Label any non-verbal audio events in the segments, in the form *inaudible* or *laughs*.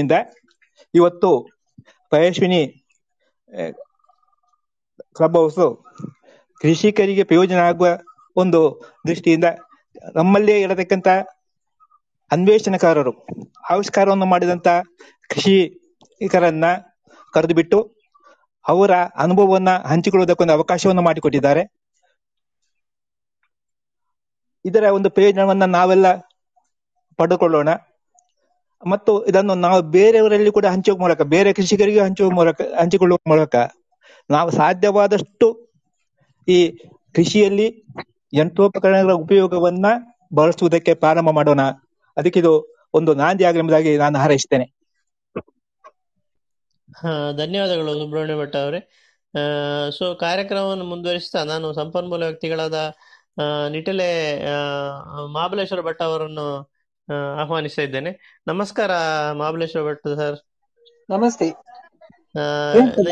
ಇಂದ ಇವತ್ತು Payaswini club house ಕೃಷಿಕರಿಗೆ ಪ್ರಯೋಜನ ಆಗುವ ಒಂದು ದೃಷ್ಟಿಯಿಂದ ನಮ್ಮಲ್ಲೇ ಇರತಕ್ಕಂತ ಅನ್ವೇಷಣಕಾರರು, ಆವಿಷ್ಕಾರವನ್ನು ಮಾಡಿದಂತ ಕೃಷಿಕರನ್ನ ಕರೆದು ಬಿಟ್ಟು ಅವರ ಅನುಭವವನ್ನ ಹಂಚಿಕೊಳ್ಳುವುದಕ್ಕೊಂದು ಅವಕಾಶವನ್ನು ಮಾಡಿಕೊಟ್ಟಿದ್ದಾರೆ. ಇದರ ಒಂದು ಪ್ರಯೋಜನವನ್ನ ನಾವೆಲ್ಲ ಪಡೆದುಕೊಳ್ಳೋಣ ಮತ್ತು ಇದನ್ನು ನಾವು ಬೇರೆಯವರಲ್ಲಿ ಕೂಡ ಹಂಚುವ ಮೂಲಕ, ಬೇರೆ ಕೃಷಿಕರಿಗೆ ಹಂಚುವ ಮೂಲಕ, ಹಂಚಿಕೊಳ್ಳುವ ಮೂಲಕ ನಾವು ಸಾಧ್ಯವಾದಷ್ಟು ಈ ಕೃಷಿಯಲ್ಲಿ ಯಂತ್ರೋಪಕರಣಗಳ ಉಪಯೋಗವನ್ನ ಬಳಸುವುದಕ್ಕೆ ಪ್ರಾರಂಭ ಮಾಡೋಣ. ಅದಕ್ಕೆ ಇದು ಒಂದು ನಾಂದಿ ಆಗಲಿ ನಾನು ಹಾರೈಸ್ತೇನೆ. ಧನ್ಯವಾದಗಳು ಸುಬ್ರಹ್ಮಣ್ಯ ಭಟ್ ಅವರೇ. ಸೊ ಕಾರ್ಯಕ್ರಮವನ್ನು ಮುಂದುವರಿಸ್ತಾ ನಾನು ಸಂಪನ್ಮೂಲ ವ್ಯಕ್ತಿಗಳಾದ ನಿಟಿಲೆ ಮಹಾಬಲೇಶ್ವರ ಭಟ್ ಅವರನ್ನು ಆಹ್ವಾನಿಸ್ತಾ ಇದ್ದೇನೆ. ನಮಸ್ಕಾರ ಮಹಾಬಲೇಶ್ವರ ಭಟ್ ಸರ್. ನಮಸ್ತೆ?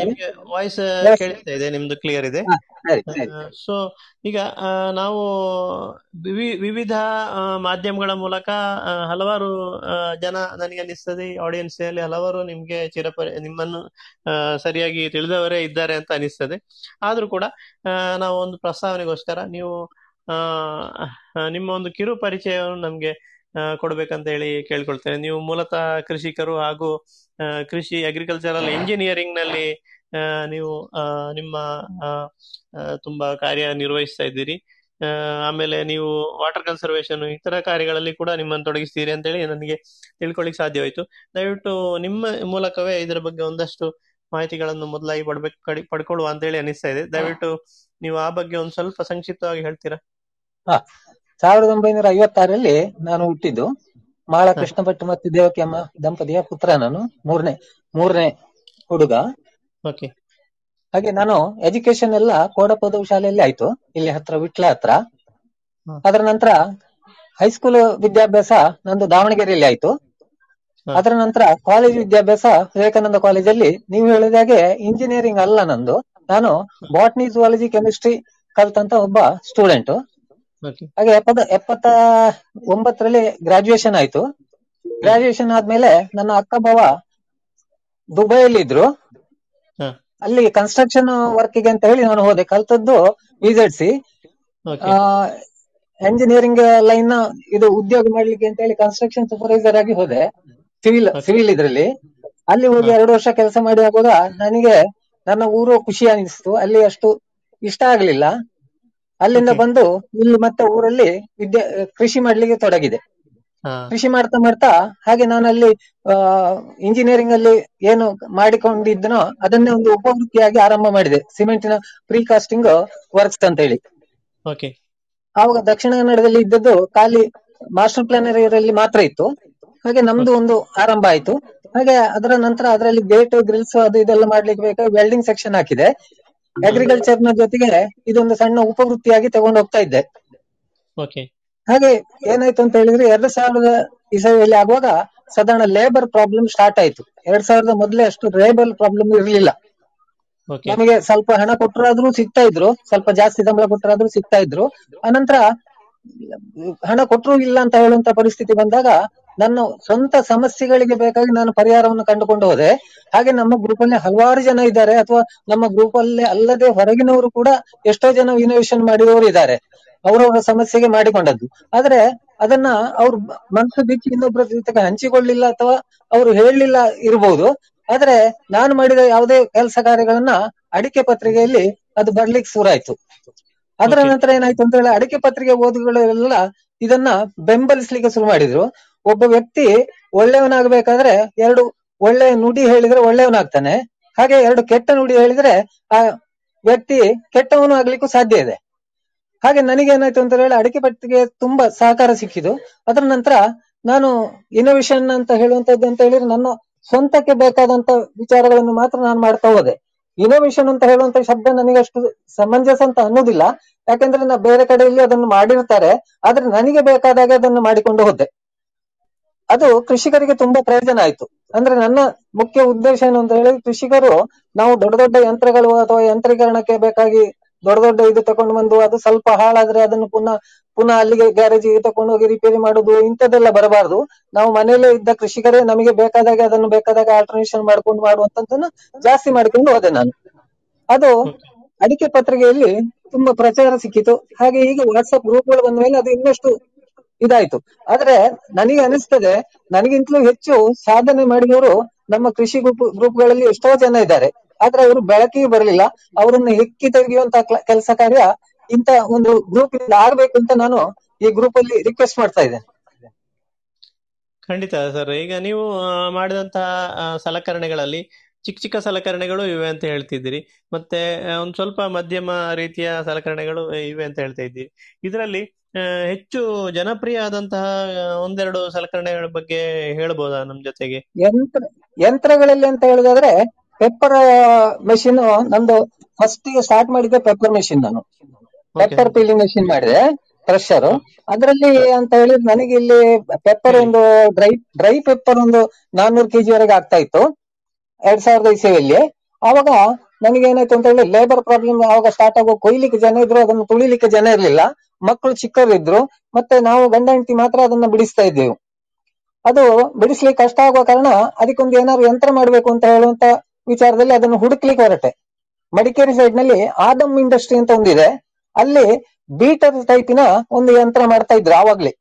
ನಿಮ್ಗೆ ವಾಯ್ಸ್. ಕೇಳಿಸ್ತಾ ಇದೆ ನಿಮ್ದು ಕ್ಲಿಯರ್ ಇದೆ. ಸೊ ಈಗ ನಾವು ವಿವಿ- ವಿವಿಧ ಮಾಧ್ಯಮಗಳ ಮೂಲಕ ಹಲವಾರು ಜನ ನನಗೆ ಅನಿಸ್ತದೆ ಆಡಿಯನ್ಸ್ ಅಲ್ಲಿ ಹಲವಾರು ನಿಮ್ಗೆ ಚಿರಪರಿ ನಿಮ್ಮನ್ನು ಸರಿಯಾಗಿ ತಿಳಿದವರೇ ಇದ್ದಾರೆ ಅಂತ ಅನಿಸ್ತದೆ ಆದ್ರೂ ಕೂಡ ನಾವು ಒಂದು ಪ್ರಸ್ತಾವನೆಗೋಸ್ಕರ ನೀವು ನಿಮ್ಮ ಒಂದು ಕಿರು ಪರಿಚಯವನ್ನು ನಮ್ಗೆ ಕೊಡ್ಬೇಕಂತ ಹೇಳಿ ಕೇಳ್ಕೊಳ್ತೇನೆ. ನೀವು ಮೂಲತಃ ಕೃಷಿಕರು ಹಾಗೂ ಕೃಷಿ ಅಗ್ರಿಕಲ್ಚರಲ್ ಇಂಜಿನಿಯರಿಂಗ್ನಲ್ಲಿ ನೀವು ನಿಮ್ಮ ತುಂಬಾ ಕಾರ್ಯ ನಿರ್ವಹಿಸ್ತಾ ಇದ್ದೀರಿ. ಆಮೇಲೆ ನೀವು ವಾಟರ್ ಕನ್ಸರ್ವೇಶನ್ ಇತರ ಕಾರ್ಯಗಳಲ್ಲಿ ಕೂಡ ನಿಮ್ಮನ್ನು ತೊಡಗಿಸ್ತೀರಿ ಅಂತ ಹೇಳಿ ನನಗೆ ತಿಳ್ಕೊಳ್ಳಿಕ್ ಸಾಧ್ಯವಾಯ್ತು. ದಯವಿಟ್ಟು ನಿಮ್ಮ ಮೂಲಕವೇ ಇದರ ಬಗ್ಗೆ ಒಂದಷ್ಟು ಮಾಹಿತಿಗಳನ್ನು ಮೊದಲಾಗಿ ಪಡ್ಬೇಕು ಪಡ್ಕೊಳ್ಳುವ ಅಂತೇಳಿ ಅನಿಸ್ತಾ ಇದೆ. ದಯವಿಟ್ಟು ನೀವು ಆ ಬಗ್ಗೆ ಒಂದು ಸ್ವಲ್ಪ ಸಂಕ್ಷಿಪ್ತವಾಗಿ ಹೇಳ್ತೀರಾ? ಸಾವಿರದ ಒಂಬೈನೂರ ಐವತ್ತಾರರಲ್ಲಿ ನಾನು ಹುಟ್ಟಿದ್ದು. ಮಾಳ ಕೃಷ್ಣ ಭಟ್ ಮತ್ತು ದೇವಕಿ ಅಮ್ಮ ದಂಪತಿಯ ಪುತ್ರ ನಾನು ಮೂರನೇ ಮೂರನೇ ಹುಡುಗ. ಓಕೆ. ಹಾಗೆ ನಾನು ಎಜುಕೇಶನ್ ಎಲ್ಲ ಕೋಡ ಪದವಿ ಶಾಲೆಯಲ್ಲಿ ಆಯ್ತು. ಇಲ್ಲಿ ಹತ್ರ ವಿಟ್ಲ ಹತ್ರ. ಅದರ ನಂತರ ಹೈಸ್ಕೂಲ್ ವಿದ್ಯಾಭ್ಯಾಸ ನಂದು ದಾವಣಗೆರೆಯಲ್ಲಿ ಆಯ್ತು. ಅದರ ನಂತರ ಕಾಲೇಜ್ ವಿದ್ಯಾಭ್ಯಾಸ ವಿವೇಕಾನಂದ ಕಾಲೇಜಲ್ಲಿ. ನೀವು ಹೇಳಿದಾಗೆ ಇಂಜಿನಿಯರಿಂಗ್ ಅಲ್ಲ ನಂದು. ನಾನು ಬಾಟ್ನಿ ಜುವಾಲಜಿ ಕೆಮಿಸ್ಟ್ರಿ ಕಲ್ತಂತ ಒಬ್ಬ ಸ್ಟೂಡೆಂಟ್ ಹಾಗೆ ಎಪ್ಪತ್ತ ಎಪ್ಪತ್ತ ಒಂಬತ್ತರಲ್ಲಿ ಗ್ರಾಜುಯೇಷನ್ ಆಯ್ತು. ಗ್ರಾಜುಯೇಷನ್ ಆದ್ಮೇಲೆ ನನ್ನ ಅಕ್ಕ ಬಾವ ದುಬೈಯಲ್ಲಿ ಇದ್ರು. ಅಲ್ಲಿ ಕನ್ಸ್ಟ್ರಕ್ಷನ್ ವರ್ಕಿಗೆ ಅಂತ ಹೇಳಿ ನಾನು ಹೋದೆ. ಕಲ್ತದ್ದು ವಿಜೆಡ್ಸಿ ಎಂಜಿನಿಯರಿಂಗ್ ಲೈನ್ ಇದು ಉದ್ಯೋಗ ಮಾಡ್ಲಿಕ್ಕೆ ಅಂತ ಹೇಳಿ ಕನ್ಸ್ಟ್ರಕ್ಷನ್ ಸೂಪರ್ವೈಸರ್ ಆಗಿ ಹೋದೆ. ಸಿವಿಲ್. ಸಿವಿಲ್ ಇದ್ರಲ್ಲಿ. ಅಲ್ಲಿ ಹೋಗಿ. ಎರಡು ವರ್ಷ ಕೆಲಸ ಮಾಡಿ ಆಗುವಾಗ ನನಗೆ ನನ್ನ ಊರು ಖುಷಿ ಅನಿಸ್ತು. ಅಲ್ಲಿ ಅಷ್ಟು ಇಷ್ಟ ಆಗ್ಲಿಲ್ಲ. ಅಲ್ಲಿಂದ ಬಂದು ಇಲ್ಲಿ ಮತ್ತೆ ಊರಲ್ಲಿ ವಿದ್ಯಾ ಕೃಷಿ ಮಾಡ್ಲಿಕ್ಕೆ ತೊಡಗಿದೆ. ಕೃಷಿ ಮಾಡ್ತಾ ಮಾಡ್ತಾ ಹಾಗೆ ನಾನು ಅಲ್ಲಿ ಇಂಜಿನಿಯರಿಂಗ್ ಅಲ್ಲಿ ಏನು ಮಾಡಿಕೊಂಡಿದ್ದನೋ ಅದನ್ನೇ ಒಂದು ಉಪವೃತ್ತಿಯಾಗಿ ಆರಂಭ ಮಾಡಿದೆ. ಸಿಮೆಂಟಿನ ಪ್ರೀ ಕಾಸ್ಟಿಂಗ್ ವರ್ಕ್ಸ್ ಅಂತ ಹೇಳಿ ಆವಾಗ ದಕ್ಷಿಣ ಕನ್ನಡದಲ್ಲಿ ಇದ್ದದ್ದು ಖಾಲಿ ಮಾಸ್ಟರ್ ಪ್ಲಾನರ್ ಅಲ್ಲಿ ಮಾತ್ರ ಇತ್ತು. ಹಾಗೆ ನಮ್ದು ಒಂದು ಆರಂಭ ಆಯ್ತು. ಹಾಗೆ ಅದರ ನಂತರ ಅದರಲ್ಲಿ ಗೇಟ್ ಗ್ರಿಲ್ಸ್ ಅದು ಇದೆಲ್ಲ ಮಾಡ್ಲಿಕ್ಕೆ ಬೇಕಾಗಿ ವೆಲ್ಡಿಂಗ್ ಸೆಕ್ಷನ್ ಹಾಕಿದೆ. ಅಗ್ರಿಕಲ್ಚರ್ನ ಜೊತೆಗೆ ಇದೊಂದು ಸಣ್ಣ ಉಪವೃತ್ತಿಯಾಗಿ ತಗೊಂಡು ಹೋಗ್ತಾ ಇದ್ದೆ ಹಾಗೆ ಏನಾಯ್ತು ಅಂತ ಹೇಳಿದ್ರೆ ಎರಡ್ ಸಾವಿರದ ಇಸವಿಯಲ್ಲಿ ಆಗುವಾಗ ಸಾಧಾರಣ ಲೇಬರ್ ಪ್ರಾಬ್ಲಮ್ ಸ್ಟಾರ್ಟ್ ಆಯ್ತು. ಎರಡ್ ಸಾವಿರದ ಮೊದಲೇ ಅಷ್ಟು ಲೇಬರ್ ಪ್ರಾಬ್ಲಮ್ ಇರಲಿಲ್ಲ. ನಮಗೆ ಸ್ವಲ್ಪ ಹಣ ಕೊಟ್ಟರಾದ್ರೂ ಸಿಗ್ತಾ ಇದ್ರು ಸ್ವಲ್ಪ ಜಾಸ್ತಿ ಸಂಬಳ ಕೊಟ್ಟರಾದ್ರೂ ಸಿಗ್ತಾ ಇದ್ರು. ಅನಂತರ ಹಣ ಕೊಟ್ಟರು ಇಲ್ಲ ಅಂತ ಹೇಳುವಂತ ಪರಿಸ್ಥಿತಿ ಬಂದಾಗ ನನ್ನ ಸ್ವಂತ ಸಮಸ್ಯೆಗಳಿಗೆ ಬೇಕಾಗಿ ನಾನು ಪರಿಹಾರವನ್ನು ಕಂಡುಕೊಂಡು ಹೋದೆ. ಹಾಗೆ ನಮ್ಮ ಗ್ರೂಪ್ ಅಲ್ಲಿ ಹಲವಾರು ಜನ ಇದ್ದಾರೆ. ಅಥವಾ ನಮ್ಮ ಗ್ರೂಪ್ ಅಲ್ಲಿ ಅಲ್ಲದೆ ಹೊರಗಿನವರು ಕೂಡ ಎಷ್ಟೋ ಜನ ಇನೋವೇಷನ್ ಮಾಡಿದವರು ಇದ್ದಾರೆ. ಅವರವರ ಸಮಸ್ಯೆಗೆ ಮಾಡಿಕೊಂಡದ್ದು. ಆದ್ರೆ ಅದನ್ನ ಅವ್ರ ಮನಸ್ಸು ಬಿಚ್ಚಿ ಇನ್ನೊಬ್ಬರ ಜೊತೆಗೆ ಹಂಚಿಕೊಳ್ಳಿಲ್ಲ ಅಥವಾ ಅವರು ಹೇಳಲಿಲ್ಲ ಇರಬಹುದು ಆದ್ರೆ ನಾನು ಮಾಡಿದ ಯಾವುದೇ ಕೆಲಸ ಕಾರ್ಯಗಳನ್ನ ಅಡಿಕೆ ಪತ್ರಿಕೆಯಲ್ಲಿ ಅದು ಬರ್ಲಿಕ್ಕೆ ಶುರುವಾಯ್ತು. ಅದರ. ನಂತರ ಏನಾಯ್ತು ಅಂತ ಹೇಳಿ ಅಡಿಕೆ ಪತ್ರಿಕೆ ಓದುಗಳೆಲ್ಲ ಇದನ್ನ ಬೆಂಬಲಿಸ್ಲಿಕ್ಕೆ ಶುರು ಮಾಡಿದ್ರು. ಒಬ್ಬ ವ್ಯಕ್ತಿ ಒಳ್ಳೆಯವನಾಗಬೇಕಾದ್ರೆ ಎರಡು ಒಳ್ಳೆಯ ನುಡಿ ಹೇಳಿದ್ರೆ ಒಳ್ಳೆಯವನಾಗ್ತಾನೆ. ಹಾಗೆ ಎರಡು ಕೆಟ್ಟ ನುಡಿ ಹೇಳಿದ್ರೆ ಆ ವ್ಯಕ್ತಿ ಕೆಟ್ಟವನು ಆಗ್ಲಿಕ್ಕೂ ಸಾಧ್ಯ ಇದೆ. ಹಾಗೆ ನನಗೆ ಏನಾಯ್ತು ಅಂತ ಹೇಳಿ ಅಡಿಕೆ ಪಟ್ಟಿಗೆ ತುಂಬಾ ಸಹಕಾರ ಸಿಕ್ಕಿದ್ದು ಅದರ ನಂತರ ನಾನು ಇನೋವೇಷನ್ ಅಂತ ಹೇಳುವಂತದ್ದು ಅಂತ ಹೇಳಿದ್ರೆ ನನ್ನ ಸ್ವಂತಕ್ಕೆ ಬೇಕಾದಂತ ವಿಚಾರಗಳನ್ನು ಮಾತ್ರ ನಾನು ಮಾಡ್ತಾ ಹೋದೆ. ಇನೋವೇಷನ್ ಅಂತ ಹೇಳುವಂತ ಶಬ್ದ ನನಗೆ ಅಷ್ಟು ಸಮಂಜಸ ಅಂತ ಅನ್ನೋದಿಲ್ಲ. ಯಾಕಂದ್ರೆ ನಾ ಬೇರೆ ಕಡೆಯಲ್ಲಿ ಅದನ್ನು ಮಾಡಿರ್ತಾರೆ. ಆದ್ರೆ ನನಗೆ ಬೇಕಾದಾಗ ಅದನ್ನು ಮಾಡಿಕೊಂಡು ಹೋದೆ. ಅದು ಕೃಷಿಕರಿಗೆ ತುಂಬಾ ಪ್ರಯೋಜನ ಆಯ್ತು. ಅಂದ್ರೆ ನನ್ನ ಮುಖ್ಯ ಉದ್ದೇಶ ಏನು ಅಂತ ಹೇಳಿದ್ರೆ ಕೃಷಿಕರು ನಾವು ದೊಡ್ಡ ದೊಡ್ಡ ಯಂತ್ರಗಳು ಅಥವಾ ಯಂತ್ರೀಕರಣಕ್ಕೆ ಬೇಕಾಗಿ ದೊಡ್ಡ ದೊಡ್ಡ ಇದು ತಗೊಂಡು ಬಂದು ಅದು ಸ್ವಲ್ಪ ಹಾಳಾದ್ರೆ ಅದನ್ನು ಪುನಃ ಪುನಃ ಅಲ್ಲಿಗೆ ಗ್ಯಾರೇಜಿಗೆ ತಕೊಂಡು ಹೋಗಿ ರಿಪೇರಿ ಮಾಡುದು, ಇಂಥದ್ದೆಲ್ಲ ಬರಬಾರದು. ನಾವು ಮನೆಯಲ್ಲೇ ಇದ್ದ ಕೃಷಿಕರೇ ನಮಗೆ ಬೇಕಾದಾಗ ಅದನ್ನು ಬೇಕಾದಾಗ ಆಲ್ಟರ್ನೇಷನ್ ಮಾಡ್ಕೊಂಡು ಮಾಡುವಂತದ್ದನ್ನ ಜಾಸ್ತಿ ಮಾಡಿಕೊಂಡು ಹೋದೆ ನಾನು. ಅದು ಅಡಿಕೆ ಪತ್ರಿಕೆಯಲ್ಲಿ ತುಂಬಾ ಪ್ರಚಾರ ಸಿಕ್ಕಿತು. ಹಾಗೆ ಈಗ ವಾಟ್ಸ್ಆಪ್ ಗ್ರೂಪ್ಗಳು ಬಂದ ಮೇಲೆ ಅದು ಇನ್ನಷ್ಟು ಇದಾಯ್ತು. ಆದ್ರೆ ನನಗೆ ಅನಿಸ್ತದೆ, ನನಗಿಂತಲೂ ಹೆಚ್ಚು ಸಾಧನೆ ಮಾಡಿದವರು ನಮ್ಮ ಕೃಷಿ ಗ್ರೂಪ್, ಗ್ರೂಪ್ಗಳಲ್ಲಿ ಎಷ್ಟೋ ಜನ ಇದ್ದಾರೆ. ಆದ್ರೆ ಅವರು ಬೆಳಕಿಗೆ ಬರಲಿಲ್ಲ. ಅವರನ್ನು ಹೆಕ್ಕಿ ತೆಗೆಯುವಂತ ಕೆಲಸ ಕಾರ್ಯ ಇಂತ ಒಂದು ಗ್ರೂಪ್ ಇಂದ ಆಗ್ಬೇಕು ಅಂತ ನಾನು ಈ ಗ್ರೂಪ್ ಅಲ್ಲಿ ರಿಕ್ವೆಸ್ಟ್ ಮಾಡ್ತಾ ಇದ್ದೇನೆ. ಖಂಡಿತ ಸರ್. ಈಗ ನೀವು ಮಾಡಿದಂತಹ ಸಲಕರಣೆಗಳಲ್ಲಿ ಚಿಕ್ಕ ಚಿಕ್ಕ ಸಲಕರಣೆಗಳು ಇವೆ ಅಂತ ಹೇಳ್ತಿದ್ದೀರಿ. ಮತ್ತೆ ಒಂದು ಸ್ವಲ್ಪ ಮಧ್ಯಮ ರೀತಿಯ ಸಲಕರಣೆಗಳು ಇವೆ ಅಂತ ಹೇಳ್ತಾ ಇದ್ದೀರಿ. ಇದರಲ್ಲಿ ಹೆಚ್ಚು ಜನಪ್ರಿಯ ಆದಂತಹ ಒಂದೆರಡು ಸಲಕರಣೆಗಳ ಬಗ್ಗೆ ಹೇಳ್ಬೋದಾ ನಮ್ ಜೊತೆಗೆ? ಯಂತ್ರ ಯಂತ್ರಗಳಲ್ಲಿ ಅಂತ ಹೇಳುದಾದ್ರೆ ಪೆಪ್ಪರ್ ಮೆಷಿನ್ ನಂದು ಫಸ್ಟ್ ಸ್ಟಾರ್ಟ್ ಮಾಡಿದ್ದೆ ಪೆಪ್ಪರ್ ಮೆಷಿನ್ ನಾನು. ಪೆಪ್ಪರ್ ಪೀಲಿಂಗ್ ಮೆಷಿನ್ ಮಾಡಿದೆ ಕ್ರಷರ್ ಅದರಲ್ಲಿ ಅಂತ ಹೇಳಿದ್ರೆ ನನಗೆ ಇಲ್ಲಿ ಪೆಪ್ಪರ್ ಒಂದು ಡ್ರೈ ಡ್ರೈ ಪೆಪ್ಪರ್ ಒಂದು ನಾನ್ನೂರು ಕೆಜಿ ವರೆಗೆ ಆಗ್ತಾ ಇತ್ತು. ಎರಡ್ ಸಾವಿರದ ಇಸವಿಯಲ್ಲಿ ಅವಾಗ ನನಗೆ ಏನಾಯ್ತು ಅಂತ ಹೇಳಿ ಲೇಬರ್ ಪ್ರಾಬ್ಲಮ್ ಅವಾಗ ಸ್ಟಾರ್ಟ್ ಆಗೋ ಕೊಯ್ಲಿಕ್ಕೆ ಜನ ಇದ್ರು, ಅದನ್ನು ತುಳಿಲಿಕ್ಕೆ ಜನ ಇರ್ಲಿಲ್ಲ. ಮಕ್ಕಳು ಚಿಕ್ಕವರಿದ್ರು ಮತ್ತೆ ನಾವು ಗಂಡ ಹೆಂಡತಿ ಮಾತ್ರ ಅದನ್ನ ಬಿಡಿಸ್ತಾ ಇದ್ದೆವು. ಅದು ಬಿಡಿಸ್ಲಿಕ್ಕೆ ಕಷ್ಟ ಆಗುವ ಕಾರಣ ಅದಕ್ಕೊಂದು ಏನಾದ್ರು ಯಂತ್ರ ಮಾಡ್ಬೇಕು ಅಂತ ಹೇಳುವಂತ ವಿಚಾರದಲ್ಲಿ ಅದನ್ನು ಹುಡುಕ್ಲಿಕ್ಕೆ ಹೊರಟೆ. ಮಡಿಕೇರಿ ಸೈಡ್ನಲ್ಲಿ ಆದಮ್ ಇಂಡಸ್ಟ್ರಿ ಅಂತ ಒಂದಿದೆ. ಅಲ್ಲಿ ಬೀಟರ್ ಟೈಪಿನ ಒಂದು ಯಂತ್ರ ಮಾಡ್ತಾ ಇದ್ರು ಆವಾಗ್ಲೇ.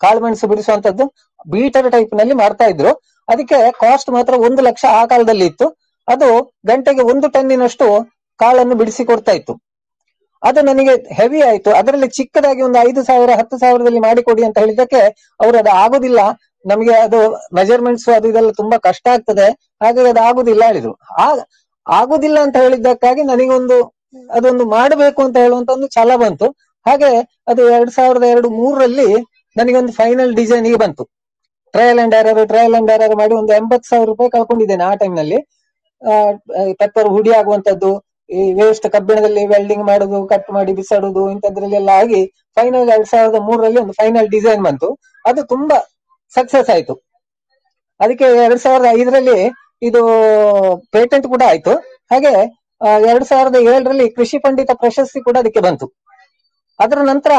ಕಾಳುಮೆಣಸು ಬಿಡಿಸುವಂತದ್ದು ಬೀಟರ್ ಟೈಪ್ನಲ್ಲಿ ಮಾಡ್ತಾ ಇದ್ರು. ಅದಕ್ಕೆ ಕಾಸ್ಟ್ ಮಾತ್ರ ಒಂದು ಲಕ್ಷ ಆ ಕಾಲದಲ್ಲಿ ಇತ್ತು. ಅದು ಗಂಟೆಗೆ ಒಂದು ಟನ್ನಿನಷ್ಟು ಕಾಳನ್ನು ಬಿಡಿಸಿ ಕೊಡ್ತಾ ಇತ್ತು. ಅದು ನನಗೆ ಹೆವಿ ಆಯ್ತು. ಅದರಲ್ಲಿ ಚಿಕ್ಕದಾಗಿ ಒಂದು ಐದು ಸಾವಿರ, ಹತ್ತು ಸಾವಿರದಲ್ಲಿ ಮಾಡಿಕೊಡಿ ಅಂತ ಹೇಳಿದಕ್ಕೆ ಅವರು ಅದು ಆಗುದಿಲ್ಲ. ನಮಗೆ ಅದು ಮೆಜರ್ಮೆಂಟ್ಸ್ ಅದು ಇದೆಲ್ಲ ತುಂಬಾ ಕಷ್ಟ ಆಗ್ತದೆ. ಹಾಗಾಗಿ ಅದು ಆಗುದಿಲ್ಲ ಹೇಳಿದ್ರು. ಆಗುದಿಲ್ಲ ಅಂತ ಹೇಳಿದ್ದಕ್ಕಾಗಿ ನನಗೊಂದು ಅದೊಂದು ಮಾಡಬೇಕು ಅಂತ ಹೇಳುವಂತ ಒಂದು ಛಲ ಬಂತು. ಹಾಗೆ ಅದು ಎರಡ್ ಸಾವಿರದ ಎರಡು ಮೂರರಲ್ಲಿ ನನಗೊಂದು ಫೈನಲ್ ಡಿಸೈನ್ಗೆ ಬಂತು. Trial and error trial and error ಮಾಡಿ ಒಂದು ಎಂಬತ್ ಸಾವಿರ ರೂಪಾಯಿ ಕಳ್ಕೊಂಡಿದ್ದೇನೆ ಆ ಟೈಮ್ನಲ್ಲಿ. ಪೆಪ್ಪರ್ ಹುಡಿ ಆಗುವಂತದ್ದು, ಈ ವೇಸ್ಟ್ ಕಬ್ಬಿಣದಲ್ಲಿ ವೆಲ್ಡಿಂಗ್ ಮಾಡುದು ಕಟ್ ಮಾಡಿ ಬಿಸಾಡುದು, ಇಂಥದ್ರಲ್ಲೆಲ್ಲ ಆಗಿ ಫೈನಲ್ ಎರಡ್ ಸಾವಿರದ ಮೂರರಲ್ಲಿ ಒಂದು ಫೈನಲ್ ಡಿಸೈನ್ ಬಂತು. ಅದು ತುಂಬಾ ಸಕ್ಸಸ್ ಆಯ್ತು. ಅದಕ್ಕೆ ಎರಡ್ ಸಾವಿರದ ಐದರಲ್ಲಿ ಇದು ಪೇಟೆಂಟ್ ಕೂಡ ಆಯ್ತು. ಹಾಗೆ ಎರಡ್ ಸಾವಿರದ ಏಳರಲ್ಲಿ ಕೃಷಿ ಪಂಡಿತ ಪ್ರಶಸ್ತಿ ಕೂಡ ಅದಕ್ಕೆ ಬಂತು. ಅದರ ನಂತರ,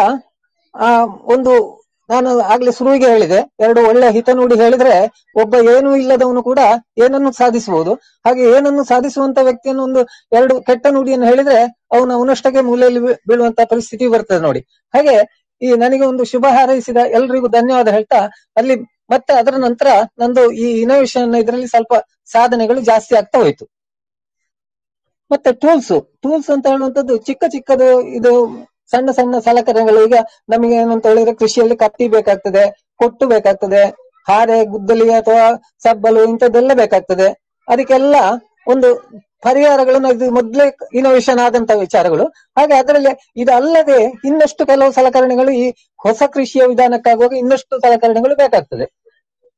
ಆ, ಒಂದು ನಾನು ಆಗ್ಲೇ ಶುರುವಿಗೆ ಹೇಳಿದೆ, ಎರಡು ಒಳ್ಳೆ ಹಿತ ನೋಡಿ ಹೇಳಿದ್ರೆ ಒಬ್ಬ ಏನೂ ಇಲ್ಲದವನು ಕೂಡ ಏನನ್ನು ಸಾಧಿಸಬಹುದು. ಹಾಗೆ ಏನನ್ನು ಸಾಧಿಸುವಂತ ವ್ಯಕ್ತಿಯನ್ನು ಒಂದು ಎರಡು ಕೆಟ್ಟ ನುಡಿಯನ್ನು ಹೇಳಿದ್ರೆ ಅವನು ಅವನಷ್ಟಕ್ಕೆ ಮೂಲೆಯಲ್ಲಿ ಬೀಳುವಂತ ಪರಿಸ್ಥಿತಿ ಬರ್ತದೆ ನೋಡಿ. ಹಾಗೆ ಈ ನನಗೆ ಒಂದು ಶುಭ ಹಾರೈಸಿದ ಎಲ್ರಿಗೂ ಧನ್ಯವಾದ ಹೇಳ್ತಾ, ಅಲ್ಲಿ ಮತ್ತೆ ಅದರ ನಂತರ ನಂದು ಈ ಇನೋವೇಷನ್ ಇದರಲ್ಲಿ ಸ್ವಲ್ಪ ಸಾಧನೆಗಳು ಜಾಸ್ತಿ ಆಗ್ತಾ ಹೋಯ್ತು. ಮತ್ತೆ ಟೂಲ್ಸ್ ಟೂಲ್ಸ್ ಅಂತ ಹೇಳುವಂತದ್ದು ಚಿಕ್ಕ ಚಿಕ್ಕದು ಇದು ಸಣ್ಣ ಸಣ್ಣ ಸಲಕರಣೆಗಳು. ಈಗ ನಮಗೆ ಏನಂತ ಹೇಳಿದ್ರೆ ಕೃಷಿಯಲ್ಲಿ ಕತ್ತಿ ಬೇಕಾಗ್ತದೆ, ಕೊಟ್ಟು ಬೇಕಾಗ್ತದೆ, ಹಾರೆ, ಗುದ್ದಲಿ ಅಥವಾ ಸಬ್ಬಲು ಇಂಥದ್ದೆಲ್ಲ ಬೇಕಾಗ್ತದೆ. ಅದಕ್ಕೆಲ್ಲ ಒಂದು ಪರಿಹಾರಗಳನ್ನು ಇದು ಮೊದಲೇ ಇನೋವೇಶನ್ ಆದಂತ ವಿಚಾರಗಳು. ಹಾಗೆ ಅದರಲ್ಲಿ ಇದು ಅಲ್ಲದೆ ಇನ್ನಷ್ಟು ಕೆಲವು ಸಲಕರಣೆಗಳು ಈ ಹೊಸ ಕೃಷಿಯ ವಿಧಾನಕ್ಕಾಗುವಾಗ ಇನ್ನಷ್ಟು ಸಲಕರಣೆಗಳು ಬೇಕಾಗ್ತದೆ.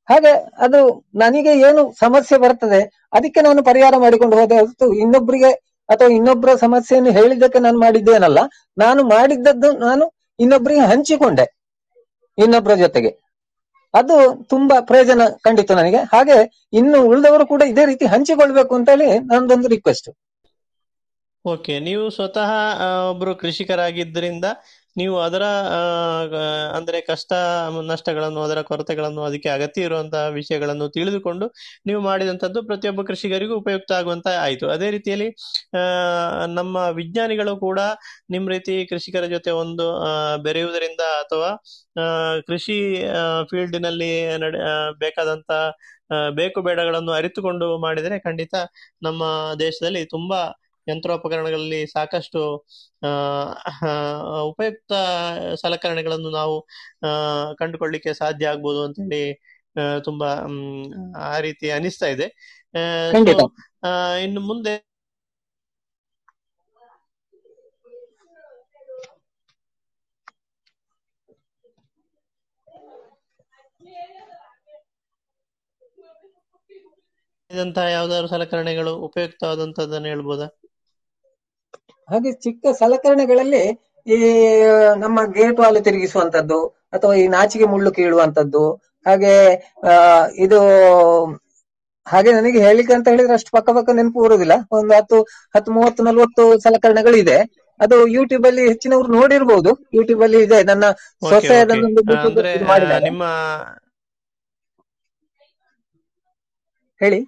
ಹಾಗೆ ಅದು ನನಗೆ ಏನು ಸಮಸ್ಯೆ ಬರ್ತದೆ, ಅದಕ್ಕೆ ನಾನು ಪರಿಹಾರ ಮಾಡಿಕೊಂಡು ಹೋದೆ ಹೊರತು ಇನ್ನೊಬ್ಬರಿಗೆ ಅಥವಾ ಇನ್ನೊಬ್ಬರ ಸಮಸ್ಯೆಯನ್ನು ಹೇಳಿದ್ದಕ್ಕೆ ನಾನು ಮಾಡಿದ್ದೇನಲ್ಲ, ನಾನು ಮಾಡಿದ್ದದ್ದು ನಾನು ಇನ್ನೊಬ್ಬರಿಗೆ ಹಂಚಿಕೊಂಡೆ ಇನ್ನೊಬ್ಬರ ಜೊತೆಗೆ. ಅದು ತುಂಬಾ ಪ್ರಯೋಜನ ಕಂಡಿತ್ತು ನನಗೆ. ಹಾಗೆ ಇನ್ನು ಉಳಿದವರು ಕೂಡ ಇದೇ ರೀತಿ ಹಂಚಿಕೊಳ್ಬೇಕು ಅಂತ ಹೇಳಿ ನಂದೊಂದು ರಿಕ್ವೆಸ್ಟ್ ಓಕೆ ನೀವು ಸ್ವತಃ ಒಬ್ರು ಕೃಷಿಕರಾಗಿದ್ದರಿಂದ ನೀವು ಅದರ ಅಂದ್ರೆ ಕಷ್ಟ, ನಷ್ಟಗಳನ್ನು, ಅದರ ಕೊರತೆಗಳನ್ನು ಅದಕ್ಕೆ ಅಗತ್ಯ ಇರುವಂತಹ ವಿಷಯಗಳನ್ನು ತಿಳಿದುಕೊಂಡು ನೀವು ಮಾಡಿದಂಥದ್ದು ಪ್ರತಿಯೊಬ್ಬ ಕೃಷಿಕರಿಗೂ ಉಪಯುಕ್ತ ಆಗುವಂತ ಆಯಿತು. ಅದೇ ರೀತಿಯಲ್ಲಿ ನಮ್ಮ ವಿಜ್ಞಾನಿಗಳು ಕೂಡ ನಿಮ್ಮ ರೀತಿ ಕೃಷಿಕರ ಜೊತೆ ಒಂದು ಬೆರೆಯುವುದರಿಂದ ಅಥವಾ ಕೃಷಿ ಫೀಲ್ಡಿನಲ್ಲಿ ನಡೆ ಬೇಕಾದಂತ ಬೇಕು ಬೇಡಗಳನ್ನು ಅರಿತುಕೊಂಡು ಮಾಡಿದರೆ ಖಂಡಿತ ನಮ್ಮ ದೇಶದಲ್ಲಿ ತುಂಬಾ ಯಂತ್ರೋಪಕರಣಗಳಲ್ಲಿ ಸಾಕಷ್ಟು ಉಪಯುಕ್ತ ಸಲಕರಣೆಗಳನ್ನು ನಾವು ಆ, ಕಂಡುಕೊಳ್ಳಿಕ್ಕೆ ಸಾಧ್ಯ ಆಗ್ಬೋದು ಅಂತ ಹೇಳಿ ತುಂಬಾ ಆ ರೀತಿ ಅನಿಸ್ತಾ ಇದೆ. ಇನ್ನು ಮುಂದೆ ಇದಂತಹ ಯಾವ್ದಾದ್ರು ಸಲಕರಣೆಗಳು ಉಪಯುಕ್ತವಾದಂತದನ್ನ ಹೇಳ್ಬೋದಾ? ಹಾಗೆ ಚಿಕ್ಕ ಸಲಕರಣೆಗಳಲ್ಲಿ ಈ ನಮ್ಮ ಗೇಟ್ ವಾಲು ತಿರುಗಿಸುವಂತದ್ದು ಅಥವಾ ಈ ನಾಚಿಗೆ ಮುಳ್ಳು ಕೀಳುವಂತದ್ದು ಹಾಗೆ ಇದು ಹಾಗೆ ನನಗೆ ಹೇಳಿಕೆ ಅಂತ ಹೇಳಿದ್ರೆ ಅಷ್ಟು ಪಕ್ಕ ಪಕ್ಕ ನೆನಪು ಬರುವುದಿಲ್ಲ ಒಂದು ಹತ್ತು ಹತ್ತು ಮೂವತ್ತು ನಲ್ವತ್ತು ಸಲಕರಣೆಗಳು ಇದೆ. ಅದು ಯೂಟ್ಯೂಬ್ ಅಲ್ಲಿ ಹೆಚ್ಚಿನವರು ನೋಡಿರ್ಬಹುದು ಯೂಟ್ಯೂಬ್ ಅಲ್ಲಿ ಇದೆ. ನನ್ನ ಮಾಡಿದ್ದಾರೆ. ನಿಮ್ಮ ಹೇಳಿ.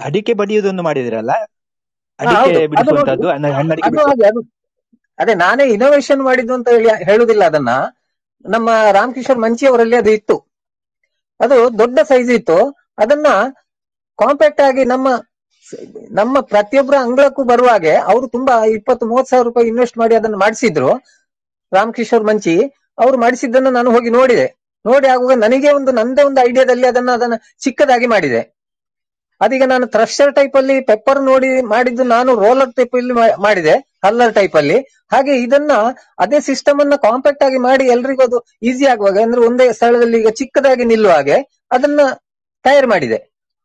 ಅಡಿಕೆ ಬಡಿಯುವುದನ್ನು ಮಾಡಿದಿರಲ್ಲ? ಅಡಿಕೆ ಅದು ಬಿಡಿಸುವಂತದ್ದು ಹಣ್ಣಡಿಕೆ ನಾನೇ ಇನೋವೇಷನ್ ಮಾಡಿದ್ದು ಅಂತ ಹೇಳಿ ಹೇಳುದಿಲ್ಲ ಅದನ್ನ. ನಮ್ಮ ರಾಮಕಿಶೋರ್ ಮಂಚಿ ಅವರಲ್ಲಿ ಅದು ಇತ್ತು. ಅದು ದೊಡ್ಡ ಸೈಜ್ ಇತ್ತು. ಅದನ್ನ ಕಾಂಪ್ಯಾಕ್ಟ್ ಆಗಿ ನಮ್ಮ ನಮ್ಮ ಪ್ರತಿಯೊಬ್ಬರ ಅಂಗಳಕ್ಕೂ ಬರುವ ಹಾಗೆ ಅವರು ತುಂಬಾ ಇಪ್ಪತ್ತು ಮೂವತ್ತು ಸಾವಿರ ರೂಪಾಯಿ ಇನ್ವೆಸ್ಟ್ ಮಾಡಿ ಅದನ್ನ ಮಾಡಿಸಿದ್ರು. ರಾಮಕಿಶೋರ್ ಮಂಚಿ ಅವ್ರು ಮಾಡಿಸಿದ್ದನ್ನು ನಾನು ಹೋಗಿ ನೋಡಿದೆ. ನೋಡಿ ಆಗುವಾಗ ನನಗೆ ಒಂದು ನಂದೇ ಒಂದು ಐಡಿಯಾದಲ್ಲಿ ಅದನ್ನ ಅದನ್ನ ಚಿಕ್ಕದಾಗಿ ಮಾಡಿದೆ. ಅದೀಗ ನಾನು ಥ್ರಶರ್ ಟೈಪ್ ಅಲ್ಲಿ ಪೆಪ್ಪರ್ ನೋಡಿ ಮಾಡಿದ್ದು ನಾನು ರೋಲರ್ ಟೈಪ್ ಅಲ್ಲಿ ಮಾಡಿದೆ ಹಲ್ಲರ್ ಟೈಪ್ ಅಲ್ಲಿ. ಹಾಗೆ ಇದನ್ನ ಅದೇ ಸಿಸ್ಟಮ್ ಅನ್ನ ಕಾಂಪ್ಯಾಕ್ಟ್ ಆಗಿ ಮಾಡಿ ಎಲ್ರಿಗೂ ಅದು ಈಸಿ ಆಗುವಾಗ, ಅಂದ್ರೆ ಒಂದೇ ಸ್ಥಳದಲ್ಲಿ ಈಗ ಚಿಕ್ಕದಾಗಿ ನಿಲ್ಲುವ ಹಾಗೆ ಅದನ್ನ ತಯಾರು ಮಾಡಿದೆ.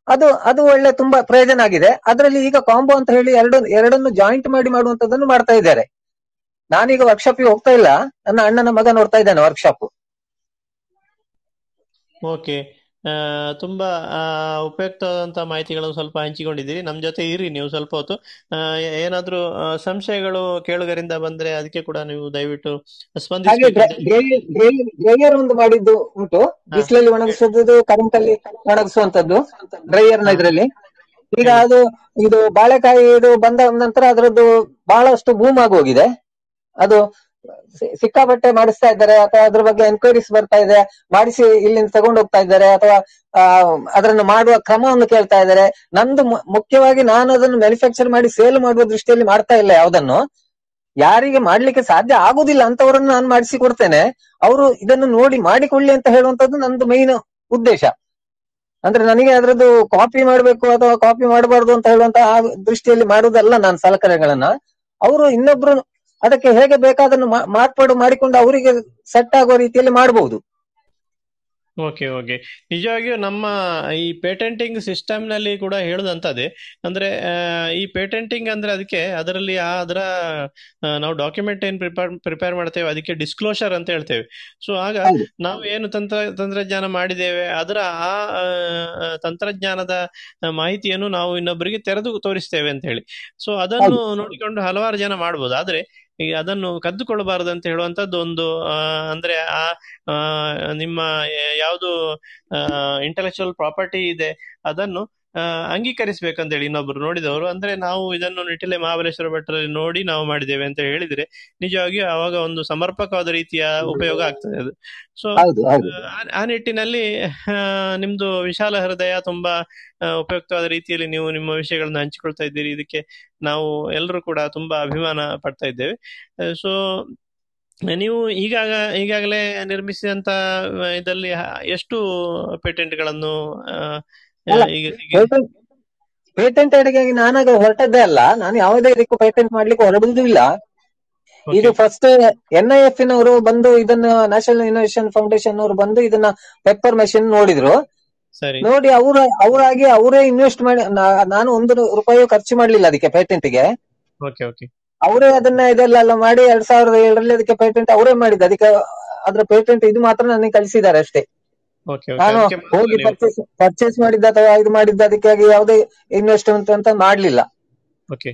ಅದು ಅದು ಒಳ್ಳೆ ತುಂಬಾ ಪ್ರಯೋಜನ ಆಗಿದೆ. ಅದರಲ್ಲಿ ಈಗ ಕಾಂಬೋ ಅಂತ ಹೇಳಿ ಎರಡು, ಎರಡನ್ನು ಜಾಯಿಂಟ್ ಮಾಡಿ ಮಾಡುವಂತದನ್ನು ಮಾಡ್ತಾ ಇದ್ದಾರೆ. ನಾನೀಗ ವರ್ಕ್ಶಾಪ್ಗೆ ಹೋಗ್ತಾ ಇಲ್ಲ. ನನ್ನ ಅಣ್ಣನ ಮಗ ನೋಡ್ತಾ ಇದ್ದಾನೆ ವರ್ಕ್ಶಾಪ್ ಓಕೆ ತುಂಬಾ ಉಪಯುಕ್ತವಾದಂತಹ ಮಾಹಿತಿಗಳನ್ನು ಸ್ವಲ್ಪ ಹಂಚಿಕೊಂಡಿದ್ದೀರಿ. ನಮ್ಮ ಜೊತೆ ಇರಿ ನೀವು ಸ್ವಲ್ಪ ಹೊತ್ತು. ಏನಾದ್ರೂ ಸಂಶಯಗಳು ಕೇಳುಗರಿಂದ ಬಂದ್ರೆ ಅದಕ್ಕೆ ಕೂಡ ನೀವು ದಯವಿಟ್ಟು ಸ್ಪಂದಿಸಿ. ಡ್ರೈಯರ್ ಒಂದು ಮಾಡಿದ್ದು ಉಂಟು. ಬಿಸಿಲಲ್ಲಿ ಒಣಗಿಸೋದು ಕರೆಂಟ್ ಅಲ್ಲಿ ಒಣಗಿಸುವಂತದ್ದು ಡ್ರೈಯರ್ನ ಇದ್ರಲ್ಲಿ. ಈಗ ಅದು ಇದು ಬಾಳೆಕಾಯಿ ಇದು ಬಂದ ನಂತರ ಅದರದ್ದು ಬಹಳಷ್ಟು ಬೂಮ್ ಆಗಿ ಹೋಗಿದೆ ಅದು ಸಿಕ್ಕಾಪಟ್ಟೆ ಮಾಡಿಸ್ತಾ ಇದ್ದಾರೆ, ಅಥವಾ ಅದ್ರ ಬಗ್ಗೆ ಎನ್ಕ್ವೈರೀಸ್ ಬರ್ತಾ ಇದೆ, ಮಾಡಿಸಿ ಇಲ್ಲಿಂದ ತಗೊಂಡು ಹೋಗ್ತಾ ಇದ್ದಾರೆ, ಅಥವಾ ಅದನ್ನು ಮಾಡುವ ಕ್ರಮವನ್ನು ಕೇಳ್ತಾ ಇದ್ದಾರೆ. ನಂದು ಮುಖ್ಯವಾಗಿ ನಾನು ಅದನ್ನು ಮ್ಯಾನುಫ್ಯಾಕ್ಚರ್ ಮಾಡಿ ಸೇಲ್ ಮಾಡುವ ದೃಷ್ಟಿಯಲ್ಲಿ ಮಾಡ್ತಾ ಇಲ್ಲ ಯಾವ್ದನ್ನು. ಯಾರಿಗೆ ಮಾಡ್ಲಿಕ್ಕೆ ಸಾಧ್ಯ ಆಗುದಿಲ್ಲ ಅಂತವರನ್ನು ನಾನು ಮಾಡಿಸಿ ಕೊಡ್ತೇನೆ. ಅವರು ಇದನ್ನು ನೋಡಿ ಮಾಡಿಕೊಳ್ಳಿ ಅಂತ ಹೇಳುವಂತದ್ದು ನಂದು ಮೈನ್ ಉದ್ದೇಶ. ಅಂದ್ರೆ ನನಗೆ ಅದರದ್ದು ಕಾಪಿ ಮಾಡಬೇಕು ಅಥವಾ ಕಾಪಿ ಮಾಡಬಾರ್ದು ಅಂತ ಹೇಳುವಂತ ದೃಷ್ಟಿಯಲ್ಲಿ ಮಾಡುವುದಲ್ಲ ನಾನು ಸಲಕರಣೆಗಳನ್ನ. ಅವರು ಇನ್ನೊಬ್ರು ಅದಕ್ಕೆ ಹೇಗೆ ಬೇಕಾದನ್ನು ಮಾರ್ಪಾಡು ಮಾಡಿಕೊಂಡು ಅವರಿಗೆ ಸೆಟ್ ಆಗುವ ರೀತಿಯಲ್ಲಿ ಮಾಡಬಹುದು ಓಕೆ ಓಕೆ ನಿಜವಾಗಿಯೂ ನಮ್ಮ ಈ ಪೇಟೆಂಟಿಂಗ್ ಸಿಸ್ಟಮ್ನಲ್ಲಿ ಕೂಡ ಹೇಳುದಂತದೇ ಅಂದ್ರೆ ಈ ಪೇಟೆಂಟಿಂಗ್ ಅಂದ್ರೆ ಅದಕ್ಕೆ ಅದರಲ್ಲಿ ಆ ಅದರ ನಾವು ಡಾಕ್ಯುಮೆಂಟ್ ಏನ್ ಪ್ರಿಪೇರ್ ಪ್ರಿಪೇರ್ ಮಾಡ್ತೇವೆ ಅದಕ್ಕೆ ಡಿಸ್ಕ್ಲೋಷರ್ ಅಂತ ಹೇಳ್ತೇವೆ. ಸೊ ಆಗ ನಾವು ಏನು ತಂತ್ರ ತಂತ್ರಜ್ಞಾನ ಮಾಡಿದ್ದೇವೆ ಅದರ ಆ ಆ, ತಂತ್ರಜ್ಞಾನದ ಮಾಹಿತಿಯನ್ನು ನಾವು ಇನ್ನೊಬ್ಬರಿಗೆ ತೆರೆದು ತೋರಿಸ್ತೇವೆ ಅಂತ ಹೇಳಿ. ಸೊ ಅದನ್ನು ನೋಡಿಕೊಂಡು ಹಲವಾರು ಜನ ಮಾಡ್ಬೋದು. ಆದ್ರೆ ಈ ಅದನ್ನು ಕದ್ದುಕೊಳ್ಳಬಾರದು ಅಂತ ಹೇಳುವಂತದ್ದು ಒಂದು ಅಂದ್ರೆ ಆ ಆ, ನಿಮ್ಮ ಯಾವುದು ಇಂಟೆಲೆಕ್ಚುಯಲ್ ಪ್ರಾಪರ್ಟಿ ಇದೆ ಅದನ್ನು ಆ, ಅಂಗೀಕರಿಸಬೇಕಂತ ಹೇಳಿ ಇನ್ನೊಬ್ರು ನೋಡಿದವರು. ಅಂದ್ರೆ ನಾವು ಇದನ್ನು ನಿಟ್ಟಿಲೆ ಮಹಾಬಲೇಶ್ವರ ಭಟ್ಟರಲ್ಲಿ ನೋಡಿ ನಾವು ಮಾಡಿದ್ದೇವೆ ಅಂತ ಹೇಳಿದ್ರೆ ನಿಜವಾಗಿ ಅವಾಗ ಒಂದು ಸಮರ್ಪಕವಾದ ರೀತಿಯ ಉಪಯೋಗ ಆಗ್ತದೆ ಅದು. ಸೊ ಆ- ನಿಟ್ಟಿನಲ್ಲಿ ನಿಮ್ದು ವಿಶಾಲ ಹೃದಯ ತುಂಬಾ ಉಪಯುಕ್ತವಾದ ರೀತಿಯಲ್ಲಿ ನೀವು ನಿಮ್ಮ ವಿಷಯಗಳನ್ನು ಹಂಚಿಕೊಳ್ತಾ ಇದ್ದೀರಿ. ಇದಕ್ಕೆ ನಾವು ಎಲ್ಲರೂ ಕೂಡ ತುಂಬಾ ಅಭಿಮಾನ ಪಡ್ತಾ ಇದ್ದೇವೆ. ಸೊ ನೀವು ಈಗಾಗ ಈಗಾಗಲೇ ನಿರ್ಮಿಸಿದಂತ ಇದರಲ್ಲಿ ಎಷ್ಟು ಪೇಟೆಂಟ್ಗಳನ್ನು ಪೇಟೆಂಟ್ ಅಡಿಗೆ ಅಡಿಗೆಗೆ ನಾನಾಗ ಹೊರಟದ್ದೇ ಅಲ್ಲ ನಾನು ಯಾವುದೇ ಇದಕ್ಕೂ ಪೇಟೆಂಟ್ ಮಾಡ್ಲಿಕ್ಕೆ ಹೊರಡುವುದೂ ಇಲ್ಲ ಇದು ಫಸ್ಟ್ ಎನ್ ಐ ಎಫ್ ನವರು ಬಂದು ಇದನ್ನ ನ್ಯಾಷನಲ್ ಇನೋವೇಷನ್ ಫೌಂಡೇಶನ್ ಅವರು ಬಂದು ಇದನ್ನ ಪೆಪ್ಪರ್ ಮೆಷಿನ್ ನೋಡಿದ್ರು. ನೋಡಿ ಅವ್ರ ಅವರಾಗಿ ಅವರೇ ಇನ್ವೆಸ್ಟ್ ಮಾಡಿ ನಾನು ಒಂದು ರೂಪಾಯಿ ಖರ್ಚು ಮಾಡ್ಲಿಲ್ಲ ಅದಕ್ಕೆ ಪೇಟೆಂಟ್ಗೆ. ಅವರೇ ಅದನ್ನ ಇದೆಲ್ಲ ಮಾಡಿ ಎರಡ್ ಸಾವಿರದ ಏಳರಲ್ಲಿ ಅದಕ್ಕೆ ಪೇಟೆಂಟ್ ಅವರೇ ಮಾಡಿದ್ದು. ಅದಕ್ಕೆ ಅದ್ರ ಪೇಟೆಂಟ್ ಇದು ಮಾತ್ರ ನನಗೆ ಕಳಿಸಿದ್ದಾರೆ ಅಷ್ಟೇ. ನಾನು ಹೋಗಿ ಪರ್ಚೇಸ್ ಪರ್ಚೇಸ್ ಮಾಡಿದ್ದ ಅಥವಾ ಇದು ಮಾಡಿದ್ದ ಅದಕ್ಕಾಗಿ ಯಾವುದೇ ಇನ್ವೆಸ್ಟ್ಮೆಂಟ್ ಅಂತ ಮಾಡ್ಲಿಲ್ಲ. ಓಕೆ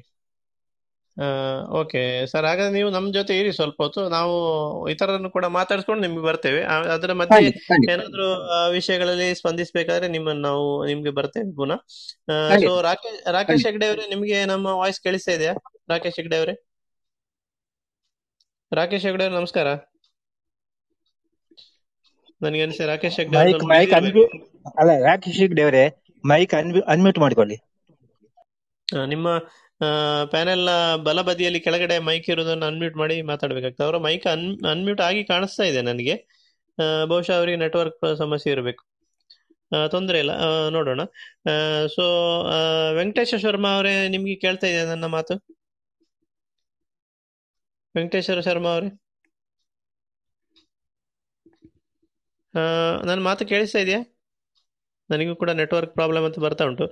ಓಕೆ ಸರ್ ಹಾಗಾದ್ರೆ ನೀವು ನಮ್ಮ ಜೊತೆ ಇರಿ ಸ್ವಲ್ಪ ಹೊತ್ತು. ನಾವು ಇತರರನ್ನು ಕೂಡ ಮಾತಾಡಿಸ್ಕೊಂಡು ನಿಮ್ಗೆ ಬರ್ತೇವೆ. ಅದರ ಮಧ್ಯೆ ಏನಾದ್ರೂ ವಿಷಯಗಳಲ್ಲಿ ಸ್ಪಂದಿಸಬೇಕಾದ್ರೆ ನಿಮ್ಮನ್ನ ನಾವು ನಿಮ್ಗೆ ಬರ್ತೇವೆ ಪುನಃ. ಸೊ ರಾಕೇಶ್ ರಾಕೇಶ್ ಹೆಗ್ಡೆ ಅವರೇ ನಿಮ್ಗೆ ನಮ್ಮ ವಾಯ್ಸ್ ಕೇಳಿಸ್ತಾ ಇದೆಯಾ? ರಾಕೇಶ್ ಹೆಗ್ಡೆ ಅವರೇ. ರಾಕೇಶ್ ಹೆಗ್ಡೆ ಅವ್ರೆ ನಮಸ್ಕಾರ. ನನಗೆ ಅನಿಸ್ತದೆ ರಾಕೇಶ್ ಹೆಗ್ಡೆ ಅವ್ರು ಮೈಕ್ ಮೈಕ್ ಅಲ್ಲ ರಾಕೇಶ್ ದೇವರೇ ಮೈಕ್ ಅನ್ಮ್ಯೂಟ್ ಮಾಡ್ಕೊಳ್ಳಿ. ನಿಮ್ಮ ಪ್ಯಾನೆಲ್ನ ಬಲಬದಿಯಲ್ಲಿ ಕೆಳಗಡೆ ಮೈಕ್ ಇರೋದನ್ನ ಅನ್ಮ್ಯೂಟ್ ಮಾಡಿ ಮಾತಾಡ್ಬೇಕಾಗ್ತದೆ. ಅವರ ಮೈಕ್ ಅನ್ ಅನ್ಮ್ಯೂಟ್ ಆಗಿ ಕಾಣಿಸ್ತಾ ಇದೆ ನನಗೆ. ಬಹುಶಃ ಅವರಿಗೆ ನೆಟ್ವರ್ಕ್ ಸಮಸ್ಯೆ ಇರಬೇಕು. ತೊಂದರೆ ಇಲ್ಲ. ನೋಡೋಣ. ಸೊ ವೆಂಕಟೇಶ ಶರ್ಮಾ ಅವರೇ ನಿಮ್ಗೆ ಕೇಳ್ತಾ ಇದೆ ನನ್ನ ಮಾತು? ವೆಂಕಟೇಶ್ವರ ಶರ್ಮಾ ಅವರೇ ಆ, ನನ್ನ ಮಾತು ಕೇಳಿಸ್ತಾ ಇದೆಯಾ? ನನಗೂ ಕೂಡ ನೆಟ್ವರ್ಕ್ ಪ್ರಾಬ್ಲಮ್ ಅಂತ ಬರ್ತಾ ಉಂಟು.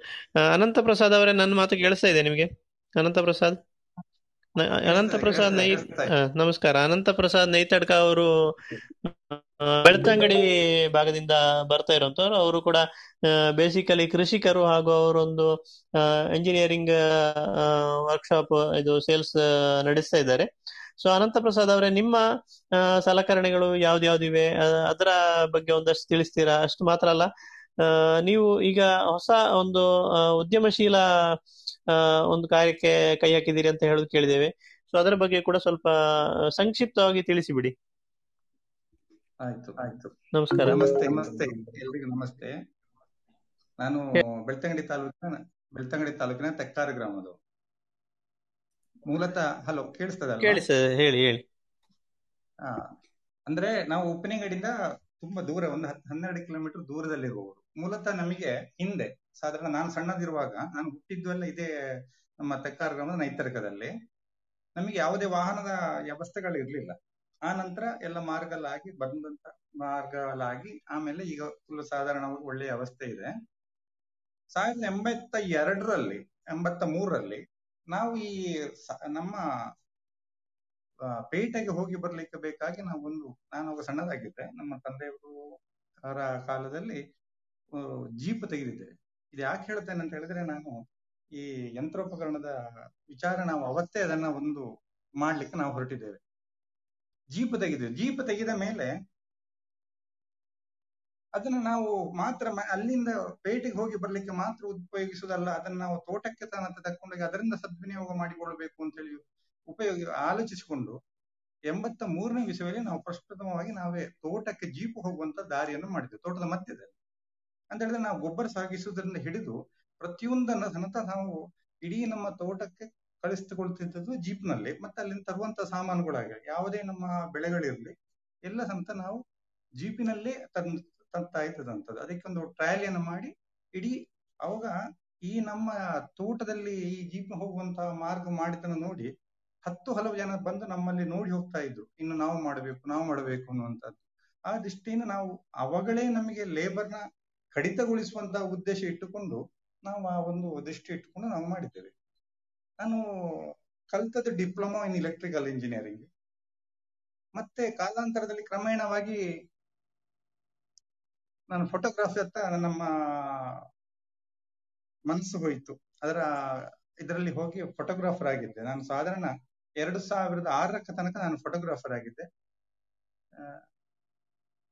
ಅನಂತ ಪ್ರಸಾದ್ ಅವರೇ ನನ್ನ ಮಾತು ಕೇಳಿಸ್ತಾ ಇದೆ ನಿಮಗೆ? ಅನಂತ ಪ್ರಸಾದ್ ಅನಂತ ಪ್ರಸಾದ್ ನೈ ನಮಸ್ಕಾರ. ಅನಂತ ಪ್ರಸಾದ್ ನೈತಡ್ಕ ಅವರು ಬೆಳ್ತಂಗಡಿ ಭಾಗದಿಂದ ಬರ್ತಾ ಇರುವಂತವ್ರು. ಅವರು ಕೂಡ ಬೇಸಿಕಲಿ ಕೃಷಿಕರು ಹಾಗೂ ಅವರೊಂದು ಇಂಜಿನಿಯರಿಂಗ್ ವರ್ಕ್ಶಾಪ್ ಇದು ಸೇಲ್ಸ್ ನಡೆಸ್ತಾ ಇದ್ದಾರೆ. ಸೊ ಅನಂತ ಪ್ರಸಾದ್ ಅವರೇ ನಿಮ್ಮ ಸಲಕರಣೆಗಳು ಯಾವ್ದ್ಯಾವ್ದಿವೆ? ಆ, ಅದರ ಬಗ್ಗೆ ಒಂದಷ್ಟು ತಿಳಿಸ್ತೀರಾ? ಅಷ್ಟು ಮಾತ್ರ ಅಲ್ಲ. ಆ, ನೀವು ಈಗ ಹೊಸ ಒಂದು ಉದ್ಯಮಶೀಲ ಒಂದು ಕಾರ್ಯಕ್ಕೆ ಕೈ ಹಾಕಿದ್ದೀರಿ ಅಂತ ಹೇಳೋದು ಕೇಳಿದ್ದೇವೆ. ಸೊ ಅದರ ಬಗ್ಗೆ ಕೂಡ ಸ್ವಲ್ಪ ಸಂಕ್ಷಿಪ್ತವಾಗಿ ತಿಳಿಸಿಬಿಡಿ. ಆಯ್ತು. ಆಯ್ತು. ನಮಸ್ಕಾರ. ನಮಸ್ತೆ. ನಮಸ್ತೆ. ಎಲ್ರಿಗೂ ನಮಸ್ತೆ. ನಾನು ಬೆಳ್ತಂಗಡಿ ತಾಲೂಕಿನ ಬೆಳ್ತಂಗಡಿ ತಾಲೂಕಿನ ತೆಕ್ಕಾರು ಗ್ರಾಮದವು ಮೂಲತಃ ಹಲೋ ಕೇಳಿಸ್ತದ ಕೇಳಿ ಹೇಳಿ. ಹೇಳಿ ಅಂದ್ರೆ ನಾವು ಉಪ್ಪಿನಂಗಡಿಯಿಂದ ತುಂಬಾ ದೂರ ಒಂದು ಹನ್ನೆರಡು ಕಿಲೋಮೀಟರ್ ದೂರದಲ್ಲಿರುವವರು ಮೂಲತಃ ನಮಗೆ ಹಿಂದೆ ಸಾಧಾರಣ ನಾನು ಸಣ್ಣದಿರುವಾಗ ನಾನು ಹುಟ್ಟಿದ್ದು ಎಲ್ಲ ಇದೇ ನಮ್ಮ ತೆಕ್ಕಾರ ಗ್ರಾಮದ ನೈತರ್ಕದಲ್ಲಿ ನಮಗೆ ಯಾವುದೇ ವಾಹನದ ವ್ಯವಸ್ಥೆಗಳು ಇರಲಿಲ್ಲ. ಆ ನಂತರ ಎಲ್ಲ ಮಾರ್ಗಲಾಗಿ ಬಂದಂತ ಮಾರ್ಗಲಾಗಿ ಆಮೇಲೆ ಈಗ ಫುಲ್ ಸಾಧಾರಣ ಒಳ್ಳೆಯ ಅವಸ್ಥೆ ಇದೆ. ಸಾವಿರದ ಎಂಬತ್ತ ಎರಡರಲ್ಲಿ ಎಂಬತ್ತ ಮೂರರಲ್ಲಿ ನಾವು ಈ ನಮ್ಮ ಪೇಟೆಗೆ ಹೋಗಿ ಬರ್ಲಿಕ್ಕೆ ಬೇಕಾಗಿ ನಾವು ಒಂದು, ನಾನು ಅವಾಗ ಸಣ್ಣದಾಗಿದ್ದೆ. ನಮ್ಮ ತಂದೆಯವರು ಅವರ ಕಾಲದಲ್ಲಿ ಜೀಪ್ ತೆಗೆದಿದ್ದೇವೆ ಇದು ಯಾಕೆ ಹೇಳ್ತೇನೆ ಅಂತ ಹೇಳಿದ್ರೆ ನಾನು ಈ ಯಂತ್ರೋಪಕರಣದ ವಿಚಾರ ನಾವು ಅವತ್ತೇ ಅದನ್ನ ಒಂದು ಮಾಡ್ಲಿಕ್ಕೆ ನಾವು ಹೊರಟಿದ್ದೇವೆ. ಜೀಪ್ ತೆಗೆದಿದ್ದೇವೆ. ಜೀಪ್ ತೆಗೆದ ಮೇಲೆ ಅದನ್ನ ನಾವು ಮಾತ್ರ ಅಲ್ಲಿಂದ ಪೇಟೆಗೆ ಹೋಗಿ ಬರ್ಲಿಕ್ಕೆ ಮಾತ್ರ ಉಪಯೋಗಿಸುವುದಲ್ಲ, ಅದನ್ನ ನಾವು ತೋಟಕ್ಕೆ ತನ್ನ ತಕೊಂಡೋಗಿ ಅದರಿಂದ ಸದ್ವಿನಿಯೋಗ ಮಾಡಿಕೊಳ್ಳಬೇಕು ಅಂತ ಹೇಳಿ ಉಪಯೋಗ, ಆಲೋಚಿಸಿಕೊಂಡು ಎಂಬತ್ತ ಮೂರನೇ ವಿಷಯದಲ್ಲಿ ನಾವು ಪ್ರಪ್ರಥಮವಾಗಿ ನಾವೇ ತೋಟಕ್ಕೆ ಜೀಪ್ ಹೋಗುವಂತ ದಾರಿಯನ್ನು ಮಾಡಿದ್ದೇವೆ, ತೋಟದ ಮಧ್ಯದಲ್ಲಿ. ಅಂತ ಹೇಳಿದ್ರೆ ನಾವು ಗೊಬ್ಬರ ಸಾಗಿಸುವುದರಿಂದ ಹಿಡಿದು ಪ್ರತಿಯೊಂದನ್ನ ಸಮತ ನಾವು ಇಡೀ ನಮ್ಮ ತೋಟಕ್ಕೆ ಕಳಿಸಿಕೊಳ್ತಿದ್ದದ್ದು ಜೀಪ್ನಲ್ಲಿ ಮತ್ತೆ ಅಲ್ಲಿಂದ ತರುವಂತ ಸಾಮಾನುಗಳಾಗಿ ಯಾವುದೇ ನಮ್ಮ ಬೆಳೆಗಳಿರ್ಲಿ, ಎಲ್ಲ ಸಮೇತ ನಾವು ಜೀಪಿನಲ್ಲೇ ತನ್ ಒಂದು ಅದಕ್ಕೊಂದು ಏನು ಮಾಡಿ, ಇಡೀ ಅವಾಗ ಈ ನಮ್ಮ ತೋಟದಲ್ಲಿ ಈ ಜೀಪ್ ಹೋಗುವಂತ ಮಾರ್ಗ ಮಾಡಿದ್ದನ್ನು ನೋಡಿ, ಹತ್ತು ಹಲವು ಜನ ಬಂದು ನಮ್ಮಲ್ಲಿ ನೋಡಿ ಹೋಗ್ತಾ ಇದ್ರು. ಇನ್ನು ನಾವು ಮಾಡಬೇಕು ನಾವು ಮಾಡಬೇಕು ಅನ್ನುವಂಥದ್ದು. ಆ ದೃಷ್ಟಿಯಿಂದ ನಾವು ಅವಾಗಲೇ ನಮಗೆ ಲೇಬರ್ನ ಕಡಿತಗೊಳಿಸುವಂತಹ ಉದ್ದೇಶ ಇಟ್ಟುಕೊಂಡು, ನಾವು ಆ ಒಂದು ದೃಷ್ಟಿ ಇಟ್ಟುಕೊಂಡು ನಾವು ಮಾಡಿದ್ದೇವೆ. ನಾನು ಕಲ್ತದ್ದು ಡಿಪ್ಲೊಮಾ ಇನ್ ಎಲೆಕ್ಟ್ರಿಕಲ್ ಇಂಜಿನಿಯರಿಂಗ್ ಮತ್ತೆ ಕಾಲಾಂತರದಲ್ಲಿ ಕ್ರಮೇಣವಾಗಿ ನಾನು ಫೋಟೋಗ್ರಾಫಿ ಹತ್ತ ನಮ್ಮ ಮನಸ್ಸು ಹೋಯಿತು. ಅದರ ಇದರಲ್ಲಿ ಹೋಗಿ ಫೋಟೋಗ್ರಾಫರ್ ಆಗಿದ್ದೆ. ನಾನು ಸಾಧಾರಣ ಎರಡು ಸಾವಿರದ ಆರರ ತನಕ ನಾನು ಫೋಟೋಗ್ರಾಫರ್ ಆಗಿದ್ದೆ.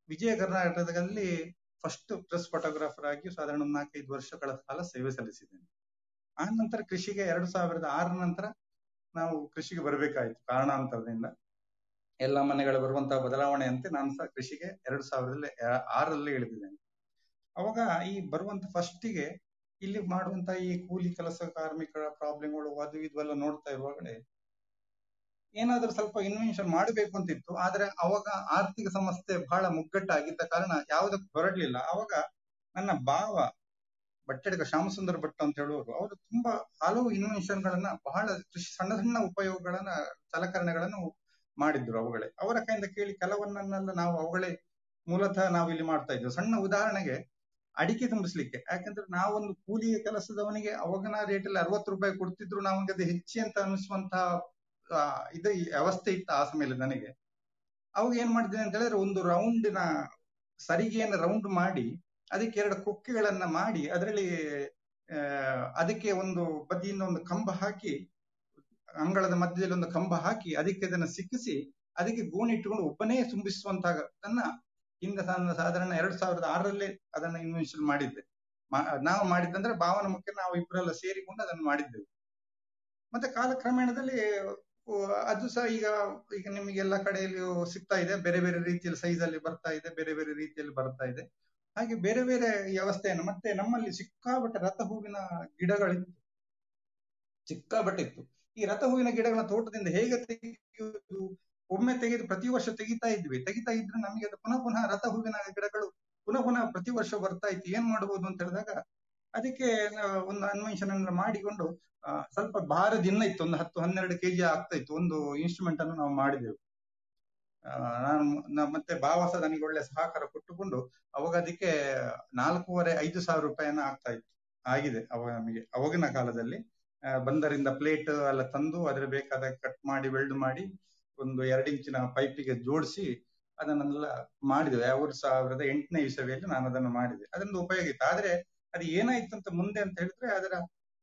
ವಿಜಯ ಕರ್ನಾಟಕದಲ್ಲಿ ಫಸ್ಟ್ ಪ್ರೆಸ್ ಫೋಟೋಗ್ರಾಫರ್ ಆಗಿ ಸಾಧಾರಣ ಒಂದು ನಾಲ್ಕೈದು ವರ್ಷಗಳ ಕಾಲ ಸೇವೆ ಸಲ್ಲಿಸಿದ್ದೇನೆ. ಆ ನಂತರ ಕೃಷಿಗೆ ಎರಡು ಸಾವಿರದ ಆರ ನಂತರ ನಾವು ಕೃಷಿಗೆ ಬರಬೇಕಾಯಿತು ಕಾರಣಾಂತರದಿಂದ. ಎಲ್ಲ ಮನೆಗಳು ಬರುವಂತಹ ಬದಲಾವಣೆಯಂತೆ ನಾನು ಸಹ ಕೃಷಿಗೆ ಎರಡು ಸಾವಿರದಲ್ಲಿ ಆರಲ್ಲೇ ಆರರಲ್ಲಿ ಇಳಿದಿದ್ದೇನೆ. ಅವಾಗ ಈ ಬರುವಂತ ಫಸ್ಟಿಗೆ ಇಲ್ಲಿ ಮಾಡುವಂತ ಈ ಕೂಲಿ ಕೆಲಸ, ಕಾರ್ಮಿಕರ ಪ್ರಾಬ್ಲಮ್ಗಳು ಅದು ಇದು ಎಲ್ಲ ನೋಡ್ತಾ ಇರುವಾಗಲೇ ಏನಾದ್ರೂ ಸ್ವಲ್ಪ ಇನ್ವೆನ್ಷನ್ ಮಾಡಬೇಕು ಅಂತಿತ್ತು. ಆದ್ರೆ ಅವಾಗ ಆರ್ಥಿಕ ಸಮಸ್ಯೆ ಬಹಳ ಮುಗ್ಗಟ್ಟಾಗಿದ್ದ ಕಾರಣ ಯಾವುದಕ್ಕೂ ಹೊರಡ್ಲಿಲ್ಲ ಅವಾಗ ನನ್ನ ಭಾವ ಬಟ್ಟೆಡಿಗ ಶ್ಯಾಮಸುಂದರ ಭಟ್ ಅಂತ ಹೇಳುವವರು, ಅವರು ತುಂಬಾ ಹಲವು ಇನ್ವೆನ್ಷನ್ ಗಳನ್ನ ಬಹಳ ಕೃಷಿ ಸಣ್ಣ ಸಣ್ಣ ಉಪಯೋಗಗಳನ್ನ, ಸಲಕರಣೆಗಳನ್ನು ಮಾಡಿದ್ರು ಅವುಗಳೇ. ಅವರ ಕೈಯಿಂದ ಕೇಳಿ ಕೆಲವನ್ನೆಲ್ಲ ನಾವು ಅವುಗಳೇ ಮೂಲತಃ ನಾವು ಇಲ್ಲಿ ಮಾಡ್ತಾ ಇದ್ವಿ. ಸಣ್ಣ ಉದಾಹರಣೆಗೆ ಅಡಿಕೆ ತುಂಬಿಸ್ಲಿಕ್ಕೆ. ಯಾಕಂದ್ರೆ ನಾವೊಂದು ಕೂಲಿಯ ಕೆಲಸದವನಿಗೆ ಅವಾಗಿನ ರೇಟಲ್ಲಿ ಅರವತ್ತು ರೂಪಾಯಿ ಕೊಡ್ತಿದ್ರು ನಮಗೆ ಅದು ಹೆಚ್ಚಿ ಅಂತ ಅನಿಸುವಂತಹ ಇದು ವ್ಯವಸ್ಥೆ ಇತ್ತು ಆ ಸಮಯದಲ್ಲಿ ನನಗೆ. ಅವಾಗ ಏನ್ ಮಾಡಿದ್ದೇನೆ ಅಂತ ಹೇಳಿದ್ರೆ ಒಂದು ರೌಂಡಿನ ಸರಿಗೆಯನ್ನ ರೌಂಡ್ ಮಾಡಿ ಅದಕ್ಕೆ ಎರಡು ಕೊಕ್ಕೆಗಳನ್ನ ಮಾಡಿ ಅದರಲ್ಲಿ ಅದಕ್ಕೆ ಒಂದು ಬದಿಯಿಂದ ಒಂದು ಕಂಬ ಹಾಕಿ ಅಂಗಳದ ಮಧ್ಯದಲ್ಲಿ ಒಂದು ಕಂಬ ಹಾಕಿ ಅದಕ್ಕೆ ಅದನ್ನ ಸಿಕ್ಕಿಸಿ ಅದಕ್ಕೆ ಗೋಣಿ ಇಟ್ಟುಕೊಂಡು ಒಬ್ಬನೇ ತುಂಬಿಸುವಂತಹ ತನ್ನ ಹಿಂದೆ ನಾನು ಸಾಧಾರಣ ಎರಡ್ ಸಾವಿರದ ಆರರಲ್ಲಿ ಅದನ್ನ ಇನ್ವೆನ್ಷನ್ ಮಾಡಿದ್ದೆ. ನಾವು ಮಾಡಿದ್ದಂದ್ರೆ ಭಾವನ ಮುಖ್ಯ ನಾವು ಇಬ್ಬರೆಲ್ಲ ಸೇರಿಕೊಂಡು ಅದನ್ನು ಮಾಡಿದ್ದೆವು. ಮತ್ತೆ ಕಾಲಕ್ರಮೇಣದಲ್ಲಿ ಅದು ಸಹ ಈಗ ಈಗ ನಿಮಗೆಲ್ಲ ಕಡೆಯಲ್ಲಿ ಸಿಗ್ತಾ ಇದೆ. ಬೇರೆ ಬೇರೆ ರೀತಿಯಲ್ಲಿ ಸೈಜ್ ಅಲ್ಲಿ ಬರ್ತಾ ಇದೆ, ಬೇರೆ ಬೇರೆ ರೀತಿಯಲ್ಲಿ ಬರ್ತಾ ಇದೆ. ಹಾಗೆ ಬೇರೆ ಬೇರೆ ವ್ಯವಸ್ಥೆಯನ್ನು ಮತ್ತೆ ನಮ್ಮಲ್ಲಿ ಸಿಕ್ಕಾಬಟ್ಟೆ ರಥ ಹೂವಿನ ಗಿಡಗಳಿತ್ತು. ಸಿಕ್ಕಾಪಟ್ಟೆ ಇತ್ತು. ಈ ರಥ ಹೂವಿನ ಗಿಡಗಳ ತೋಟದಿಂದ ಹೇಗೆ ತೆಗೆಯುವುದು? ಒಮ್ಮೆ ತೆಗೆದು ಪ್ರತಿ ವರ್ಷ ತೆಗಿತಾ ಇದ್ವಿ. ತೆಗಿತಾ ಇದ್ರೆ ನಮಗೆ ಅದು ಪುನಃ ಪುನಃ ರಥ ಹೂವಿನ ಗಿಡಗಳು ಪುನಃ ಪುನಃ ಪ್ರತಿ ವರ್ಷ ಬರ್ತಾ ಇತ್ತು. ಏನ್ ಮಾಡಬಹುದು ಅಂತ ಹೇಳಿದಾಗ ಅದಕ್ಕೆ ಒಂದು ಅನ್ವೇಷಣೆ ಮಾಡಿಕೊಂಡು ಸ್ವಲ್ಪ ಭಾರ ದಿನ ಇತ್ತು. ಒಂದು ಹತ್ತು, ಹನ್ನೆರಡು ಕೆಜಿ ಆಗ್ತಾ ಇತ್ತು. ಒಂದು ಇನ್ಸ್ಟ್ರೂಮೆಂಟ್ ಅನ್ನು ನಾವು ಮಾಡಿದೆವು. ನಾನು ಮತ್ತೆ ಭಾವಸ ನನಗೆ ಒಳ್ಳೆ ಸಹಕಾರ ಕೊಟ್ಟುಕೊಂಡು ಅವಾಗ ಅದಕ್ಕೆ ನಾಲ್ಕೂವರೆ, ಐದು ಸಾವಿರ ರೂಪಾಯಿನ ಆಗ್ತಾ ಇತ್ತು. ಆಗಿದೆ ಅವಾಗ ನಮಗೆ, ಅವಾಗಿನ ಕಾಲದಲ್ಲಿ. ಬಂದರಿಂದ ಪ್ಲೇಟ್ ಎಲ್ಲ ತಂದು ಅದ್ರ ಬೇಕಾದ ಕಟ್ ಮಾಡಿ ವೆಲ್ಡ್ ಮಾಡಿ ಒಂದು ಎರಡು ಇಂಚಿನ ಪೈಪಿಗೆ ಜೋಡಿಸಿ ಅದನ್ನೆಲ್ಲ ಮಾಡಿದೆ. ಎರಡು ಸಾವಿರದ ಎಂಟನೇ ಇಸವಿಯಲ್ಲಿ ನಾನು ಅದನ್ನು ಮಾಡಿದೆ. ಅದರಿಂದ ಉಪಯೋಗ ಇತ್ತು. ಆದ್ರೆ ಅದು ಏನಾಯ್ತು ಅಂತ ಮುಂದೆ ಅಂತ ಹೇಳಿದ್ರೆ ಅದರ,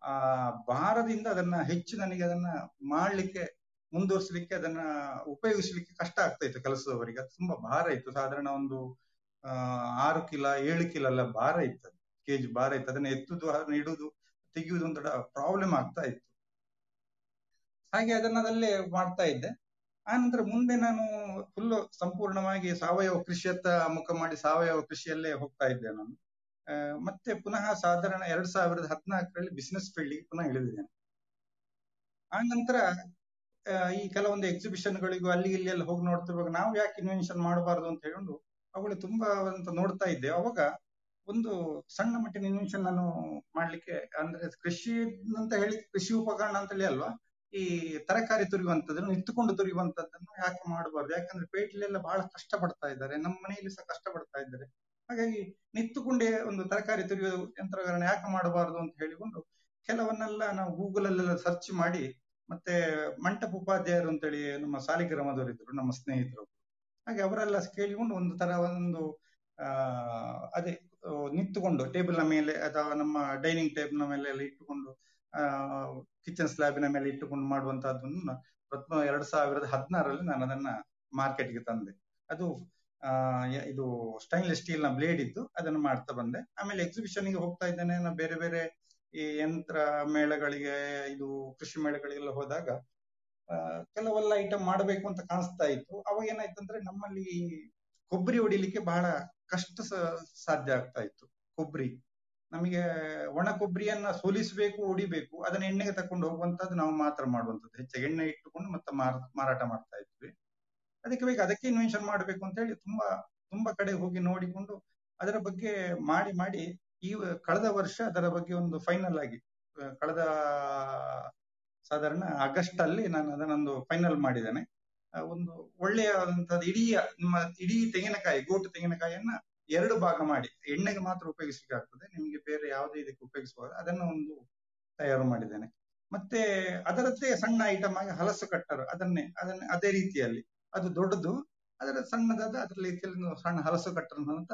ಆ, ಭಾರದಿಂದ ಅದನ್ನ ಹೆಚ್ಚು ನನಗೆ ಅದನ್ನ ಮಾಡ್ಲಿಕ್ಕೆ, ಮುಂದುವರಿಸಲಿಕ್ಕೆ ಅದನ್ನ ಉಪಯೋಗಿಸ್ಲಿಕ್ಕೆ ಕಷ್ಟ ಆಗ್ತಾ ಇತ್ತು ಕೆಲಸದವರಿಗೆ. ಅದು ತುಂಬಾ ಭಾರ ಇತ್ತು. ಸಾಧಾರಣ ಒಂದು, ಆ, ಆರು ಕಿಲ, ಏಳು ಕಿಲ ಎಲ್ಲ ಭಾರ ಇತ್ತು. ಕೆಜಿ ಭಾರ ಇತ್ತು. ಅದನ್ನ ಎತ್ತುದು, ಅದನ್ನ ಇಡುದು ತೆಗೆಯುವುದು ಒಂದು ಪ್ರಾಬ್ಲಮ್ ಆಗ್ತಾ ಇತ್ತು. ಹಾಗೆ ಅದನ್ನ ಅದಲ್ಲೇ ಮಾಡ್ತಾ ಇದ್ದೆ. ಆನಂತರ ಮುಂದೆ ನಾನು ಫುಲ್ ಸಂಪೂರ್ಣವಾಗಿ ಸಾವಯವ ಕೃಷಿಯತ್ತ ಮುಖ ಮಾಡಿ ಸಾವಯವ ಕೃಷಿಯಲ್ಲೇ ಹೋಗ್ತಾ ಇದ್ದೆ ನಾನು. ಮತ್ತೆ ಪುನಃ ಸಾಧಾರಣ ಎರಡ್ ಸಾವಿರದ ಹದಿನಾಲ್ಕರಲ್ಲಿ ಬಿಸಿನೆಸ್ ಫೀಲ್ಡ್ಗೆ ಪುನಃ ಇಳಿದಿದ್ದೇನೆ ಆ ನಂತರ ಈ ಕೆಲವೊಂದು ಎಕ್ಸಿಬಿಷನ್ಗಳಿಗೂ ಅಲ್ಲಿ ಇಲ್ಲಿ ಎಲ್ಲ ಹೋಗಿ ನೋಡ್ತಿರುವಾಗ ನಾವು ಯಾಕೆ ಇನ್ವೆನ್ಷನ್ ಮಾಡಬಾರ್ದು ಅಂತ ಹೇಳಿಕೊಂಡು ಅವುಗಳು ತುಂಬಾ ಅಂತ ನೋಡ್ತಾ ಇದ್ದೆ. ಅವಾಗ ಒಂದು ಸಣ್ಣ ಮಟ್ಟಿನ ಇನ್ವೆನ್ಷನ್ ನಾನು ಮಾಡ್ಲಿಕ್ಕೆ ಅಂದ್ರೆ ಕೃಷಿ ಅಂತ ಹೇಳಿ ಕೃಷಿ ಉಪಕರಣ ಅಂತ ಹೇಳಿ ಅಲ್ವಾ? ಈ ತರಕಾರಿ ತುರಿಯುವಂತದನ್ನು ನಿಂತುಕೊಂಡು ತುರಿಯುವಂತದ್ದನ್ನು ಯಾಕೆ ಮಾಡಬಾರ್ದು? ಯಾಕಂದ್ರೆ ಪೇಟೆಲೆಲ್ಲ ಬಹಳ ಕಷ್ಟ ಪಡ್ತಾ ಇದ್ದಾರೆ. ನಮ್ಮ ಮನೆಯಲ್ಲಿ ಸಹ ಕಷ್ಟ ಪಡ್ತಾ ಇದ್ದಾರೆ. ಹಾಗಾಗಿ ನಿಂತುಕೊಂಡೇ ಒಂದು ತರಕಾರಿ ತುರಿಯುವ ಯಂತ್ರಗಳನ್ನ ಯಾಕೆ ಮಾಡಬಾರ್ದು ಅಂತ ಹೇಳಿಕೊಂಡು ಕೆಲವನ್ನೆಲ್ಲ ನಾವು ಗೂಗಲ್ ಅಲ್ಲೆಲ್ಲ ಸರ್ಚ್ ಮಾಡಿ ಮತ್ತೆ ಮಂಟಪ ಉಪಾಧ್ಯಾಯರು ಅಂತೇಳಿ ನಮ್ಮ ಸಾಲಿಗ್ರಾಮದವರು ಇದ್ರು ನಮ್ಮ ಸ್ನೇಹಿತರು ಹಾಗೆ ಅವರೆಲ್ಲ ಕೇಳಿಕೊಂಡು ಒಂದು ತರ ಒಂದು ಅದೇ ನಿಂತುಕೊಂಡು ಟೇಬಲ್ನ ಮೇಲೆ ಅಥವಾ ನಮ್ಮ ಡೈನಿಂಗ್ ಟೇಬಲ್ನ ಮೇಲೆ ಎಲ್ಲ ಇಟ್ಟುಕೊಂಡು ಕಿಚನ್ ಸ್ಲ್ಯಾಬಿನ ಮೇಲೆ ಇಟ್ಟುಕೊಂಡು ಮಾಡುವಂತಹದ್ದನ್ನು ಎರಡ್ ಸಾವಿರದ ಹದಿನಾರರಲ್ಲಿ ನಾನು ಅದನ್ನ ಮಾರ್ಕೆಟ್ಗೆ ತಂದೆ. ಅದು ಇದು ಸ್ಟೈನ್ಲೆಸ್ ಸ್ಟೀಲ್ನ ಬ್ಲೇಡ್ ಇದ್ದು ಅದನ್ನು ಮಾಡ್ತಾ ಬಂದೆ. ಆಮೇಲೆ ಎಕ್ಸಿಬಿಷನ್ಗೆ ಹೋಗ್ತಾ ಇದ್ದೇನೆ. ನಾನು ಬೇರೆ ಬೇರೆ ಈ ಯಂತ್ರ ಮೇಳಗಳಿಗೆ, ಇದು ಕೃಷಿ ಮೇಳಗಳಿಗೆಲ್ಲ ಹೋದಾಗ ಕೆಲವೆಲ್ಲ ಐಟಮ್ ಮಾಡಬೇಕು ಅಂತ ಕಾಣಿಸ್ತಾ ಇತ್ತು. ಅವಾಗ ಏನಾಯ್ತು ಅಂದ್ರೆ ನಮ್ಮಲ್ಲಿ ಕೊಬ್ಬರಿ ಹೊಡಿಲಿಕ್ಕೆ ಬಹಳ ಕಷ್ಟ ಸಾಧ್ಯ ಆಗ್ತಾ ಇತ್ತು. ಕೊಬ್ಬರಿ ನಮಗೆ ಒಣ ಕೊಬ್ಬರಿಯನ್ನ ಸೋಲಿಸಬೇಕು, ಹೊಡಿಬೇಕು, ಅದನ್ನ ಎಣ್ಣೆಗೆ ತಕೊಂಡು ಹೋಗುವಂತದ್ದು ನಾವು ಮಾತ್ರ ಮಾಡುವಂತದ್ದು ಹೆಚ್ಚಾಗಿ ಎಣ್ಣೆ ಇಟ್ಟುಕೊಂಡು ಮತ್ತೆ ಮಾರ- ಮಾರಾಟ ಮಾಡ್ತಾ ಇದ್ವಿ. ಅದಕ್ಕೆ ಬೇಕು ಅದಕ್ಕೆ ಇನ್ವೆನ್ಷನ್ ಮಾಡಬೇಕು ಅಂತ ಹೇಳಿ ತುಂಬಾ ತುಂಬಾ ಕಡೆ ಹೋಗಿ ನೋಡಿಕೊಂಡು ಅದರ ಬಗ್ಗೆ ಮಾಡಿ ಮಾಡಿ ಈ ಕಳೆದ ವರ್ಷ ಅದರ ಬಗ್ಗೆ ಒಂದು ಫೈನಲ್ ಆಗಿ, ಕಳೆದ, ಸಾಧಾರಣ ಆಗಸ್ಟ್ ಅಲ್ಲಿ ನಾನು ಅದನ್ನೊಂದು ಫೈನಲ್ ಮಾಡಿದ್ದೇನೆ. ಒಂದು ಒಳ್ಳೆಯದಂತದ್ದು ಇಡೀ, ನಿಮ್ಮ ಇಡೀ ತೆಂಗಿನಕಾಯಿ, ಗೋಟು ತೆಂಗಿನಕಾಯಿಯನ್ನ ಎರಡು ಭಾಗ ಮಾಡಿ, ಎಣ್ಣೆಗೆ ಮಾತ್ರ ಉಪಯೋಗಿಸಬೇಕಾಗ್ತದೆ ನಿಮಗೆ ಬೇರೆ ಯಾವುದೇ ಇದಕ್ಕೆ ಉಪಯೋಗಿಸಬಹುದು ಅದನ್ನ ಒಂದು ತಯಾರು ಮಾಡಿದ್ದೇನೆ. ಮತ್ತೆ ಅದರದ್ದೇ ಸಣ್ಣ ಐಟಮ್ ಆಗಿ ಹಲಸು ಕಟ್ಟರು ಅದನ್ನೇ, ಅದನ್ನ ಅದೇ ರೀತಿಯಲ್ಲಿ. ಅದು ದೊಡ್ಡದು, ಅದರ ಸಣ್ಣದಾದ ಅದರ ರೀತಿಯಲ್ಲಿ ಸಣ್ಣ ಹಲಸು ಕಟ್ಟರ್ ಅಂತ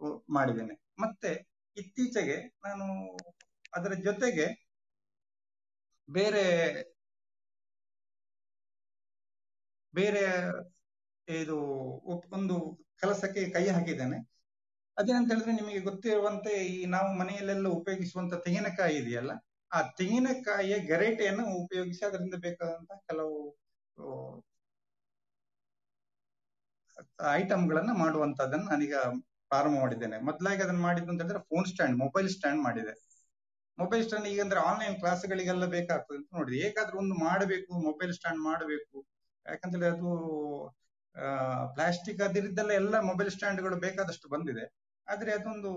ಉ- ಮಾಡಿದ್ದೇನೆ. ಮತ್ತೆ ಇತ್ತೀಚೆಗೆ ನಾನು ಅದರ ಜೊತೆಗೆ ಬೇರೆ ಬೇರೆ ಇದು ಒಂದು ಕೆಲಸಕ್ಕೆ ಕೈ ಹಾಕಿದ್ದೇನೆ. ಅದೇನಂತ ಹೇಳಿದ್ರೆ ನಿಮಗೆ ಗೊತ್ತಿರುವಂತೆ ಈ ನಾವು ಮನೆಯಲ್ಲೆಲ್ಲ ಉಪಯೋಗಿಸುವಂತ ತೆಂಗಿನಕಾಯಿ ಇದೆಯಲ್ಲ, ಆ ತೆಂಗಿನಕಾಯಿಯ ಗೆರೆಟೆಯನ್ನು ಉಪಯೋಗಿಸಿ ಅದರಿಂದ ಬೇಕಾದಂತಹ ಕೆಲವು ಐಟಮ್ಗಳನ್ನ ಮಾಡುವಂತದನ್ನ ನಾನೀಗ ಪ್ರಾರಂಭ ಮಾಡಿದ್ದೇನೆ. ಮೊದಲಾಗಿ ಅದನ್ನ ಮಾಡಿದ್ದು ಅಂತ ಹೇಳಿದ್ರೆ ಫೋನ್ ಸ್ಟ್ಯಾಂಡ್, ಮೊಬೈಲ್ ಸ್ಟ್ಯಾಂಡ್ ಮಾಡಿದೆ. ಮೊಬೈಲ್ ಸ್ಟ್ಯಾಂಡ್ ಈಗ ಅಂದ್ರೆ ಆನ್ಲೈನ್ ಕ್ಲಾಸ್ಗಳಿಗೆಲ್ಲ ಬೇಕಾಗ್ತದೆ ಅಂತ ನೋಡಿ ಹೇಗಾದ್ರೂ ಒಂದು ಮಾಡಬೇಕು, ಮೊಬೈಲ್ ಸ್ಟ್ಯಾಂಡ್ ಮಾಡಬೇಕು. ಯಾಕಂತೇಳಿ ಅದು ಪ್ಲಾಸ್ಟಿಕ್ ಅದಿರಿದ್ದೆಲ್ಲ ಎಲ್ಲ ಮೊಬೈಲ್ ಸ್ಟ್ಯಾಂಡ್ಗಳು ಬೇಕಾದಷ್ಟು ಬಂದಿದೆ. ಆದ್ರೆ ಅದೊಂದು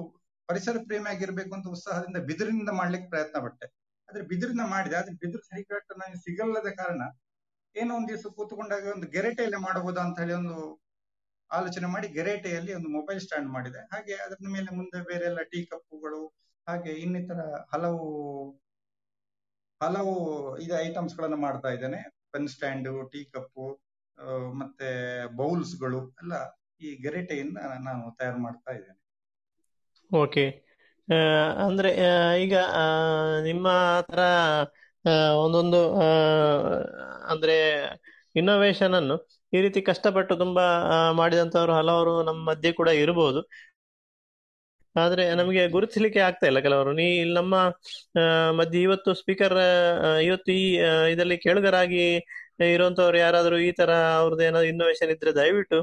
ಪರಿಸರ ಪ್ರೇಮಿ ಆಗಿರ್ಬೇಕು ಅಂತ ಉತ್ಸಾಹದಿಂದ ಬಿದಿರಿನಿಂದ ಮಾಡ್ಲಿಕ್ಕೆ ಪ್ರಯತ್ನ ಪಟ್ಟೆ. ಆದ್ರೆ ಬಿದಿರಿನ ಮಾಡಿದೆ. ಆದ್ರೆ ಬಿದಿರು ಸರಿಕಟ್ಟು ನನಗೆ ಸಿಗಲ್ಲದ ಕಾರಣ ಏನೋ ಒಂದ್ ದಿವಸ ಕೂತ್ಕೊಂಡಾಗ ಒಂದು ಗೆರೆಟೆಯಲ್ಲಿ ಮಾಡಬಹುದಾ ಅಂತ ಹೇಳಿ ಒಂದು ಆಲೋಚನೆ ಮಾಡಿ ಗೆರೆಟೆಯಲ್ಲಿ ಒಂದು ಮೊಬೈಲ್ ಸ್ಟ್ಯಾಂಡ್ ಮಾಡಿದೆ. ಹಾಗೆ ಅದರ ಮೇಲೆ ಮುಂದೆ ಬೇರೆ ಎಲ್ಲ ಟೀ ಕಪ್ಪುಗಳು, ಹಾಗೆ ಇನ್ನಿತರ ಹಲವು ಹಲವು ಇದು ಐಟಮ್ಸ್ ಗಳನ್ನ ಮಾಡ್ತಾ ಇದ್ದೇನೆ. ಪೆನ್ ಸ್ಟ್ಯಾಂಡ್ ಟೀ ಕಪ್ಪು ಆ, ಮತ್ತೆ ಬೌಲ್ಸ್ಗಳು ಎಲ್ಲ ಈ ಗೆರೆಟೆಯಿಂದ ನಾನು ತಯಾರು ಮಾಡ್ತಾ ಇದ್ದೇನೆ. ಓಕೆ. ಅಂದ್ರೆ ಈಗ ನಿಮ್ಮ ತರ ಒಂದೊಂದು ಅಂದ್ರೆ ಇನ್ನೋವೇಶನ್ ಅನ್ನು ಈ ರೀತಿ ಕಷ್ಟಪಟ್ಟು ತುಂಬಾ ಮಾಡಿದಂತವರು ಹಲವರು ನಮ್ಮ ಮಧ್ಯೆ ಕೂಡ ಇರಬಹುದು ಆದ್ರೆ ನಮಗೆ ಗುರುತಿಸಲಿಕ್ಕೆ ಆಗ್ತಾ ಇಲ್ಲ ಕೆಲವರು. ನೀ ಇಲ್ಲಿ ನಮ್ಮ ಮಧ್ಯೆ ಇವತ್ತು ಸ್ಪೀಕರ್ ಇವತ್ತು ಈ ಇದರಲ್ಲಿ ಕೇಳುಗರಾಗಿ ಇರುವಂತವ್ರು ಯಾರಾದ್ರೂ ಈ ತರ ಅವ್ರದ್ದು ಏನಾದ್ರು ಇನ್ನೋವೇಶನ್ ಇದ್ರೆ ದಯವಿಟ್ಟು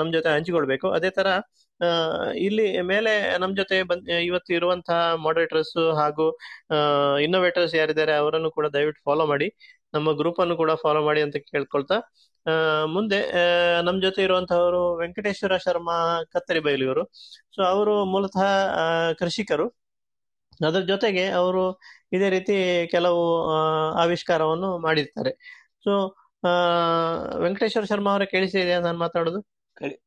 ನಮ್ ಜೊತೆ ಹಂಚಿಕೊಳ್ಬೇಕು. ಅದೇ ತರ ಇಲ್ಲಿ ಮೇಲೆ ನಮ್ ಜೊತೆ ಬಂದ್ ಇವತ್ತು ಇರುವಂತಹ ಮಾಡರೇಟರ್ಸ್ ಹಾಗೂ ಇನ್ನೋವೇಟರ್ಸ್ ಯಾರಿದ್ದಾರೆ ಅವರನ್ನು ಕೂಡ ದಯವಿಟ್ಟು ಫಾಲೋ ಮಾಡಿ. ನಮ್ಮ ಗ್ರೂಪ್ ಅನ್ನು ಕೂಡ ಫಾಲೋ ಮಾಡಿ ಅಂತ ಕೇಳ್ಕೊಳ್ತಾ ಮುಂದೆ ನಮ್ ಜೊತೆ ಇರುವಂತಹವರು ವೆಂಕಟೇಶ್ವರ ಶರ್ಮಾ ಕತ್ತರಿ ಬೈಲಿಯವರು ಸೊ ಅವರು ಮೂಲತಃ ಕೃಷಿಕರು. ಅದರ ಜೊತೆಗೆ ಅವರು ಇದೇ ರೀತಿ ಕೆಲವು ಆವಿಷ್ಕಾರವನ್ನು ಮಾಡಿರ್ತಾರೆ. ಸೊ ವೆಂಕಟೇಶ್ವರ ಶರ್ಮಾ ಅವರೇ ಕೇಳಿಸಿದೆ ನಾನು ಮಾತಾಡೋದು?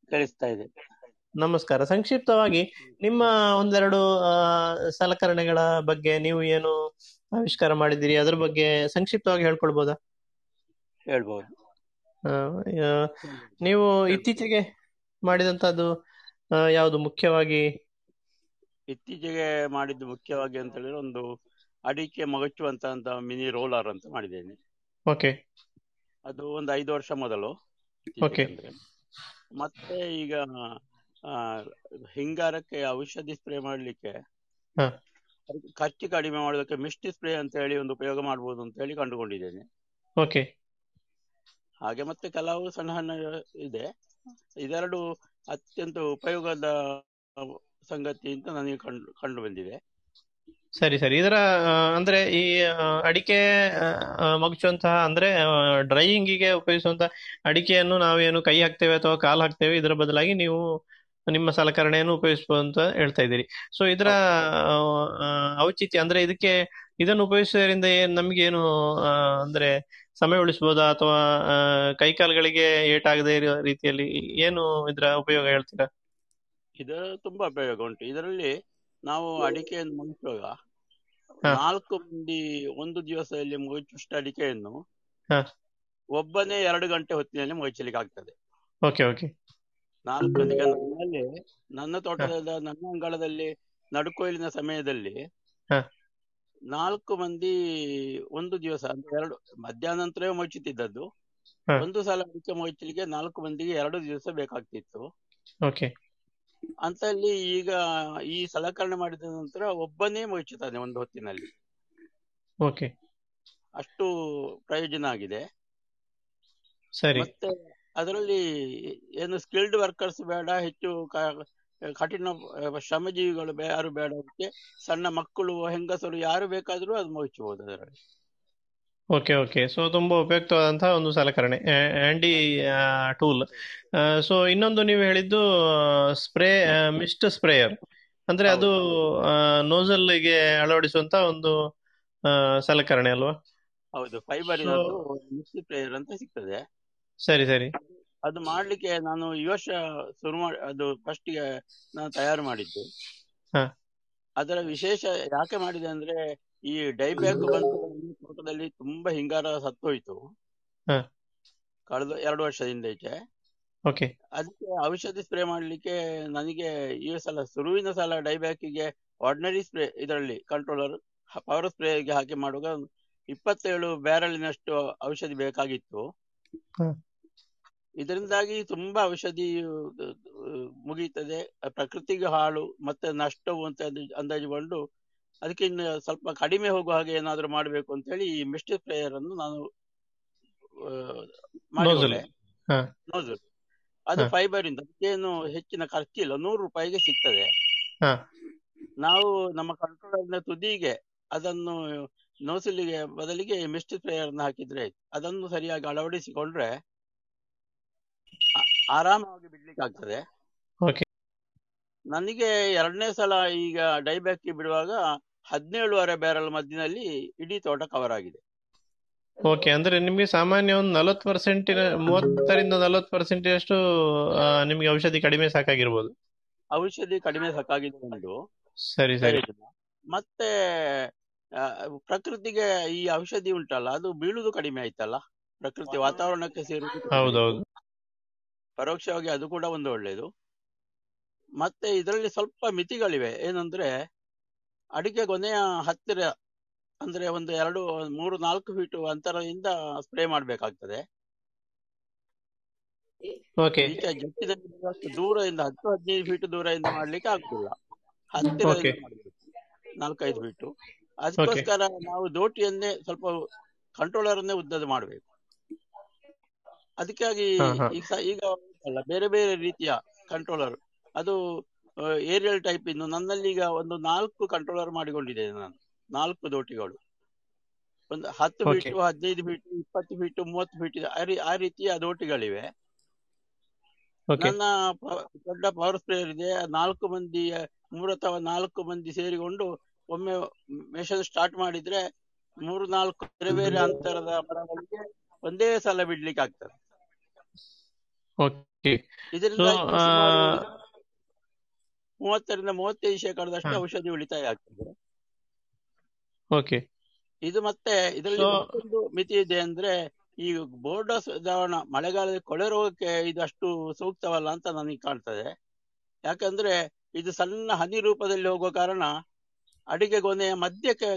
ಕೇಳಿಸ್ತಾ ಇದೆ. ನಮಸ್ಕಾರ. ಸಂಕ್ಷಿಪ್ತವಾಗಿ ನಿಮ್ಮ ಒಂದೆರಡು ಸಲಕರಣೆಗಳ ಬಗ್ಗೆ ನೀವು ಏನು ಆವಿಷ್ಕಾರ ಮಾಡಿದ್ದೀರಿ? ಅದ್ರ ಬಗ್ಗೆ ಸಂಕ್ಷಿಪ್ತವಾಗಿ ಹೇಳ್ಕೊಳ್ಬಹುದಾ ಆ, ನೀವು ಇತ್ತೀಚೆಗೆ ಮಾಡಿದಂತದ್ದು ಯಾವುದು ಮುಖ್ಯವಾಗಿ? ಇತ್ತೀಚೆಗೆ ಮಾಡಿದ್ದು ಮುಖ್ಯವಾಗಿ ಅಂತ ಹೇಳಿದ್ರೆ ಒಂದು ಅಡಿಕೆ ಮಗಚುವಂತ ಮಿನಿ ರೋಲರ್ ಅಂತ ಮಾಡಿದ್ದೇನೆ. ಓಕೆ. ಅದು ಒಂದು ಐದು ವರ್ಷ ಮೊದಲು ಓಕೆ. ಮತ್ತೆ ಈಗ ಹಿಂಗಾರಕ್ಕೆ ಔಷಧಿ ಸ್ಪ್ರೇ ಮಾಡ್ಲಿಕ್ಕೆ ಖರ್ಚು ಕಡಿಮೆ ಮಾಡೋದಕ್ಕೆ ಮಿಸ್ಟಿ ಸ್ಪ್ರೇ ಅಂತ ಹೇಳಿ ಒಂದು ಉಪಯೋಗ ಮಾಡಬಹುದು ಅಂತ ಹೇಳಿ ಕಂಡುಕೊಂಡಿದ್ದೇನೆ. ಓಕೆ. ಹಾಗೆ ಮತ್ತೆ ಕೆಲವು ಸಣ್ಣ ಸಣ್ಣ ಇದೆ. ಇದೆರಡು ಅತ್ಯಂತ ಉಪಯೋಗದ ಸಂಗತಿ ಅಂತ ನನಗೆ ಕಂಡು ಕಂಡು ಬಂದಿದೆ. ಸರಿ ಸರಿ. ಇದರ ಅಂದ್ರೆ ಈ ಅಡಿಕೆ ಮಗುಚುವಂತಹ, ಅಂದ್ರೆ ಡ್ರೈಯಿಂಗಿಗೆ ಉಪಯೋಗಿಸುವಂತಹ ಅಡಿಕೆಯನ್ನು ನಾವೇನು ಕೈ ಹಾಕ್ತೇವೆ ಅಥವಾ ಕಾಲು ಹಾಕ್ತೇವೆ, ಇದರ ಬದಲಾಗಿ ನೀವು ನಿಮ್ಮ ಸಲಕರಣೆಯನ್ನು ಉಪಯೋಗಿಸಬಹುದು ಹೇಳ್ತಾ ಇದ್ದೀರಿ. ಸೊ ಇದರ ಔಚಿತ್ಯ, ಅಂದ್ರೆ ಇದಕ್ಕೆ, ಇದನ್ನು ಉಪಯೋಗಿಸುವುದರಿಂದ ಏನ್ ನಮ್ಗೆ ಏನು ಅಂದ್ರೆ ಸಮಯ ಉಳಿಸಬಹುದಾ ಅಥವಾ ಕೈಕಾಲುಗಳಿಗೆ ಏಟಾಗದೇ ಇರೋ ರೀತಿಯಲ್ಲಿ ಏನು ಇದರ ಉಪಯೋಗ ಹೇಳ್ತೀರಾ? ಇದು ತುಂಬಾ ಉಪಯೋಗ ಉಂಟು. ಇದರಲ್ಲಿ ನಾವು ಅಡಿಕೆಯನ್ನು ಮುಗಿಸುವಾಗ. ನಾಲ್ಕು ಮಂದಿ ಒಂದು ದಿವಸದಲ್ಲಿ ಮುಗಿಸುವಷ್ಟು ಅಡಿಕೆಯನ್ನು. ಒಬ್ಬನೇ ಎರಡು ಗಂಟೆ ಹೊತ್ತಿನಲ್ಲಿ ಮುಗಿಸಲಿಕ್ಕೆ ಆಗ್ತದೆ. Okay okay. ನಾಲ್ಕು ನನ್ನಲ್ಲಿ ನನ್ನ ತೋಟದ ನನ್ನ ಅಂಗಳದಲ್ಲಿ ನಡುಕೊಯ್ಲಿನ ಸಮಯದಲ್ಲಿ. ನಾಲ್ಕು ಮಂದಿ ಒಂದು ದಿವಸ ಅಂದ್ರೆ ಎರಡು ಮಧ್ಯಾಹ್ನ ನಂತರವೇ ಮುಚ್ಚುತ್ತಿದ್ದದ್ದು ಒಂದು ಸಲ ಅಡಿಕೆ ಮುಚ್ಚಲಿಕ್ಕೆ ನಾಲ್ಕು ಮಂದಿಗೆ ಎರಡು ದಿವಸ ಬೇಕಾಗ್ತಿತ್ತು. ಅಂತಲ್ಲಿ ಈಗ ಈ ಸಲಕರಣೆ ಮಾಡಿದ ನಂತರ ಒಬ್ಬನೇ ಮುಚ್ಚುತ್ತಾನೆ ಒಂದು ಹೊತ್ತಿನಲ್ಲಿ. ಓಕೆ. ಅಷ್ಟು ಪ್ರಯೋಜನ ಆಗಿದೆ. ಸರಿ. ಮತ್ತೆ ಅದರಲ್ಲಿ ಏನು ಸ್ಕಿಲ್ಡ್ ವರ್ಕರ್ಸ್ ಬೇಡ ಹೆಚ್ಚು ಕ- ಕಠಿಣ ಶ್ರಮಜೀವಿಗಳು ಯಾರು ಬೇಡ ಅದಕ್ಕೆ ಸಣ್ಣ ಮಕ್ಕಳು ಹೆಂಗಸರು ಯಾರು ಬೇಕಾದರೂ ಅದು ಮುಚ್ಚಬಹುದು ಅದರಲ್ಲಿ. Okay okay. ಸೊ ತುಂಬಾ ಉಪಯುಕ್ತವಾದಂತಹ ಒಂದು ಸಲಕರಣೆ ಆಂಡಿ ಟೂಲ್. ಸೊ ಇನ್ನೊಂದು ನೀವು ಹೇಳಿದ್ದು ಸ್ಪ್ರೇ ಮಿಸ್ಟ್ ಸ್ಪ್ರೇಯರ್. ಅಂದ್ರೆ ಅದು ನೋಸಲ್ಗೆ ಅಳವಡಿಸುವಂತ ಒಂದು ಸಲಕರಣೆ ಅಲ್ವಾ? ಹೌದು ಫೈಬರ್ ಮಿಸ್ಟ್ ಸ್ಪ್ರೇಯರ್ ಅಂತ ಸಿಗ್ತದೆ. ಸರಿ ಸರಿ. ಅದು ಮಾಡ್ಲಿಕ್ಕೆ ನಾನು ಈ ವರ್ಷ ಶುರು ಮಾಡಿ ಅದು ಫಸ್ಟ್ಗೆ ನಾನು ತಯಾರು ಮಾಡಿದ್ದು ಹ. ಅದರ ವಿಶೇಷ ಯಾಕೆ ಮಾಡಿದೆ ಅಂದ್ರೆ ಈ ಡೈಬ್ಯಾಕ್ ಬಂದು ನಮ್ಮ ತೋಟದಲ್ಲಿ ತುಂಬಾ ಹಿಂಗಾರ ಸತ್ತೋಯ್ತು. ಕಳೆದ ಎರಡು ವರ್ಷದಿಂದ ಈಚೆ ಅದಕ್ಕೆ ಔಷಧಿ ಸ್ಪ್ರೇ ಮಾಡ್ಲಿಕ್ಕೆ ನನಗೆ ಈ ಸಲ ಶುರುವಿನ ಸಲ ಡೈಬ್ಯಾಕಿಗೆ ಆರ್ಡಿನರಿ ಸ್ಪ್ರೇ ಇದರಲ್ಲಿ ಕಂಟ್ರೋಲರ್ ಪವರ್ ಸ್ಪ್ರೇಗೆ ಹಾಕಿ ಮಾಡುವಾಗ ಇಪ್ಪತ್ತೇಳು ಬ್ಯಾರಲಿನಷ್ಟು ಔಷಧಿ ಬೇಕಾಗಿತ್ತು. ಇದರಿಂದಾಗಿ ತುಂಬಾ ಔಷಧಿ ಮುಗೀತದೆ ಪ್ರಕೃತಿಗೆ ಹಾಳು ಮತ್ತೆ ನಷ್ಟವು ಅಂತ ಅಂದಾಜು- ಅಂದಾಜುಗೊಂಡು ಅದಕ್ಕೆ ಇನ್ನು ಸ್ವಲ್ಪ ಕಡಿಮೆ ಹೋಗುವ ಹಾಗೆ ಏನಾದ್ರೂ ಮಾಡಬೇಕು ಅಂತ ಹೇಳಿ ಈ ಮಿಸ್ಟಿ ಸ್ಪ್ರೇಯರ್ ಅನ್ನು ನಾನು ಅದು ಫೈಬರ್ ಇಂದ ಅದಕ್ಕೇನು ಹೆಚ್ಚಿನ ಖರ್ಚಿಲ್ಲ ನೂರು ರೂಪಾಯಿಗೆ ಸಿಗ್ತದೆ. ನಾವು ನಮ್ಮ ಕಂಟ್ರೋಲರ್ನ ತುದಿಗೆ ಅದನ್ನು ನೋಸಿಲಿಗೆ ಬದಲಿಗೆ ಮಿಸ್ಟ್ ಸ್ಪ್ರೇಯರ್ ಹಾಕಿದ್ರೆ ಆಯ್ತು. ಅದನ್ನು ಸರಿಯಾಗಿ ಅಳವಡಿಸಿಕೊಂಡ್ರೆ ಆರಾಮವಾಗಿ ಬಿಡ್ಲಿಕ್ಕೆ ಆಗ್ತದೆ ಓಕೆ ನನಗೆ ಎರಡನೇ ಸಲ ಈಗ ಡೈಬ್ಯಾಕ್ ಬಿಡುವಾಗ ಹದಿನೇಳುವರೆ ಬ್ಯಾರಲ್ ಮಧ್ಯದಲ್ಲಿ ಇಡೀ ತೋಟ ಕವರ್ ಆಗಿದೆ. ಓಕೆ ಅಂದ್ರೆ ನಿಮಗೆ ಸಾಮಾನ್ಯ ಒಂದು ನಲವತ್ತು ಪರ್ಸೆಂಟಿನ ಮೂವತ್ತರಿಂದ ನಲವತ್ತು ಪರ್ಸೆಂಟಷ್ಟು ನಿಮಗೆ ಔಷಧಿ ಕಡಿಮೆ ಸಾಕಾಗಿರ್ಬೋದು. ಔಷಧಿ ಕಡಿಮೆ ಸಾಕಾಗಿದೆ ಒಂದು ಸರಿ ಸರಿ. ಮತ್ತೆ ಪ್ರಕೃತಿಗೆ ಈ ಔಷಧಿ ಉಂಟಲ್ಲ ಅದು ಬೀಳುದು ಕಡಿಮೆ ಆಯ್ತಲ್ಲ? ಪ್ರಕೃತಿ ವಾತಾವರಣಕ್ಕೆ ಸೇರುವುದು. ಹೌದೌದು. ಪರೋಕ್ಷವಾಗಿ ಅದು ಕೂಡ ಒಂದು ಒಳ್ಳೆಯದು ಮತ್ತೆ ಇದರಲ್ಲಿ ಸ್ವಲ್ಪ ಮಿತಿಗಳಿವೆ. ಏನಂದ್ರೆ ಅಡಿಕೆ ಕೊನೆಯ ಹತ್ತಿರ ಅಂದ್ರೆ ಒಂದು ಎರಡು ಮೂರು ನಾಲ್ಕು ಫೀಟ್ ಅಂತರದಿಂದ ಸ್ಪ್ರೇ ಮಾಡಬೇಕಾಗ್ತದೆ. ದೂರದಿಂದ ಹತ್ತು ಹದಿನೈದು ಫೀಟ್ ದೂರದಿಂದ ಮಾಡ್ಲಿಕ್ಕೆ ಆಗ್ತಿಲ್ಲ. ಹತ್ತಿರ. ನಾಲ್ಕೈದು ಫೀಟ್ ಅದಕ್ಕೋಸ್ಕರ ನಾವು ದೋಟಿಯನ್ನೇ ಸ್ವಲ್ಪ ಕಂಟ್ರೋಲರ್ ಅನ್ನೇ ಉದ್ದದ ಮಾಡಬೇಕು. ಅದಕ್ಕಾಗಿ ಈಗ ಅಲ್ಲ ಬೇರೆ ಬೇರೆ ರೀತಿಯ ಕಂಟ್ರೋಲರ್ ಅದು ಏರಿಯಲ್ ಟೈಪ್ ಇನ್ನು ನನ್ನಲ್ಲಿ ಈಗ ಒಂದು ನಾಲ್ಕು ಕಂಟ್ರೋಲರ್ ಮಾಡಿಕೊಂಡಿದ್ದೇನೆ ನಾನು. ನಾಲ್ಕು ದೋಟಿಗಳು. ಒಂದು ಹತ್ತು. ಫೀಟ್ ಹದಿನೈದು ಫೀಟ್ ಇಪ್ಪತ್ತು ಫೀಟ್ ಮೂವತ್ತು ಫೀಟ್ ಆ ರೀತಿಯ ದೋಟಿಗಳಿವೆ. ನನ್ನ ದೊಡ್ಡ ಪವರ್ ಸ್ಪ್ರೇಯರ್ ಇದೆ. ನಾಲ್ಕು ಮಂದಿ ಮೂರು ಅಥವಾ ನಾಲ್ಕು ಮಂದಿ ಸೇರಿಕೊಂಡು ಒಮ್ಮೆ ಮೆಷನ್ ಸ್ಟಾರ್ಟ್ ಮಾಡಿದ್ರೆ ಮೂರು ನಾಲ್ಕು ಬೇರೆ ಬೇರೆ ಅಂತರದ ಮರಗಳಿಗೆ ಒಂದೇ ಸಲ ಬಿಡ್ಲಿಕ್ಕೆ ಆಗ್ತದೆ ಓಕೆ ಇದರಿಂದ ಮೂವತ್ತರಿಂದ ಮೂವತ್ತೈದು ಶೇಕಡದಷ್ಟು. ಔಷಧಿ ಉಳಿತಾಯ ಆಗ್ತದೆ. ಓಕೆ ಇದು ಮತ್ತೆ ಇದರಲ್ಲಿ ಒಂದು ಮಿತಿ ಇದೆ ಅಂದ್ರೆ ಈ ಬೋರ್ಡಸ್ ದ್ರಾವಣ ಮಳೆಗಾಲದಲ್ಲಿ ಕೊಳೆ ರೋಗಕ್ಕೆ ಇದು ಅಷ್ಟು ಸೂಕ್ತವಲ್ಲ ಅಂತ ನನಗೆ ಕಾಣ್ತದೆ. ಯಾಕಂದ್ರೆ ಇದು ಸಣ್ಣ ಹನಿ ರೂಪದಲ್ಲಿ ಹೋಗುವ ಕಾರಣ ಅಡಿಕೆ ಗೊನೆಯ ಮಧ್ಯಕ್ಕೆ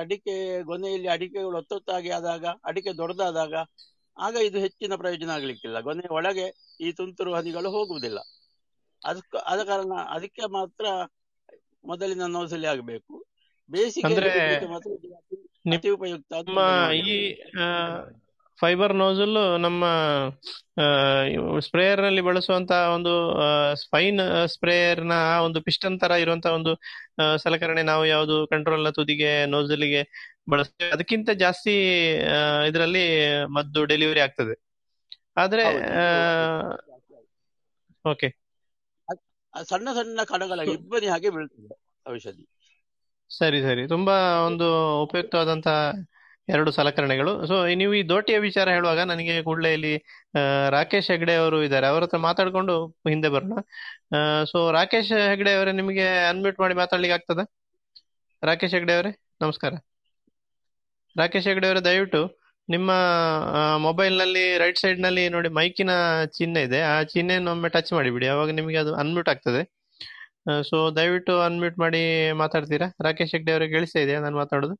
ಅಡಿಕೆ ಗೊನೆಯಲ್ಲಿ ಅಡಿಕೆಗಳು ಒತ್ತೊತ್ತಾಗಿ ಆದಾಗ ಅಡಿಕೆ ದೊಡ್ಡದಾದಾಗ ಆಗ ಇದು ಹೆಚ್ಚಿನ ಪ್ರಯೋಜನ ಆಗ್ಲಿಕ್ಕಿಲ್ಲ. ಗೊನೆ ಒಳಗೆ ಈ ತುಂತುರು ಹನಿಗಳು ಹೋಗುವುದಿಲ್ಲ. ಅದಕ್ಕೆ ಆದ ಕಾರಣ ಅದಕ್ಕೆ ಮಾತ್ರ ಮೊದಲಿನ ನೌಸಲಿ ಆಗಬೇಕು. ಬೇಸಿಗೆ ಮಾತ್ರ ಅತಿ- ಉಪಯುಕ್ತ ಫೈಬರ್ ನೋಜಲ್ ನಮ್ಮ ಸ್ಪ್ರೇಯರ್ನಲ್ಲಿ ಬಳಸುವಂತಹ ಒಂದು ಸ್ಪೈನ್ ಸ್ಪ್ರೇಯರ್ನ ಒಂದು ಪಿಸ್ಟನ್ ತರ ಇರುವಂತ ಒಂದು ಸಲಕರಣೆ ನಾವು ಯಾವುದು ಕಂಟ್ರೋಲ್ನ ತುದಿಗೆ ನೋಜಲ್ಗೆ ಬಳಸ್ತೇವೆ. ಅದಕ್ಕಿಂತ ಜಾಸ್ತಿ ಇದರಲ್ಲಿ ಮದ್ದು ಡೆಲಿವರಿ ಆಗ್ತದೆ. ಆದ್ರೆ ಓಕೆ. ಸಣ್ಣ ಸಣ್ಣ ಕಣಗಳ ಇಬ್ಬನಿ ಹಾಗೆ ಬೀಳ್ತದೆ ಔಷಧಿ. ಸರಿ ಸರಿ. ತುಂಬಾ ಒಂದು ಉಪಯುಕ್ತವಾದಂತ ಎರಡು ಸಲಕರಣೆಗಳು. ಸೊ ನೀವು ಈ ದೋಟಿಯ ವಿಚಾರ ಹೇಳುವಾಗ ನನಗೆ ಕೂಡಲೇ ಇಲ್ಲಿ ರಾಕೇಶ್ ಹೆಗ್ಡೆ ಅವರು ಇದ್ದಾರೆ. ಅವರ ಹತ್ರ ಮಾತಾಡ್ಕೊಂಡು ಹಿಂದೆ ಬರೋಣ. ಸೊ ರಾಕೇಶ್ ಹೆಗ್ಡೆ ಅವರೇ ನಿಮಗೆ ಅನ್ಮ್ಯೂಟ್ ಮಾಡಿ ಮಾತಾಡ್ಲಿಕ್ಕೆ ಆಗ್ತದ? ರಾಕೇಶ್ ಹೆಗ್ಡೆ ಅವರೇ, ನಮಸ್ಕಾರ. ರಾಕೇಶ್ ಹೆಗ್ಡೆ ಅವರೇ, ದಯವಿಟ್ಟು ನಿಮ್ಮ ಮೊಬೈಲ್ನಲ್ಲಿ ರೈಟ್ ಸೈಡ್ನಲ್ಲಿ ನೋಡಿ ಮೈಕಿನ ಚಿಹ್ನೆ ಇದೆ. ಆ ಚಿಹ್ನೆಯನ್ನು ಒಮ್ಮೆ ಟಚ್ ಮಾಡಿಬಿಡಿ. ಅವಾಗ ನಿಮಗೆ ಅದು ಅನ್ಮ್ಯೂಟ್ ಆಗ್ತದೆ. ಸೊ ದಯವಿಟ್ಟು ಅನ್ಮ್ಯೂಟ್ ಮಾಡಿ ಮಾತಾಡ್ತೀರಾ? ರಾಕೇಶ್ ಹೆಗ್ಡೆ ಅವರಿಗೆ ಕೇಳಿಸ್ತಾ ಇದೆಯಾ? ನಾನು ಮಾತಾಡೋದು.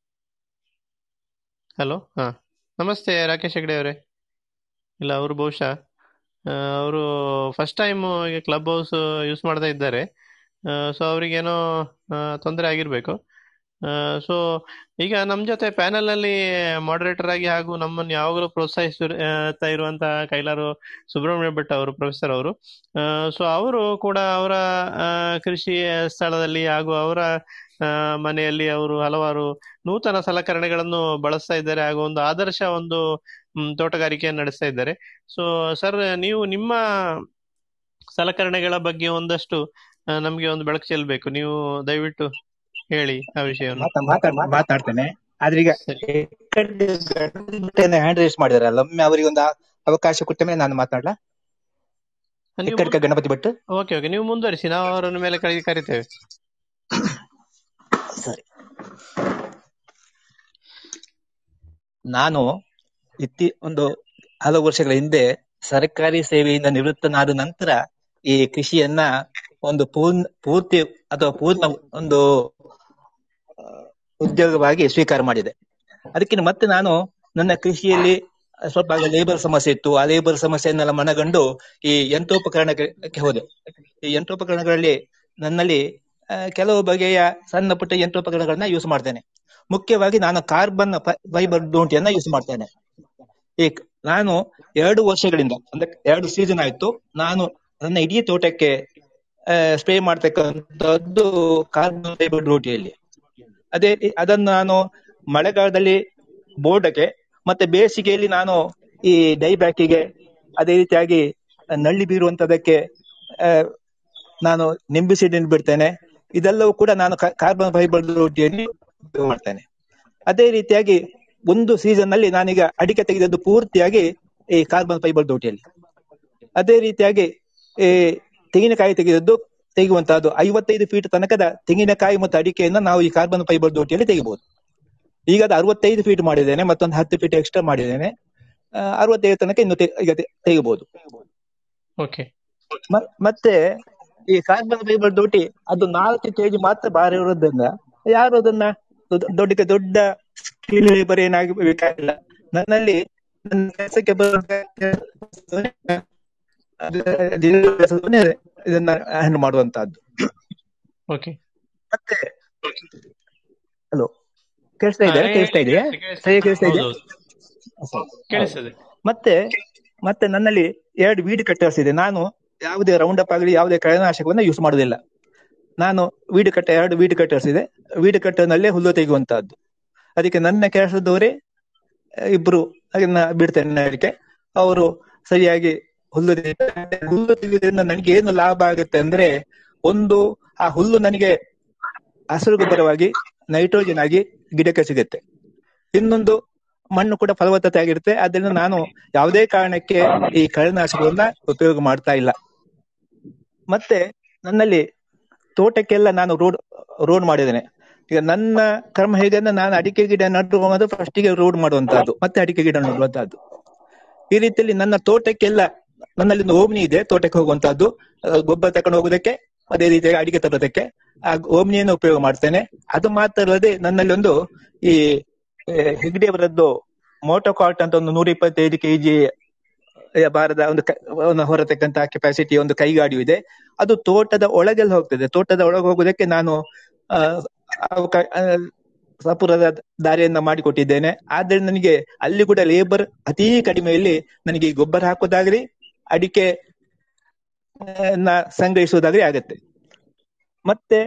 ಹಲೋ ಹಾ. ನಮಸ್ತೆ ರಾಕೇಶ್ ಹೆಗ್ಡೆ ಅವರೇ. ಇಲ್ಲ, ಅವರು ಬಹುಶಃ ಅವರು first time club house use ಮಾಡ್ತಾ ಇದ್ದಾರೆ. ಸೊ ಅವರಿಗೇನೋ ತೊಂದರೆ ಆಗಿರಬೇಕು. ಸೊ ಈಗ ನಮ್ಮ ಜೊತೆ ಪ್ಯಾನೆಲ್ ಅಲ್ಲಿ ಮಾಡರೇಟರ್ ಆಗಿ ಹಾಗೂ ನಮ್ಮನ್ನು ಯಾವಾಗಲೂ ಪ್ರೋತ್ಸಾಹಿಸ್ತಾ ಇರುವಂತಹ ಕೈಲಾರು ಸುಬ್ರಹ್ಮಣ್ಯ ಭಟ್ ಅವರು ಪ್ರೊಫೆಸರ್ ಅವರು. ಸೊ ಅವರು ಕೂಡ ಅವರ ಕೃಷಿ ಸ್ಥಳದಲ್ಲಿ ಹಾಗೂ ಅವರ ಮನೆಯಲ್ಲಿ ಅವರು ಹಲವಾರು ನೂತನ ಸಲಕರಣೆಗಳನ್ನು ಬಳಸ್ತಾ ಇದ್ದಾರೆ. ಹಾಗೂ ಒಂದು ಆದರ್ಶ ಒಂದು ತೋಟಗಾರಿಕೆಯನ್ನು ನಡೆಸ್ತಾ ಇದ್ದಾರೆ. ಸೊ ಸರ್ ನೀವು ನಿಮ್ಮ ಸಲಕರಣೆಗಳ ಬಗ್ಗೆ ಒಂದಷ್ಟು ನಮಗೆ ಒಂದು ಬೆಳಕು ಚೆಲ್ಲಬೇಕು. ನೀವು ದಯವಿಟ್ಟು ಹೇಳಿ ಆ ವಿಷಯವನ್ನು. ಮಾತಾ- ಮಾತಾ- ಮಾತಾಡ್ತೇನೆ. ಆದ್ರೆ ಈಗ ಸರಿ. ಹ್ಯಾಂಡ್ ರೈಸ್ ಮಾಡಿದಾರಲ್ಲ ಒಮ್ಮೆ ಅವರಿಗೆ ಒಂದು ಅವಕಾಶ ಕೊಟ್ಟ ಮೇಲೆ ನಾನು ಮಾತಾಡ್ಲಾ? Ganapathi Bhat okay okay. ನೀವು ಮುಂದುವರಿಸಿ. ನಾವು ಅವರನ್ನು ಮೇಲೆ ಕರೆ ಕರಿತೇವೆ. *coughs* ನಾನು ಇತ್ತಿ ಒಂದು ಹಲವು ವರ್ಷಗಳ ಹಿಂದೆ ಸರ್ಕಾರಿ ಸೇವೆಯಿಂದ ನಿವೃತ್ತನಾದ ನಂತರ ಈ ಕೃಷಿಯನ್ನ ಒಂದು ಪೂರ್ಣ, ಪೂರ್ತಿ ಅಥವಾ ಪೂರ್ಣ ಒಂದು, ಉದ್ಯೋಗವಾಗಿ ಸ್ವೀಕಾರ ಮಾಡಿದೆ. ಅದಕ್ಕಿಂತ ಮತ್ತೆ ನಾನು ನನ್ನ ಕೃಷಿಯಲ್ಲಿ ಸ್ವಲ್ಪ ಲೇಬರ್ ಸಮಸ್ಯೆ ಇತ್ತು. ಆ ಲೇಬರ್ ಸಮಸ್ಯೆಯನ್ನೆಲ್ಲ ಮನಗಂಡು ಈ ಯಂತ್ರೋಪಕರಣಕ್ಕೆ ಹೋದೆ. ಈ ಯಂತ್ರೋಪಕರಣಗಳಲ್ಲಿ ನನ್ನಲ್ಲಿ ಕೆಲವು ಬಗೆಯ ಸಣ್ಣ ಪುಟ್ಟ ಯಂತ್ರೋಪಕರಣಗಳನ್ನ ಯೂಸ್ ಮಾಡ್ತೇನೆ. ಮುಖ್ಯವಾಗಿ ನಾನು ಕಾರ್ಬನ್ ಫೈಬರ್ ಡೋಂಟಿಯನ್ನ ಯೂಸ್ ಮಾಡ್ತೇನೆ. ಈ ನಾನು ಎರಡು ವರ್ಷಗಳಿಂದ, ಅಂದ್ರೆ ಎರಡು ಸೀಸನ್ ಆಯ್ತು, ನಾನು ನನ್ನ ಇಡೀ ತೋಟಕ್ಕೆ ಸ್ಪ್ರೇ ಮಾಡ್ತಕ್ಕಂಥದ್ದು ಕಾರ್ಬನ್ ಫೈಬರ್ ಡೋಟಿಯಲ್ಲಿ ಅದೇ ಅದನ್ನು ನಾನು ಮಳೆಗಾಲದಲ್ಲಿ ಬೋರ್ಡಕ್ಕೆ ಮತ್ತೆ ಬೇಸಿಗೆಯಲ್ಲಿ ನಾನು ಈ ಡೈ ಬ್ಯಾಕಿಗೆ ಅದೇ ರೀತಿಯಾಗಿ ನಳ್ಳಿ ಬೀರುವಂತದಕ್ಕೆ ನಾನು ನಿಂಬಿಸಿಡಿನ್ ಬಿಡ್ತೇನೆ. ಇದೆಲ್ಲವೂ ಕೂಡ ನಾನು ಕಾರ್ಬನ್ ಫೈಬರ್ ರೊಟ್ಟಿಯಲ್ಲಿ ಮಾಡ್ತೇನೆ ಅದೇ ರೀತಿಯಾಗಿ ಒಂದು ಸೀಸನ್ನಲ್ಲಿ ನಾನೀಗ ಅಡಿಕೆ ತೆಗೆದದ್ದು ಪೂರ್ತಿಯಾಗಿ ಈ ಕಾರ್ಬನ್ ಫೈಬರ್ ದೋಟಿಯಲ್ಲಿ ಅದೇ ರೀತಿಯಾಗಿ ಈ ತೆಂಗಿನಕಾಯಿ ತೆಗೆದದ್ದು ತೆಗೆಯುವಂತಹದ್ದು ಐವತ್ತೈದು ಫೀಟ್ ತನಕದ ತೆಂಗಿನಕಾಯಿ ಮತ್ತು ಅಡಿಕೆಯನ್ನು ನಾವು ಈ ಕಾರ್ಬನ್ ಫೈಬರ್ ದೋಟಿಯಲ್ಲಿ ತೆಗಿಬಹುದು ಈಗ ಅದು ಅರವತ್ತೈದು ಫೀಟ್ ಮಾಡಿದ್ದೇನೆ ಮತ್ತೊಂದು ಹತ್ತು ಫೀಟ್ ಎಕ್ಸ್ಟ್ರಾ ಮಾಡಿದ್ದೇನೆ ಅರವತ್ತೈದು ತನಕ ಇನ್ನು ಈಗ ತೆಗಿಬಹುದು ಓಕೆ ಮತ್ತೆ ಈ ಕಾರ್ಬನ್ ಬೈಬಲ್ ದೋಟಿ ಅದು ನಾಲ್ಕು ಕೆಜಿ ಮಾತ್ರ ಭಾರ ಇರೋದನ್ನ ಯಾರು ಅದನ್ನ ದೊಡ್ಡ ದೊಡ್ಡ ಸ್ಕಿಲ್ ಲೇಬರ್ ಏನಾಗಿ ಬೇಕಾಗಿಲ್ಲ. ನನ್ನಲ್ಲಿ ನನ್ನ ಕೆಲಸಕ್ಕೆ *laughs* ಇದನ್ನ ಹ್ಯಾಂಡಲ್ ಮಾಡುವಂತಹದ್ದು. ಓಕೆ ಮತ್ತೆ ಹಲೋ ಕೇಳಿಸ್ತಾ ಇದೆಯಾ? ಕೇಳಿಸ್ತಾ ಇದೆಯಾ? ಸರಿ ಕೇಳಿಸ್ತಾ ಇದೆಯಾ? ಮತ್ತೆ ಮತ್ತೆ ನನ್ನಲ್ಲಿ ಎರಡು ವೀಡ್ ಕಟ್ಟರ್ಸ್ ಇದೆ ನಾನು ಯಾವುದೇ ರೌಂಡ್ ಅಪ್ ಆಗಲಿ, ಯಾವುದೇ ಕಳೆನಾಶಕವನ್ನ ಯೂಸ್ ಮಾಡುದಿಲ್ಲ. ನಾನು ವೀಡ್ ಕಟ್ಟ, ಎರಡು ವೀಡ್ ಕಟ್ಟರ್ಸ್ ಇದೆ ವೀಡ್ ಕಟ್ಟರ್ನಲ್ಲೇ ಹುಲ್ಲು ತೆಗೆಯುವಂತಹದ್ದು. ಅದಕ್ಕೆ ನನ್ನ ಕೆಲಸದವರೇ ಇಬ್ರು ಅದನ್ನ ಬಿಡ್ತೇನೆ ಅದಕ್ಕೆ ಅವರು ಸರಿಯಾಗಿ ಹುಲ್ಲು. ಹುಲ್ಲು ತೆಗೆಯುವುದರಿಂದ ನನಗೆ ಏನು ಲಾಭ ಆಗುತ್ತೆ ಅಂದ್ರೆ, ಒಂದು, ಆ ಹುಲ್ಲು ನನಗೆ ಹಸಿರು ಗೊಬ್ಬರವಾಗಿ ನೈಟ್ರೋಜನ್ ಆಗಿ ಗಿಡಕ್ಕೆ ಸಿಗುತ್ತೆ. ಇನ್ನೊಂದು, ಮಣ್ಣು ಕೂಡ ಫಲವತ್ತತೆ ಆಗಿರುತ್ತೆ. ಅದರಿಂದ ನಾನು ಯಾವುದೇ ಕಾರಣಕ್ಕೆ ಈ ಕಳೆನಾಶಕವನ್ನ ಉಪಯೋಗ ಮಾಡ್ತಾ ಇಲ್ಲ. ಮತ್ತೆ ನನ್ನಲ್ಲಿ ತೋಟಕ್ಕೆಲ್ಲ ನಾನು ರೋಡ್ ರೋಡ್ ಮಾಡಿದ್ದೇನೆ. ಈಗ ನನ್ನ ಕ್ರಮ ಹೇಗೆ ಅಂದ್ರೆ ನಾನು ಅಡಿಕೆ ಗಿಡ ನಟ್ಟು ಫಸ್ಟ್ ಫಸ್ಟಿಗೆ ರೋಡ್ ಮಾಡುವಂತಹದ್ದು, ಮತ್ತೆ ಅಡಿಕೆ ಗಿಡ ನೆಡುವಂತಹದ್ದು. ಈ ರೀತಿಯಲ್ಲಿ ನನ್ನ ತೋಟಕ್ಕೆಲ್ಲ ನನ್ನಲ್ಲಿ ಒಂದು ಓಮ್ನಿ ಇದೆ, ತೋಟಕ್ಕೆ ಹೋಗುವಂತಹದ್ದು. ಗೊಬ್ಬರ ತಕೊಂಡು ಹೋಗೋದಕ್ಕೆ ಅದೇ ರೀತಿಯಾಗಿ ಅಡಿಕೆ ತರೋದಕ್ಕೆ, ಆ ಓಮ್ನಿಯನ್ನು ಉಪಯೋಗ ಮಾಡ್ತೇನೆ. ಅದು ಮಾತ್ರ ಅಲ್ಲದೆ ನನ್ನಲ್ಲಿ ಒಂದು ಈ ಹೆಗ್ಡೆ ಅವರದ್ದು ಮೋಟೋಕಾರ್ಟ್ ಅಂತ ಒಂದು ನೂರ ಇಪ್ಪತ್ತೈದು ಕೆಜಿ ಭಾರದ ಒಂದು ಹೊರತಕ್ಕಂತಹ ಕೆಪಾಸಿಟಿ ಒಂದು ಕೈಗಾಡಿಯು ಇದೆ. ಅದು ತೋಟದ ಒಳಗೆಲ್ಲ ಹೋಗ್ತದೆ. ತೋಟದ ಒಳಗೆ ಹೋಗುವುದಕ್ಕೆ ನಾನು ಸಪುರದ ದಾರಿಯನ್ನ ಮಾಡಿಕೊಟ್ಟಿದ್ದೇನೆ. ಆದ್ರೆ ನನಗೆ ಅಲ್ಲಿ ಕೂಡ ಲೇಬರ್ ಅತಿ ಕಡಿಮೆಯಲ್ಲಿ ನನಗೆ ಗೊಬ್ಬರ ಹಾಕೋದಾಗ್ಲಿ ಅಡಿಕೆ ಸಂಗ್ರಹಿಸುವುದಾಗ್ಲಿ ಆಗತ್ತೆ. ಮತ್ತೆ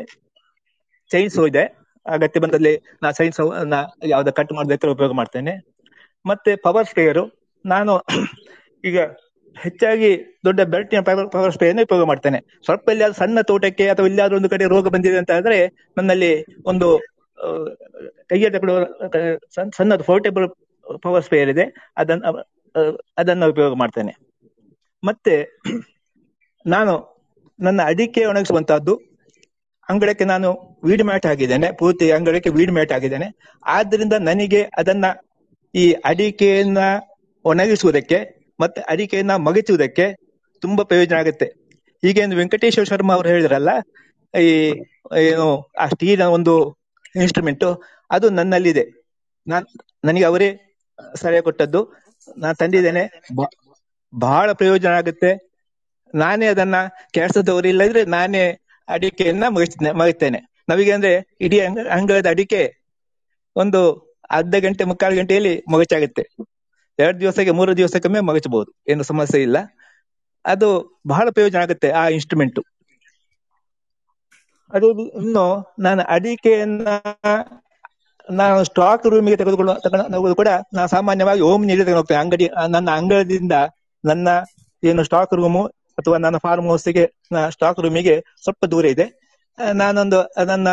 ಚೈನ್ಸ್ ಇದೆ ಅಗತ್ಯ ಬಂದಲ್ಲಿ ನಾ ಸೈನ್ಸ್ ಯಾವ್ದು ಕಟ್ ಮಾಡೋದಕ್ಕೆ ಉಪಯೋಗ ಮಾಡ್ತೇನೆ. ಮತ್ತೆ ಪವರ್ ಸ್ಪ್ರೇಯರು ನಾನು ಈಗ ಹೆಚ್ಚಾಗಿ ದೊಡ್ಡ ಬೆಲ್ಟಿನ ಪವರ್ ಸ್ಪ್ರೇಯನ್ನು ಉಪಯೋಗ ಮಾಡ್ತೇನೆ. ಸ್ವಲ್ಪ ಇಲ್ಲಿ ಸಣ್ಣ ತೋಟಕ್ಕೆ ಅಥವಾ ಇಲ್ಲಾದ್ರೂ ಒಂದು ಕಡೆ ರೋಗ ಬಂದಿದೆ ಅಂತ ಆದ್ರೆ ನನ್ನಲ್ಲಿ ಒಂದು ಕೈಗೆ ತಗೊಳ್ಳುವ ಸಣ್ಣ, ಸಣ್ಣದು ಪೋರ್ಟೇಬಲ್ ಪವರ್ ಸ್ಪ್ರೇಯರ್ ಇದೆ ಅದನ್ನ ಅದನ್ನ ಉಪಯೋಗ ಮಾಡ್ತೇನೆ. ಮತ್ತೆ ನಾನು ನನ್ನ ಅಡಿಕೆ ಒಣಗಿಸುವಂತಹದ್ದು ಅಂಗಡಕ್ಕೆ ನಾನು ವೀಡ್ ಮ್ಯಾಟ್ ಹಾಕಿದ್ದೇನೆ. ಪೂರ್ತಿ ಅಂಗಡಕ್ಕೆ ವೀಡ್ ಮ್ಯಾಟ್ ಹಾಕಿದ್ದೇನೆ. ಆದ್ರಿಂದ ನನಗೆ ಅದನ್ನ ಈ ಅಡಿಕೆಯನ್ನ ಒಣಗಿಸುವುದಕ್ಕೆ ಮತ್ತೆ ಅಡಿಕೆಯನ್ನ ಮಗಚುವುದಕ್ಕೆ ತುಂಬಾ ಪ್ರಯೋಜನ ಆಗುತ್ತೆ. ಈಗೇನು ವೆಂಕಟೇಶ್ವರ ಶರ್ಮಾ ಅವರು ಹೇಳಿದ್ರಲ್ಲ, ಈ, ಏನು, ಆ ಸ್ಟೀಲ್ ಒಂದು ಇನ್ಸ್ಟ್ರೂಮೆಂಟ್ ಅದು ನನ್ನಲ್ಲಿದೆ. ನಾನ್, ನನಗೆ ಅವರೇ ಸಲಹೆ ಕೊಟ್ಟದ್ದು. ನಾನು ತಂದಿದ್ದೇನೆ. ಬಹಳ ಪ್ರಯೋಜನ ಆಗುತ್ತೆ. ನಾನೇ ಅದನ್ನ ಕೆಲಸದವರು ಇಲ್ಲದ್ರೆ ನಾನೇ ಅಡಿಕೆಯನ್ನ ಮುಗಿಸ್ತೇನೆ ಮಗಿಸ್ತೇನೆ ನಮಗೆ ಅಂದ್ರೆ ಇಡೀ ಅಂಗ, ಅಂಗಳದ ಅಡಿಕೆ ಒಂದು ಅರ್ಧ ಗಂಟೆ, ಮುಕ್ಕಾಲು ಗಂಟೆಯಲ್ಲಿ ಮಗಚಾಗುತ್ತೆ. ಎರಡು ದಿವಸಕ್ಕೆ, ಮೂರು ದಿವಸಕ್ಕೊಮ್ಮೆ ಮಗಚಬಹುದು. ಏನು ಸಮಸ್ಯೆ ಇಲ್ಲ. ಅದು ಬಹಳ ಪ್ರಯೋಜನ ಆಗುತ್ತೆ ಆ ಇನ್ಸ್ಟ್ರೂಮೆಂಟ್ ಅದೇ ಇನ್ನು ನಾನು ಅಡಿಕೆಯನ್ನ, ನಾನು ಸ್ಟಾಕ್ ರೂಮಿಗೆ ತೆಗೆದುಕೊಳ್ಳುವ ತಗೊಂಡು ಕೂಡ ನಾನು ಸಾಮಾನ್ಯವಾಗಿ ಓಮ್ ನೀಡಿ ತಗೊಂಡು ಹೋಗ್ತೇನೆ ಅಂಗಡಿ, ನನ್ನ ಅಂಗಡಿಯಿಂದ ನನ್ನ ಏನು ಸ್ಟಾಕ್ ರೂಮು ಅಥವಾ ನನ್ನ ಫಾರ್ಮ್ ಹೌಸ್ಗೆ ಸ್ಟಾಕ್ ರೂಮಿಗೆ ಸ್ವಲ್ಪ ದೂರ ಇದೆ. ನಾನೊಂದು ನನ್ನ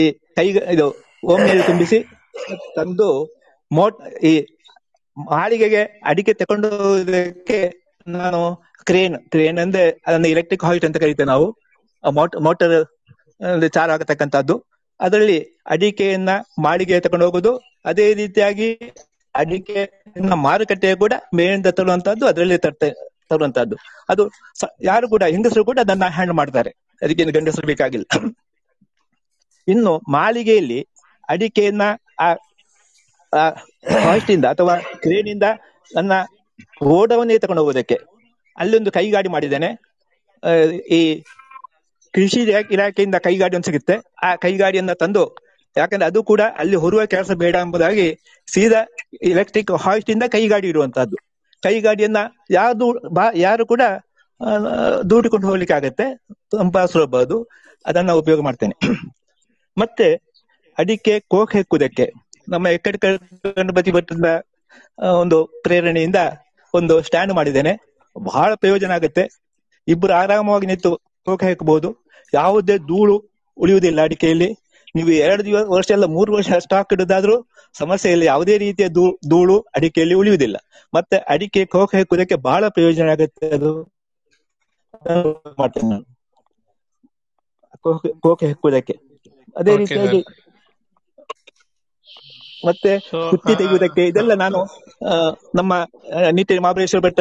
ಈ ಕೈ ಇದು ಓಮ್ ನೀರು ತುಂಬಿಸಿ ತಂದು ಮೋಟ್ ಈ ಮಾಳಿಗೆಗೆ ಅಡಿಕೆ ತಕೊಂಡು ಹೋಗೋದಕ್ಕೆ ನಾನು ಕ್ರೇನ್ ಕ್ರೇನ್ ಅಂದ್ರೆ ಅದನ್ನ ಎಲೆಕ್ಟ್ರಿಕ್ ಹಾಯಿಟ್ ಅಂತ ಕರಿತೇವೆ ನಾವು. ಮೋಟರ್ ಚಾರ್ ಆಗತಕ್ಕಂತದ್ದು ಅದರಲ್ಲಿ ಅಡಿಕೆಯನ್ನ ಮಾಳಿಗೆ ತಕೊಂಡು ಹೋಗುದು ಅದೇ ರೀತಿಯಾಗಿ ಅಡಿಕೆ ಮಾರುಕಟ್ಟೆ ಕೂಡ ಮೇಲಿಂದ ತರುವಂತಹದ್ದು ಅದರಲ್ಲಿ ತರ್ತೆ ತರುವಂತಹದ್ದು ಅದು ಯಾರು ಕೂಡ, ಹೆಂಗಸರು ಕೂಡ ಅದನ್ನ ಹ್ಯಾಂಡಲ್ ಮಾಡ್ತಾರೆ. ಅದಕ್ಕೆ ಗಂಡಸರು ಬೇಕಾಗಿಲ್ಲ. ಇನ್ನು ಮಾಳಿಗೆಯಲ್ಲಿ ಅಡಿಕೆಯನ್ನ ಆ ಇಂದ ಅಥವಾ ಕ್ರೇನಿಂದ ನನ್ನ ಓಡವನ್ನೇ ತಕೊಂಡು ಹೋಗೋದಕ್ಕೆ. ಅಲ್ಲೊಂದು ಕೈಗಾಡಿ ಮಾಡಿದ್ದೇನೆ. ಆ, ಈ ಕೃಷಿ ಇಲಾ- ಇಲಾಖೆಯಿಂದ ಕೈಗಾಡಿ ಒಂದು ಸಿಗುತ್ತೆ. ಆ ಕೈಗಾಡಿಯನ್ನ ತಂದು ಯಾಕಂದ್ರೆ ಅದು ಕೂಡ ಅಲ್ಲಿ ಹೊರುವ ಕೆಲಸ ಬೇಡ ಎಂಬುದಾಗಿ ಸೀದಾ ಎಲೆಕ್ಟ್ರಿಕ್ ಹಾಯಿಸ್ಟ್ ಇಂದ ಕೈಗಾಡಿ ಇರುವಂತಹದ್ದು ಕೈಗಾಡಿಯನ್ನ ಯಾರು ಬಾ- ಯಾರು ಕೂಡ ಆ, ದೂಡಿಕೊಂಡು ಹೋಗ್ಲಿಕ್ಕೆ ಆಗತ್ತೆ. ತುಂಬಾ ಸುಲಭ ಅದು. ಅದನ್ನ ಉಪಯೋಗ ಮಾಡ್ತೇನೆ. ಮತ್ತೆ ಅಡಿಕೆ ಕೋಕ್ ಹೆಕ್ಕುವುದಕ್ಕೆ ನಮ್ಮ ಎಕ್ಕಡೆ ಗಣಪತಿ ಭಟ್ಟದ ಒಂದು ಪ್ರೇರಣೆಯಿಂದ ಒಂದು ಸ್ಟ್ಯಾಂಡ್ ಮಾಡಿದ್ದೇನೆ. ಬಹಳ ಪ್ರಯೋಜನ ಆಗುತ್ತೆ. ಇಬ್ಬರು ಆರಾಮವಾಗಿ ನಿಂತು ಕೋಕ ಹಾಕಬಹುದು. ಯಾವುದೇ ಧೂಳು ಉಳಿಯುವುದಿಲ್ಲ ಅಡಿಕೆಯಲ್ಲಿ. ನೀವು ಎರಡು ದಿವಸ ವರ್ಷ ಎಲ್ಲ ಮೂರು ವರ್ಷ ಸ್ಟಾಕ್ ಇಡುದಾದ್ರೂ ಸಮಸ್ಯೆ ಇಲ್ಲ ಯಾವುದೇ ರೀತಿಯ ಧೂಳು ಅಡಿಕೆಯಲ್ಲಿ ಉಳಿಯುವುದಿಲ್ಲ. ಮತ್ತೆ ಅಡಿಕೆ ಕೋಕ ಹಾಕುವುದಕ್ಕೆ ಬಹಳ ಪ್ರಯೋಜನ ಆಗುತ್ತೆ ಅದು. ಮಾಡ್ತೇನೆ ನಾನು. ಕೋಕೆ ಕೋಕೆ ಹಾಕುವುದಕ್ಕೆ. ಅದೇ ರೀತಿಯಾಗಿ. ಮತ್ತೆ ಕುತ್ತಿ ತೆಗೆಯುವುದಕ್ಕೆ ಇದೆಲ್ಲ ನಾನು ನಮ್ಮ ನಿತ್ಯ ಮಹಾಬಲೇಶ್ವರ ಬೆಟ್ಟ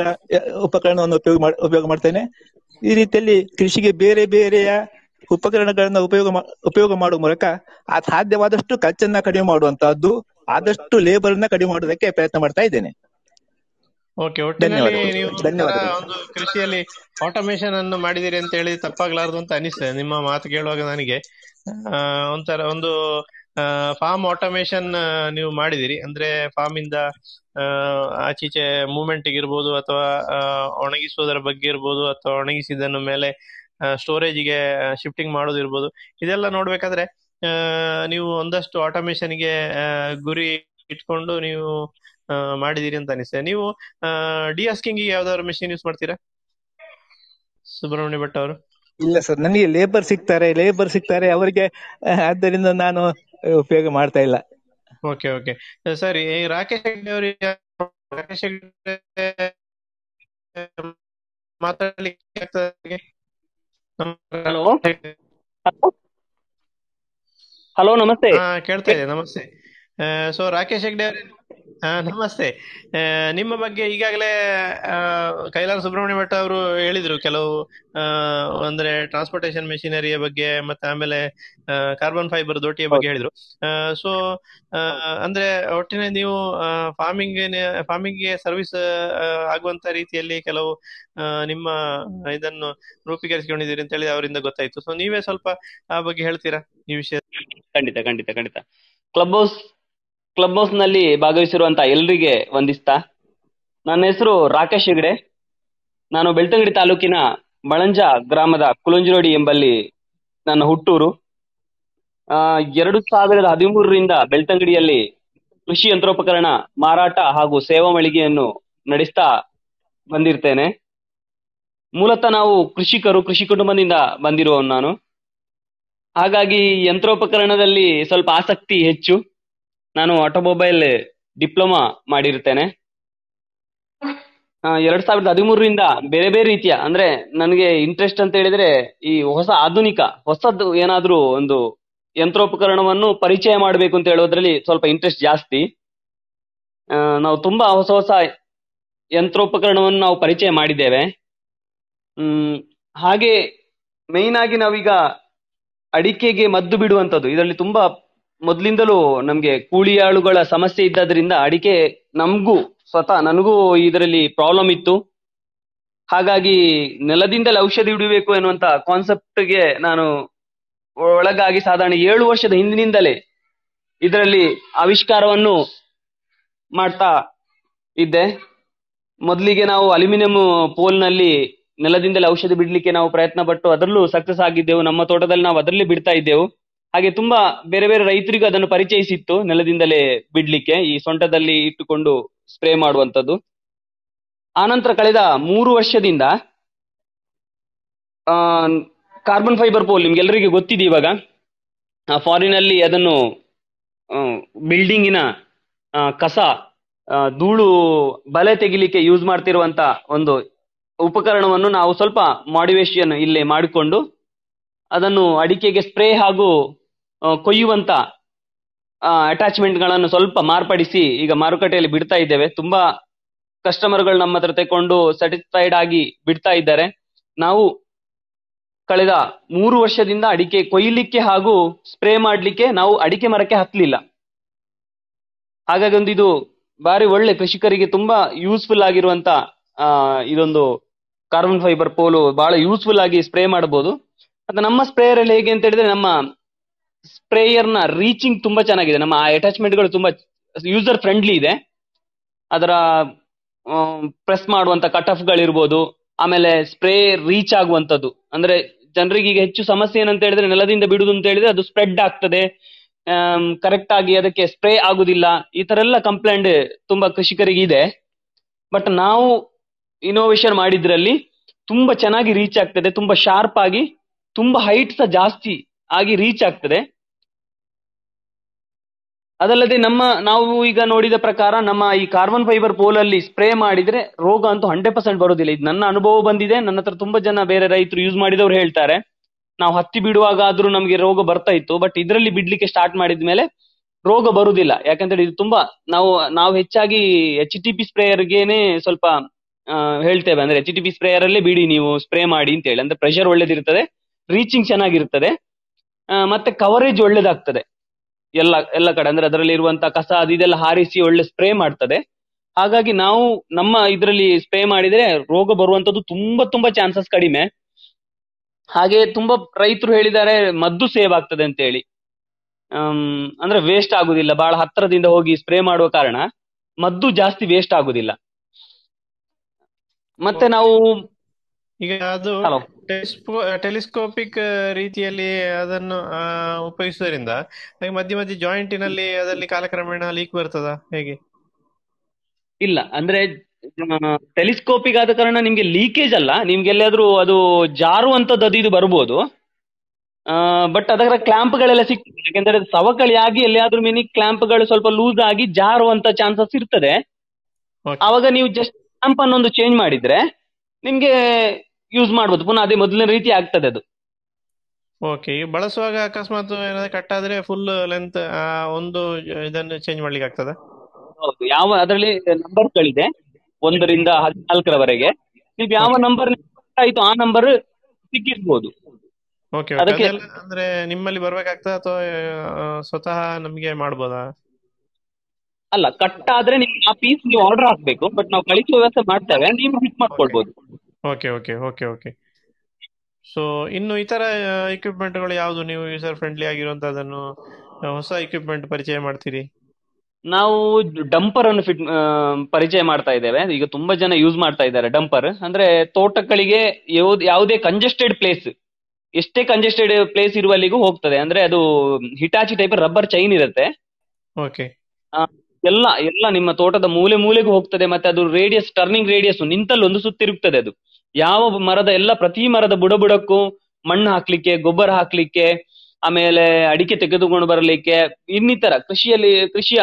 ಉಪಕರಣವನ್ನು ಉಪಯೋಗ ಉಪಯೋಗ ಮಾಡ್ತೇನೆ. ಈ ರೀತಿಯಲ್ಲಿ ಕೃಷಿಗೆ ಬೇರೆ ಬೇರೆಯ ಉಪಕರಣಗಳನ್ನ ಉಪಯೋಗ ಉಪಯೋಗ ಮಾಡುವ ಮೂಲಕ ಆ ಸಾಧ್ಯವಾದಷ್ಟು ಖರ್ಚನ್ನ ಕಡಿಮೆ ಮಾಡುವಂತಹದ್ದು ಆದಷ್ಟು ಲೇಬರ್ನ ಕಡಿಮೆ ಮಾಡೋದಕ್ಕೆ ಪ್ರಯತ್ನ ಮಾಡ್ತಾ ಇದ್ದೇನೆ. ಓಕೆ. ಒಂದು ಕೃಷಿಯಲ್ಲಿ ಆಟೋಮೇಶನ್ ಅನ್ನು ಮಾಡಿದಿರಿ ಅಂತ ಹೇಳಿ ತಪ್ಪಾಗ್ಲಾರ್ದು ಅಂತ ಅನಿಸ್ತದೆ ನಿಮ್ಮ ಮಾತು ಕೇಳುವಾಗ ನನಗೆ. ಆ, ಒಂಥರ ಒಂದು ಫಾರ್ಮ್ ಆಟೋಮೇಶನ್ ನೀವು ಮಾಡಿದಿರಿ. ಅಂದ್ರೆ ಫಾರ್ಮ್ ಇಂದ ಆಚೀಚೆ ಮೂವ್ಮೆಂಟ್ ಇರ್ಬೋದು ಅಥವಾ ಆ, ಒಣಗಿಸುವುದರ ಬಗ್ಗೆ ಇರ್ಬೋದು ಅಥವಾ ಒಣಗಿಸಿದನ್ನು ಮೇಲೆ ಸ್ಟೋರೇಜ್ಗೆ ಶಿಫ್ಟಿಂಗ್ ಮಾಡೋದಿರ್ಬೋದು ಇದೆಲ್ಲ ನೋಡ್ಬೇಕಾದ್ರೆ ನೀವು ಒಂದಷ್ಟು ಆಟೋಮೇಶನ್ಗೆ ಗುರಿ ಇಟ್ಕೊಂಡು ನೀವು ಮಾಡಿದಿರಿ ಅಂತ ಅನಿಸ್ತದೆ. ನೀವು ಡಿಯಾಸ್ಕಿಂಗ್ ಯಾವ್ದಾದ್ರು ಮೆಷಿನ್ ಯೂಸ್ ಮಾಡ್ತೀರಾ? ಸುಬ್ರಹ್ಮಣ್ಯ ಭಟ್ ಅವರು. ಇಲ್ಲ ಸರ್ ನನಗೆ ಲೇಬರ್ ಸಿಗ್ತಾರೆ ಲೇಬರ್ ಸಿಗ್ತಾರೆ ಅವರಿಗೆ ಆದ್ದರಿಂದ ನಾನು ಉಪಯೋಗ ಮಾಡ್ತಾ ಇಲ್ಲ. Okay okay. ಸರಿ ಈ ರಾಕೇಶ್ ಹೆಗ್ಡೆ ಅವರಿಗೆ ರಾಕೇಶ್ ಹೆಗ್ಡೆ ಮಾತಾಡ್ಲಿಕ್ಕೆ ಹಲೋ? ಹಲೋ ನಮಸ್ತೆ. ಹಾ ಕೇಳ್ತಾ ಇದೆ ನಮಸ್ತೆ. ಸೊ ರಾಕೇಶ್ ಹೆಗ್ಡೆ ಅವರೇ ನಮಸ್ತೆ. ನಿಮ್ಮ ಬಗ್ಗೆ ಈಗಾಗಲೇ ಕೈಲಾಸ ಸುಬ್ರಹ್ಮಣ್ಯ ಭಟ್ ಅವರು ಹೇಳಿದ್ರು ಕೆಲವು ಅಂದ್ರೆ ಟ್ರಾನ್ಸ್ಪೋರ್ಟೇಷನ್ ಮೆಷಿನರಿಯ ಬಗ್ಗೆ ಮತ್ತೆ ಆಮೇಲೆ ಕಾರ್ಬನ್ ಫೈಬರ್ ದೋಟಿಯ ಬಗ್ಗೆ ಹೇಳಿದ್ರು. ಸೊ ಅಂದ್ರೆ ಒಟ್ಟಿನ ನೀವು ಫಾರ್ಮಿಂಗ್ ಫಾರ್ಮಿಂಗ್ಗೆ ಸರ್ವಿಸ್ ಆಗುವಂತ ರೀತಿಯಲ್ಲಿ ಕೆಲವು ನಿಮ್ಮ ಇದನ್ನು ರೂಪೀಕರಿಸಿಕೊಂಡಿದ್ದೀರಿ ಅಂತ ಹೇಳಿ ಅವರಿಂದ ಗೊತ್ತಾಯ್ತು. ಸೊ ನೀವೇ ಸ್ವಲ್ಪ ಆ ಬಗ್ಗೆ ಹೇಳ್ತೀರಾ ಈ ವಿಷಯ ಖಂಡಿತ ಖಂಡಿತ ಖಂಡಿತ. ಕ್ಲಬ್ ಹೌಸ್ ಕ್ಲಬ್ ಹೌಸ್ನಲ್ಲಿ ಭಾಗವಹಿಸಿರುವಂತ ಎಲ್ರಿಗೆ ವಂದಿಸ್ತಾ. ನನ್ನ ಹೆಸರು ರಾಕೇಶ್ ಹೆಗಡೆ. ನಾನು ಬೆಳ್ತಂಗಡಿ ತಾಲೂಕಿನ ಬಳಂಜ ಗ್ರಾಮದ ಕುಲಂಜಿರೋಡಿ ಎಂಬಲ್ಲಿ ನನ್ನ ಹುಟ್ಟೂರು. ಎರಡು ಸಾವಿರದ ಹದಿಮೂರರಿಂದ ಬೆಳ್ತಂಗಡಿಯಲ್ಲಿ ಕೃಷಿ ಯಂತ್ರೋಪಕರಣ ಮಾರಾಟ ಹಾಗೂ ಸೇವಾ ಮಳಿಗೆಯನ್ನು ನಡೆಸ್ತಾ ಬಂದಿರ್ತೇನೆ. ಮೂಲತಃ ನಾವು ಕೃಷಿಕರು, ಕೃಷಿ ಕುಟುಂಬದಿಂದ ಬಂದಿರುವ ನಾನು. ಹಾಗಾಗಿ ಯಂತ್ರೋಪಕರಣದಲ್ಲಿ ಸ್ವಲ್ಪ ಆಸಕ್ತಿ ಹೆಚ್ಚು. ನಾನು ಆಟೋಮೊಬೈಲ್ ಡಿಪ್ಲೊಮಾ ಮಾಡಿರ್ತೇನೆ. ಎರಡ್ ಸಾವಿರದ ಹದಿಮೂರರಿಂದ ಬೇರೆ ಬೇರೆ ರೀತಿಯ, ಅಂದ್ರೆ ನನಗೆ ಇಂಟ್ರೆಸ್ಟ್ ಅಂತ ಹೇಳಿದ್ರೆ ಈ ಹೊಸ ಆಧುನಿಕ, ಹೊಸದ್ದು ಏನಾದ್ರೂ ಒಂದು ಯಂತ್ರೋಪಕರಣವನ್ನು ಪರಿಚಯ ಮಾಡಬೇಕು ಅಂತ ಹೇಳೋದ್ರಲ್ಲಿ ಸ್ವಲ್ಪ ಇಂಟ್ರೆಸ್ಟ್ ಜಾಸ್ತಿ. ನಾವು ತುಂಬಾ ಹೊಸ ಹೊಸ ಯಂತ್ರೋಪಕರಣವನ್ನು ನಾವು ಪರಿಚಯ ಮಾಡಿದ್ದೇವೆ. ಹ್ಮ್, ಹಾಗೆ ಮೇಯ್ನ್ ಆಗಿ ನಾವೀಗ ಅಡಿಕೆಗೆ ಮದ್ದು ಬಿಡುವಂತದ್ದು ಇದರಲ್ಲಿ ತುಂಬಾ ಮೊದ್ಲಿಂದಲೂ ನಮ್ಗೆ ಕೂಲಿ ಆಳುಗಳ ಸಮಸ್ಯೆ ಇದ್ದದ್ರಿಂದ ಅಡಿಕೆ ನಮಗೂ ಸ್ವತಃ ನನಗೂ ಇದರಲ್ಲಿ ಪ್ರಾಬ್ಲಮ್ ಇತ್ತು. ಹಾಗಾಗಿ ನೆಲದಿಂದಲೇ ಔಷಧಿ ಹಿಡಿಬೇಕು ಎನ್ನುವಂತ ಕಾನ್ಸೆಪ್ಟ್ಗೆ ನಾನು ಒಳಗಾಗಿ ಸಾಧಾರಣ ಏಳು ವರ್ಷದ ಹಿಂದಿನಿಂದಲೇ ಇದರಲ್ಲಿ ಆವಿಷ್ಕಾರವನ್ನು ಮಾಡ್ತಾ ಇದ್ದೆ. ಮೊದಲಿಗೆ ನಾವು ಅಲ್ಯೂಮಿನಿಯಂ ಪೋಲ್ನಲ್ಲಿ ನೆಲದಿಂದಲೇ ಔಷಧಿ ಬಿಡ್ಲಿಕ್ಕೆ ನಾವು ಪ್ರಯತ್ನ ಪಟ್ಟು ಅದರಲ್ಲೂ ಸಕ್ಸಸ್ ಆಗಿದ್ದೆವು. ನಮ್ಮ ತೋಟದಲ್ಲಿ ನಾವು ಅದರಲ್ಲಿ ಬಿಡ್ತಾ ಇದ್ದೆವು. ಹಾಗೆ ತುಂಬಾ ಬೇರೆ ಬೇರೆ ರೈತರಿಗೂ ಅದನ್ನು ಪರಿಚಯಿಸಿತ್ತು ನೆಲದಿಂದಲೇ ಬಿಡ್ಲಿಕ್ಕೆ, ಈ ಸೊಂಟದಲ್ಲಿ ಇಟ್ಟುಕೊಂಡು ಸ್ಪ್ರೇ ಮಾಡುವಂತದ್ದು ಆನಂತರ ಕಳೆದ ಮೂರು ವರ್ಷದಿಂದ, ಆ, ಕಾರ್ಬನ್ ಫೈಬರ್ ಪೋಲ್ ನಿಮ್ಗೆಲ್ಲರಿಗೂ ಗೊತ್ತಿದೆ ಇವಾಗ. ಫಾರಿನ್ ಅಲ್ಲಿ ಅದನ್ನು ಬಿಲ್ಡಿಂಗಿನ ಕಸ ಧೂಳು ಬಲೆ ತೆಗಿಲಿಕ್ಕೆ ಯೂಸ್ ಮಾಡ್ತಿರುವಂತ ಒಂದು ಉಪಕರಣವನ್ನು ನಾವು ಸ್ವಲ್ಪ ಮಾಡಿವೇಶನ್ ಇಲ್ಲಿ ಮಾಡಿಕೊಂಡು ಅದನ್ನು ಅಡಿಕೆಗೆ ಸ್ಪ್ರೇ ಹಾಗೂ ಕೊಯ್ಯುವಂತ ಅಟ್ಯಾಚ್ಮೆಂಟ್ಗಳನ್ನು ಸ್ವಲ್ಪ ಮಾರ್ಪಡಿಸಿ ಈಗ ಮಾರುಕಟ್ಟೆಯಲ್ಲಿ ಬಿಡ್ತಾ ಇದ್ದೇವೆ. ತುಂಬಾ ಕಸ್ಟಮರ್ಗಳು ನಮ್ಮ ಹತ್ರ ತೆಕೊಂಡು ಸ್ಯಾಟಿಸ್ಫೈಡ್ ಆಗಿ ಬಿಡ್ತಾ ಇದ್ದಾರೆ. ನಾವು ಕಳೆದ ಮೂರು ವರ್ಷದಿಂದ ಅಡಿಕೆ ಕೊಯ್ಲಿಕ್ಕೆ ಹಾಗೂ ಸ್ಪ್ರೇ ಮಾಡ್ಲಿಕ್ಕೆ ನಾವು ಅಡಿಕೆ ಮರಕ್ಕೆ ಹತ್ತಲಿಲ್ಲ ಹಾಗಾಗಿ ಒಂದು ಇದು ಬಾರಿ ಒಳ್ಳೆ ಕೃಷಿಕರಿಗೆ ತುಂಬಾ ಯೂಸ್ಫುಲ್ ಆಗಿರುವಂತ ಇದೊಂದು ಕಾರ್ಬನ್ ಫೈಬರ್ ಪೋಲು ಬಹಳ ಯೂಸ್ಫುಲ್ ಆಗಿ ಸ್ಪ್ರೇ ಮಾಡಬಹುದು. ಮತ್ತೆ ನಮ್ಮ ಸ್ಪ್ರೇಯರ್ ಅಲ್ಲಿ ಹೇಗೆ ಅಂತ ಹೇಳಿದ್ರೆ ನಮ್ಮ ಸ್ಪ್ರೇಯರ್ನ ರೀಚಿಂಗ್ ತುಂಬಾ ಚೆನ್ನಾಗಿದೆ. ನಮ್ಮ ಅಟ್ಯಾಚ್ಮೆಂಟ್ಗಳು ತುಂಬಾ ಯೂಸರ್ ಫ್ರೆಂಡ್ಲಿ ಇದೆ. ಅದರ ಪ್ರೆಸ್ ಮಾಡುವಂತ ಕಟ್ ಆಫ್ ಗಳಿರ್ಬೋದು. ಆಮೇಲೆ ಸ್ಪ್ರೇ ರೀಚ್ ಆಗುವಂತದ್ದು ಅಂದ್ರೆ ಜನರಿಗೆ ಈಗ ಹೆಚ್ಚು ಸಮಸ್ಯೆ ಏನಂತ ಹೇಳಿದ್ರೆ ನೆಲದಿಂದ ಬಿಡುದು ಅಂತ ಹೇಳಿದ್ರೆ ಅದು ಸ್ಪ್ರೆಡ್ ಆಗ್ತದೆ. ಕರೆಕ್ಟ್ ಆಗಿ ಅದಕ್ಕೆ ಸ್ಪ್ರೇ ಆಗುದಿಲ್ಲ. ಈ ತರ ಎಲ್ಲ ಕಂಪ್ಲೇಂಟ್ ತುಂಬಾ ಕೃಷಿಕರಿಗೆ ಇದೆ. ಬಟ್ ನಾವು ಇನೋವೇಷನ್ ಮಾಡಿದ್ರಲ್ಲಿ ತುಂಬಾ ಚೆನ್ನಾಗಿ ರೀಚ್ ಆಗ್ತದೆ. ತುಂಬಾ ಶಾರ್ಪ್ ಆಗಿ, ತುಂಬಾ ಹೈಟ್ ಸಹ ಜಾಸ್ತಿ ಆಗಿ ರೀಚ್ ಆಗ್ತದೆ. ಅದಲ್ಲದೆ ನಮ್ಮ, ನಾವು ಈಗ ನೋಡಿದ ಪ್ರಕಾರ ನಮ್ಮ ಈ ಕಾರ್ಬನ್ ಫೈಬರ್ ಪೋಲ್ ಅಲ್ಲಿ ಸ್ಪ್ರೇ ಮಾಡಿದ್ರೆ ರೋಗ ಅಂತೂ ಹಂಡ್ರೆಡ್ ಪರ್ಸೆಂಟ್ ಬರೋದಿಲ್ಲ ಇದು ನನ್ನ ಅನುಭವ ಬಂದಿದೆ. ನನ್ನ ಹತ್ರ ತುಂಬಾ ಜನ ಬೇರೆ ರೈತರು ಯೂಸ್ ಮಾಡಿದವರು ಹೇಳ್ತಾರೆ. ನಾವು ಹತ್ತಿ ಬಿಡುವಾಗ ಆದ್ರೂ ನಮಗೆ ರೋಗ ಬರ್ತಾ ಇತ್ತು. ಬಟ್ ಇದರಲ್ಲಿ ಬಿಡ್ಲಿಕ್ಕೆ ಸ್ಟಾರ್ಟ್ ಮಾಡಿದ್ಮೇಲೆ ರೋಗ ಬರುವುದಿಲ್ಲ. ಯಾಕಂದ್ರೆ ಇದು ತುಂಬಾ ನಾವು ನಾವು ಹೆಚ್ಚಾಗಿ ಎಚ್ ಟಿ ಪಿ ಸ್ಪ್ರೇಯರ್ಗೆನೆ ಸ್ವಲ್ಪ ಹೇಳ್ತೇವೆ. ಅಂದ್ರೆ ಎಚ್ ಟಿ ಪಿ ಸ್ಪ್ರೇಯರ್ ಅಲ್ಲೇ ಬಿಡಿ ನೀವು ಸ್ಪ್ರೇ ಮಾಡಿ ಅಂತ ಹೇಳಿ ಅಂದ್ರೆ ಪ್ರೆಷರ್ ಒಳ್ಳೇದಿರ್ತದೆ. ರೀಚಿಂಗ್ ಚೆನ್ನಾಗಿರ್ತದೆ. ಮತ್ತೆ ಕವರೇಜ್ ಒಳ್ಳೇದಾಗ್ತದೆ. ಎಲ್ಲ ಎಲ್ಲ ಕಡೆ ಅಂದ್ರೆ ಅದರಲ್ಲಿ ಇರುವಂತ ಕಸ ಅದು ಇದೆಲ್ಲ ಹಾರಿಸಿ ಒಳ್ಳೆ ಸ್ಪ್ರೇ ಮಾಡ್ತದೆ. ಹಾಗಾಗಿ ನಾವು ನಮ್ಮ ಇದರಲ್ಲಿ ಸ್ಪ್ರೇ ಮಾಡಿದ್ರೆ ರೋಗ ಬರುವಂತದ್ದು ತುಂಬಾ ತುಂಬಾ ಚಾನ್ಸಸ್ ಕಡಿಮೆ. ಹಾಗೆ ತುಂಬಾ ರೈತರು ಹೇಳಿದ್ದಾರೆ ಮದ್ದು ಸೇವ್ ಆಗ್ತದೆ ಅಂತ ಹೇಳಿ ಅಂದ್ರೆ ವೇಸ್ಟ್ ಆಗುದಿಲ್ಲ. ಬಹಳ ಹತ್ತಿರದಿಂದ ಹೋಗಿ ಸ್ಪ್ರೇ ಮಾಡುವ ಕಾರಣ ಮದ್ದು ಜಾಸ್ತಿ ವೇಸ್ಟ್ ಆಗುದಿಲ್ಲ. ಮತ್ತೆ ನಾವು ಈಗ ಅದು ಟೆಲಿಸ್ಕೋಪಿಕ್ ರೀತಿಯಲ್ಲಿ ಅದನ್ನು ಉಪಯೋಗಿಸುವುದರಿಂದ ಮಧ್ಯ ಮಧ್ಯೆ ಜಾಯಿಂಟಿನಲ್ಲಿ ಅದರಲ್ಲಿ ಕಾಲಕ್ರಮೇಣ ಲೀಕ್ ಬರ್ತದ? ಹೇಗೆ? ಇಲ್ಲ ಅಂದ್ರೆ ಟೆಲಿಸ್ಕೋಪಿಗ್ ಆದ ಕಾರಣ ನಿಮ್ಗೆ ಲೀಕೇಜ್ ಅಲ್ಲ. ನಿಮ್ಗೆ ಎಲ್ಲಾದ್ರೂ ಅದು ಜಾರುವಂತದ್ದು ಅದು ಇದು ಬರ್ಬೋದು. ಬಟ್ ಅದರ ಕ್ಲಾಂಪ್ ಗಳೆಲ್ಲ ಸಿಗ್ತದೆ. ಯಾಕೆಂದ್ರೆ ಅದು ಸವಕಳಿ ಆಗಿ ಎಲ್ಲಿಯಾದ್ರೂ ಮಿನಿ ಕ್ಲಾಂಪ್ಗಳು ಸ್ವಲ್ಪ ಲೂಸ್ ಆಗಿ ಜಾರುವಂತ ಚಾನ್ಸಸ್ ಇರ್ತದೆ. ಅವಾಗ ನೀವು ಜಸ್ಟ್ ಕ್ಲಾಂಪ್ ಅನ್ನೊಂದು ಚೇಂಜ್ ಮಾಡಿದ್ರೆ ನಿಮ್ಗೆ ಯೂಸ್ ಮಾಡ್ಬೋದು. ಪುನಃ ಅದೇ ಮೊದಲಿನ ರೀತಿ ಆಗ್ತದೆ ಅದು. ಓಕೆ ಬಳಸುವಾಗ ಅಕಸ್ಮಾತ್ ಏನಾದ್ರು ಕಟ್ ಆದ್ರೆ ಫುಲ್ ಲೆಂತ್ ಒಂದು ಇದನ್ನು ಚೇಂಜ್ ಮಾಡ್ಲಿಕ್ಕೆ ಆಗ್ತದೆ? ಹೌದು ಯಾವ ಅದರಲ್ಲಿ ನಂಬರ್ಗಳಿದೆ ಒಂದರಿಂದ ಹದಿನಾಲ್ಕರವರೆಗೆ. ನೀವು ಯಾವ ನಂಬರ್ ಆಯ್ತು ಆ ನಂಬರ್ ಸಿಕ್ಕಿರ್ಬೋದು. ಓಕೆ ಅದಕ್ಕೆ ಅಂದ್ರೆ ನಿಮ್ಮಲ್ಲಿ ಬರ್ಬೇಕಾಗ್ತದ ಅಥವಾ ಸ್ವತಃ ನಮಗೆ ಮಾಡ್ಬೋದಾ? ಅಲ್ಲ ಕಟ್ ಆದ್ರೆ ನೀವು ಆ ಪೀಸ್ ನೀವು ಆರ್ಡರ್ ಹಾಕ್ಬೇಕು ಬಟ್ ನಾವು ಕಳಿಸುವ ವ್ಯವಸ್ಥೆ ಮಾಡ್ತೇವೆ. ನೀವು ಫಿಟ್ ಮಾಡ್ಕೊಳ್ಬಹುದು okay okay okay okay so ಇನ್ನು ಇತರ ಇಕ್ವಿಪ್ಮೆಂಟ್ಗಳು ಯಾವುದು? ನೀವು ಯೂಸರ್ ಫ್ರೆಂಡ್ಲಿ ಆಗಿರುವಂತದನ್ನು ಹೊಸ ಇಕ್ವಿಪ್ಮೆಂಟ್ ಪರಿಚಯ ಮಾಡ್ತೀರಿ? ನಾವು ಡಂಪರ್ ಅನ್ನು ಫಿಟ್ ಪರಿಚಯ ಮಾಡ್ತಾ ಇದ್ದೇವೆ. ಈಗ ತುಂಬಾ ಜನ ಯೂಸ್ ಮಾಡ್ತಾ ಇದ್ದಾರೆ ಡಂಪರ್ ಅಂದ್ರೆ ತೋಟಗಳಿಗೆ ಯಾವ್ದ್- ಕಂಜೆಸ್ಟೆಡ್ ಪ್ಲೇಸ್ ಎಷ್ಟೇ ಕಂಜೆಸ್ಟೆಡ್ ಪ್ಲೇಸ್ ಇರುವಲ್ಲಿಗೂ ಹೋಗ್ತದೆ. ಅಂದ್ರೆ ಅದು ಹಿಟಾಚಿ ಟೈಪ್ ರಬ್ಬರ್ ಚೈನ್ ಇರುತ್ತೆ. ಓಕೆ ಎಲ್ಲ ಎಲ್ಲ ನಿಮ್ಮ ತೋಟದ ಮೂಲೆ ಮೂಲೆಗೂ ಹೋಗ್ತದೆ. ಮತ್ತೆ ಅದು ರೇಡಿಯಸ್ ಟರ್ನಿಂಗ್ ರೇಡಿಯಸ್ ನಿಂತಲ್ಲಿ ಒಂದು ಸುತ್ತಿರುತ್ತದೆ ಅದು. ಯಾವ ಮರದ ಎಲ್ಲ ಪ್ರತಿ ಮರದ ಬುಡ ಬುಡಕ್ಕೂ ಮಣ್ಣು ಹಾಕ್ಲಿಕ್ಕೆ ಗೊಬ್ಬರ ಹಾಕ್ಲಿಕ್ಕೆ ಆಮೇಲೆ ಅಡಿಕೆ ತೆಗೆದುಕೊಂಡು ಬರಲಿಕ್ಕೆ ಇನ್ನಿತರ ಕೃಷಿಯಲ್ಲಿ ಕೃಷಿಯ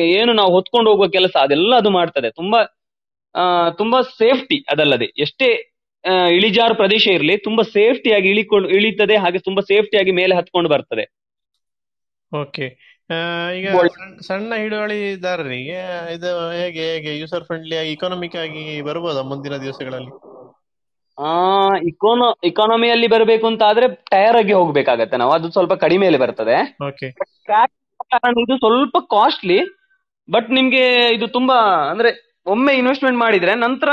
ಏನು ನಾವು ಹೊತ್ಕೊಂಡು ಹೋಗುವ ಕೆಲಸ ಅದೆಲ್ಲ ಅದು ಮಾಡ್ತದೆ. ತುಂಬಾ ಆ, ತುಂಬಾ ಸೇಫ್ಟಿ ಅದಲ್ಲದೆ. ಎಷ್ಟೇ ಇಳಿಜಾರು ಪ್ರದೇಶ ಇರಲಿ ತುಂಬಾ ಸೇಫ್ಟಿಯಾಗಿ ಇಳಿಕೊಂಡು ಇಳಿತದೆ ಹಾಗೆ ತುಂಬಾ ಸೇಫ್ಟಿಯಾಗಿ ಮೇಲೆ ಹತ್ಕೊಂಡು ಬರ್ತದೆ. ಓಕೆ. ಈಗ ಸಣ್ಣ ಹಿಡುವಳಿದಾರರಿಗೆ ಇದು ಹೇಗೆ ಹೇಗೆ ಯೂಸರ್ ಫ್ರೆಂಡ್ಲಿ ಆಗಿ ಇಕೋನಾಮಿಕ್ ಆಗಿ ಬರ್ಬೋದಾ ಮುಂದಿನ ದಿವಸಗಳಲ್ಲಿ? ಇಕೋನೋ ಇಕಾನಮಿಯಲ್ಲಿ ಬರಬೇಕು ಅಂತ ಆದ್ರೆ ಟೈರ್ ಆಗಿ ಹೋಗ್ಬೇಕಾಗತ್ತೆ ನಾವು. ಅದು ಸ್ವಲ್ಪ ಕಡಿಮೆಯಲ್ಲಿ ಬರ್ತದೆ. ಇದು ಸ್ವಲ್ಪ ಕಾಸ್ಟ್ಲಿ ಬಟ್ ನಿಮ್ಗೆ ಇದು ತುಂಬಾ ಅಂದ್ರೆ ಒಮ್ಮೆ ಇನ್ವೆಸ್ಟ್ಮೆಂಟ್ ಮಾಡಿದ್ರೆ ನಂತರ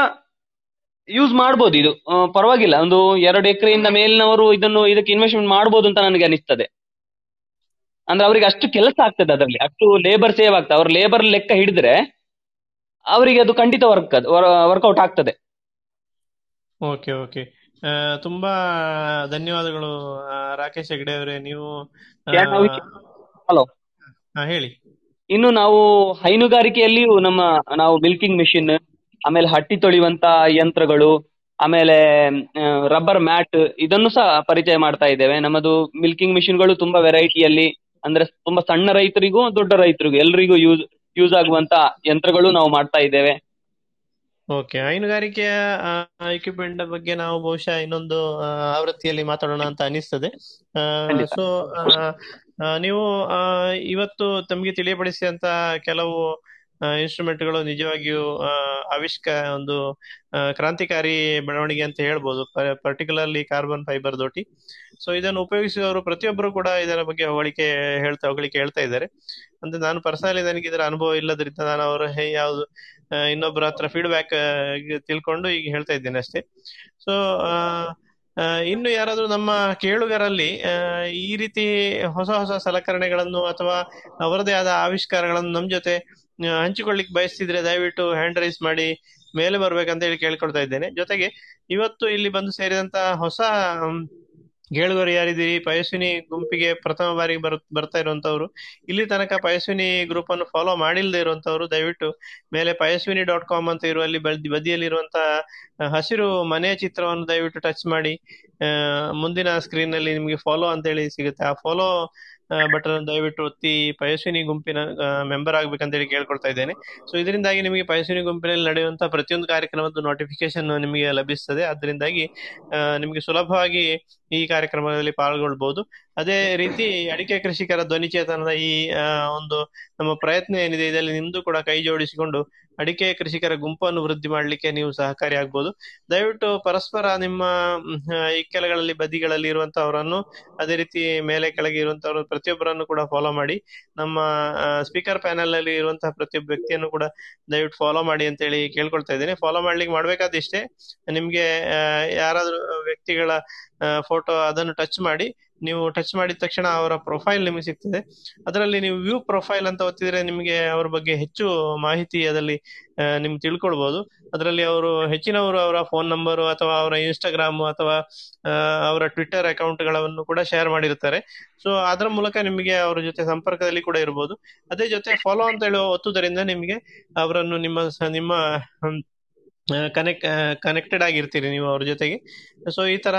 ಯೂಸ್ ಮಾಡ್ಬೋದು ಇದು. ಪರವಾಗಿಲ್ಲ. ಒಂದು ಎರಡು ಎಕರೆಯಿಂದ ಮೇಲಿನವರು ಇದನ್ನು ಇದಕ್ಕೆ ಇನ್ವೆಸ್ಟ್ಮೆಂಟ್ ಮಾಡ್ಬೋದು ಅಂತ ನನಗೆ ಅನಿಸ್ತದೆ. ಅಂದ್ರೆ ಅವರಿಗೆ ಅಷ್ಟು ಕೆಲಸ ಆಗ್ತದೆ ಅದರಲ್ಲಿ. ಅಷ್ಟು ಲೇಬರ್ ಸೇವ್ ಆಗ್ತದೆ. ಅವ್ರ ಲೇಬರ್ ಲೆಕ್ಕ ಹಿಡಿದ್ರೆ ಅವರಿಗೆ ಅದು ಖಂಡಿತ ವರ್ಕ್ ವರ್ಕೌಟ್ ಆಗ್ತದೆ. Okay okay. ತುಂಬಾ ಧನ್ಯವಾದಗಳು ರಾಕೇಶ್ ಹೆಗ್ಡೆ ಅವರೇ. ನೀವು ಹಲೋ. ಹೇಳಿ. ಇನ್ನು ನಾವು ಹೈನುಗಾರಿಕೆಯಲ್ಲಿಯೂ ನಮ್ಮ ನಾವು ಮಿಲ್ಕಿಂಗ್ ಮೆಷಿನ್ ಆಮೇಲೆ ಹಟ್ಟಿ ತೊಳೆಯುವಂತ ಯಂತ್ರಗಳು ಆಮೇಲೆ ರಬ್ಬರ್ ಮ್ಯಾಟ್ ಇದನ್ನು ಸಹ ಪರಿಚಯ ಮಾಡ್ತಾ ಇದ್ದೇವೆ. ನಮ್ಮದು ಮಿಲ್ಕಿಂಗ್ ಮಿಷಿನ್ಗಳು ತುಂಬಾ ವೆರೈಟಿಯಲ್ಲಿ ಅಂದ್ರೆ ತುಂಬಾ ಸಣ್ಣ ರೈತರಿಗೂ ದೊಡ್ಡ ರೈತರಿಗೂ ಎಲ್ರಿಗೂ ಯೂಸ್ ಯೂಸ್ ಆಗುವಂತ ಯಂತ್ರಗಳು ನಾವು ಮಾಡ್ತಾ ಇದ್ದೇವೆ. ಓಕೆ ಹೈನುಗಾರಿಕೆಯ ಇಕ್ವಿಪ್ಮೆಂಟ್ ಬಗ್ಗೆ ನಾವು ಬಹುಶಃ ಇನ್ನೊಂದು ಆವೃತ್ತಿಯಲ್ಲಿ ಮಾತಾಡೋಣ ಅಂತ ಅನಿಸ್ತದೆ. ಸೊ ನೀವು ಇವತ್ತು ತಮಗೆ ತಿಳಿಯಪಡಿಸಿದಂತ ಕೆಲವು ಇನ್ಸ್ಟ್ರೂಮೆಂಟ್ಗಳು ನಿಜವಾಗಿಯೂ ಆವಿಷ್ಕಾರ ಆವಿಷ್ಕ ಒಂದು ಕ್ರಾಂತಿಕಾರಿ ಬೆಳವಣಿಗೆ ಅಂತ ಹೇಳ್ಬೋದು ಪರ್ಟಿಕ್ಯುಲರ್ಲಿ ಕಾರ್ಬನ್ ಫೈಬರ್ ದೋಟಿ ಸೊ ಇದನ್ನು ಉಪಯೋಗಿಸಿದವರು ಪ್ರತಿಯೊಬ್ಬರು ಕೂಡ ಇದರ ಬಗ್ಗೆ ಹೊಗಳಿಕೆ ಹೇಳ್ತಾ ಹೊಗಳಿಕೆ ಹೇಳ್ತಾ ಇದ್ದಾರೆ. ಅಂದ್ರೆ ನಾನು ಪರ್ಸನಲಿ ನನಗೆ ಇದರ ಅನುಭವ ಇಲ್ಲದ್ರಿಂದ ನಾನು ಅವರು ಹೇ ಯಾವುದು ಇನ್ನೊಬ್ಬರ ಹತ್ರ ಫೀಡ್ಬ್ಯಾಕ್ ತಿಳ್ಕೊಂಡು ಈಗ ಹೇಳ್ತಾ ಇದ್ದೇನೆ ಅಷ್ಟೇ. ಸೊ ಇನ್ನು ಯಾರಾದರೂ ನಮ್ಮ ಕೇಳುಗರಲ್ಲಿ ಈ ರೀತಿ ಹೊಸ ಹೊಸ ಸಲಕರಣೆಗಳನ್ನು ಅಥವಾ ಅವರದೇ ಆದ ಆವಿಷ್ಕಾರಗಳನ್ನು ನಮ್ಮ ಜೊತೆ ಹಂಚಿಕೊಳ್ಳಿಕ್ ಬಯಸ್ತಿದ್ರೆ ದಯವಿಟ್ಟು ಹ್ಯಾಂಡ್ ರೈಸ್ ಮಾಡಿ, ಮೇಲೆ ಬರ್ಬೇಕಂತ ಹೇಳಿ ಕೇಳ್ಕೊಳ್ತಾ ಇದ್ದೇನೆ. ಜೊತೆಗೆ, ಇವತ್ತು ಇಲ್ಲಿ ಬಂದು ಸೇರಿದಂತ ಹೊಸ ಕೇಳುಗರು ಯಾರಿದ್ದೀರಿ? ಪಯಸ್ವಿನಿ ಗುಂಪಿಗೆ ಪ್ರಥಮ ಬಾರಿಗೆ ಬರ್, ಬರ್ತಾ ಇರುವಂತವ್ರು. ಇಲ್ಲಿ ತನಕ ಪಯಸ್ವಿನಿ ಗ್ರೂಪ್ ಅನ್ನು ಫಾಲೋ ಮಾಡಿಲ್ಲದೆ ಇರುವಂತವ್ರು. ದಯವಿಟ್ಟು ಮೇಲೆ ಪಯಸ್ವಿನಿ ಡಾಟ್ ಕಾಮ್ ಅಂತ ಇರುವಲ್ಲಿ ಬದಿ, ಬದಿಯಲ್ಲಿರುವಂತ ಹಸಿರು ಮನೆಯ ಚಿತ್ರವನ್ನು ದಯವಿಟ್ಟು ಟಚ್ ಮಾಡಿ ಮುಂದಿನ ಸ್ಕ್ರೀನ್ನಲ್ಲಿ ನಿಮಗೆ ಫಾಲೋ ಅಂತ ಹೇಳಿ ಸಿಗುತ್ತೆ. ಆ ಫಾಲೋ ಬಟನ್ ದಯವಿಟ್ಟು ಒತ್ತಿ ಪಯಸ್ವಿನಿ ಗುಂಪಿನ ಮೆಂಬರ್ ಆಗ್ಬೇಕಂತ ಹೇಳಿ ಕೇಳ್ಕೊಳ್ತಾ ಇದ್ದೇನೆ. ಸೊ ಇದರಿಂದಾಗಿ ನಿಮಗೆ ಪಯಸ್ವಿನಿ ಗುಂಪಿನಲ್ಲಿ ನಡೆಯುವಂತಹ ಪ್ರತಿಯೊಂದು ಕಾರ್ಯಕ್ರಮದ ನೋಟಿಫಿಕೇಶನ್ ನಿಮಗೆ ಲಭಿಸ್ತದೆ. ಅದರಿಂದಾಗಿ ನಿಮಗೆ ಸುಲಭವಾಗಿ ಈ ಕಾರ್ಯಕ್ರಮದಲ್ಲಿ ಪಾಲ್ಗೊಳ್ಬಹುದು. ಅದೇ ರೀತಿ ಅಡಿಕೆ ಕೃಷಿಕರ ಧ್ವನಿ ಚೇತನದ ಈ ಒಂದು ನಮ್ಮ ಪ್ರಯತ್ನ ಏನಿದೆ, ಇದರಲ್ಲಿ ನಿಮ್ದು ಕೂಡ ಕೈ ಜೋಡಿಸಿಕೊಂಡು ಅಡಿಕೆ ಕೃಷಿಕರ ಗುಂಪನ್ನು ವೃದ್ಧಿ ಮಾಡಲಿಕ್ಕೆ ನೀವು ಸಹಕಾರಿ ಆಗ್ಬೋದು. ದಯವಿಟ್ಟು ಪರಸ್ಪರ ನಿಮ್ಮ ಈ ಕೆಲಗಳಲ್ಲಿ ಇಕ್ಕೆಲಗಳಲ್ಲಿ ಬದಿಗಳಲ್ಲಿ ಇರುವಂತಹವರನ್ನು, ಅದೇ ರೀತಿ ಮೇಲೆ ಕೆಳಗೆ ಇರುವಂತವರು ಪ್ರತಿಯೊಬ್ಬರನ್ನು ಕೂಡ ಫಾಲೋ ಮಾಡಿ. ನಮ್ಮ ಸ್ಪೀಕರ್ ಪ್ಯಾನೆಲ್ನಲ್ಲಿ ಇರುವಂತಹ ಪ್ರತಿಯೊಬ್ಬ ವ್ಯಕ್ತಿಯನ್ನು ಕೂಡ ದಯವಿಟ್ಟು ಫಾಲೋ ಮಾಡಿ ಅಂತ ಹೇಳಿ ಕೇಳ್ಕೊಳ್ತಾ ಇದ್ದೀನಿ. ಫಾಲೋ ಮಾಡ್ಲಿಕ್ಕೆ ಮಾಡ್ಬೇಕಾದಿಷ್ಟೇ, ನಿಮ್ಗೆ ಯಾರಾದ್ರೂ ವ್ಯಕ್ತಿಗಳ ಫೋಟೋ ಅದನ್ನು ಟಚ್ ಮಾಡಿ ನೀವು ಟಚ್ ಮಾಡಿದ ತಕ್ಷಣ ಅವರ ಪ್ರೊಫೈಲ್ ನಿಮಗೆ ಸಿಗ್ತದೆ. ಅದರಲ್ಲಿ ನೀವು ವ್ಯೂ ಪ್ರೊಫೈಲ್ ಅಂತ ಒತ್ತಿದ್ರೆ ನಿಮಗೆ ಅವರ ಬಗ್ಗೆ ಹೆಚ್ಚು ಮಾಹಿತಿ ಅದರಲ್ಲಿ ನಿಮ್ಗೆ ತಿಳ್ಕೊಳ್ಬಹುದು ಅದರಲ್ಲಿ ಅವರು ಹೆಚ್ಚಿನವರು ಅವರ ಫೋನ್ ನಂಬರು ಅಥವಾ ಅವರ ಇನ್ಸ್ಟಾಗ್ರಾಮ್ ಅಥವಾ ಅವರ ಟ್ವಿಟ್ಟರ್ ಅಕೌಂಟ್ಗಳನ್ನು ಕೂಡ ಶೇರ್ ಮಾಡಿರ್ತಾರೆ ಸೊ ಅದರ ಮೂಲಕ ನಿಮಗೆ ಅವರ ಜೊತೆ ಸಂಪರ್ಕದಲ್ಲಿ ಕೂಡ ಇರಬಹುದು ಅದೇ ಜೊತೆ ಫಾಲೋ ಅಂತ ಹೇಳುವ, ಒತ್ತುದರಿಂದ ನಿಮಗೆ ಅವರನ್ನು ನಿಮ್ಮ ನಿಮ್ಮ ಕನೆಕ್ಟ್ ಕನೆಕ್ಟೆಡ್ ಆಗಿರ್ತೀರಿ ನೀವು ಅವ್ರ ಜೊತೆಗೆ. ಸೊ ಈ ತರ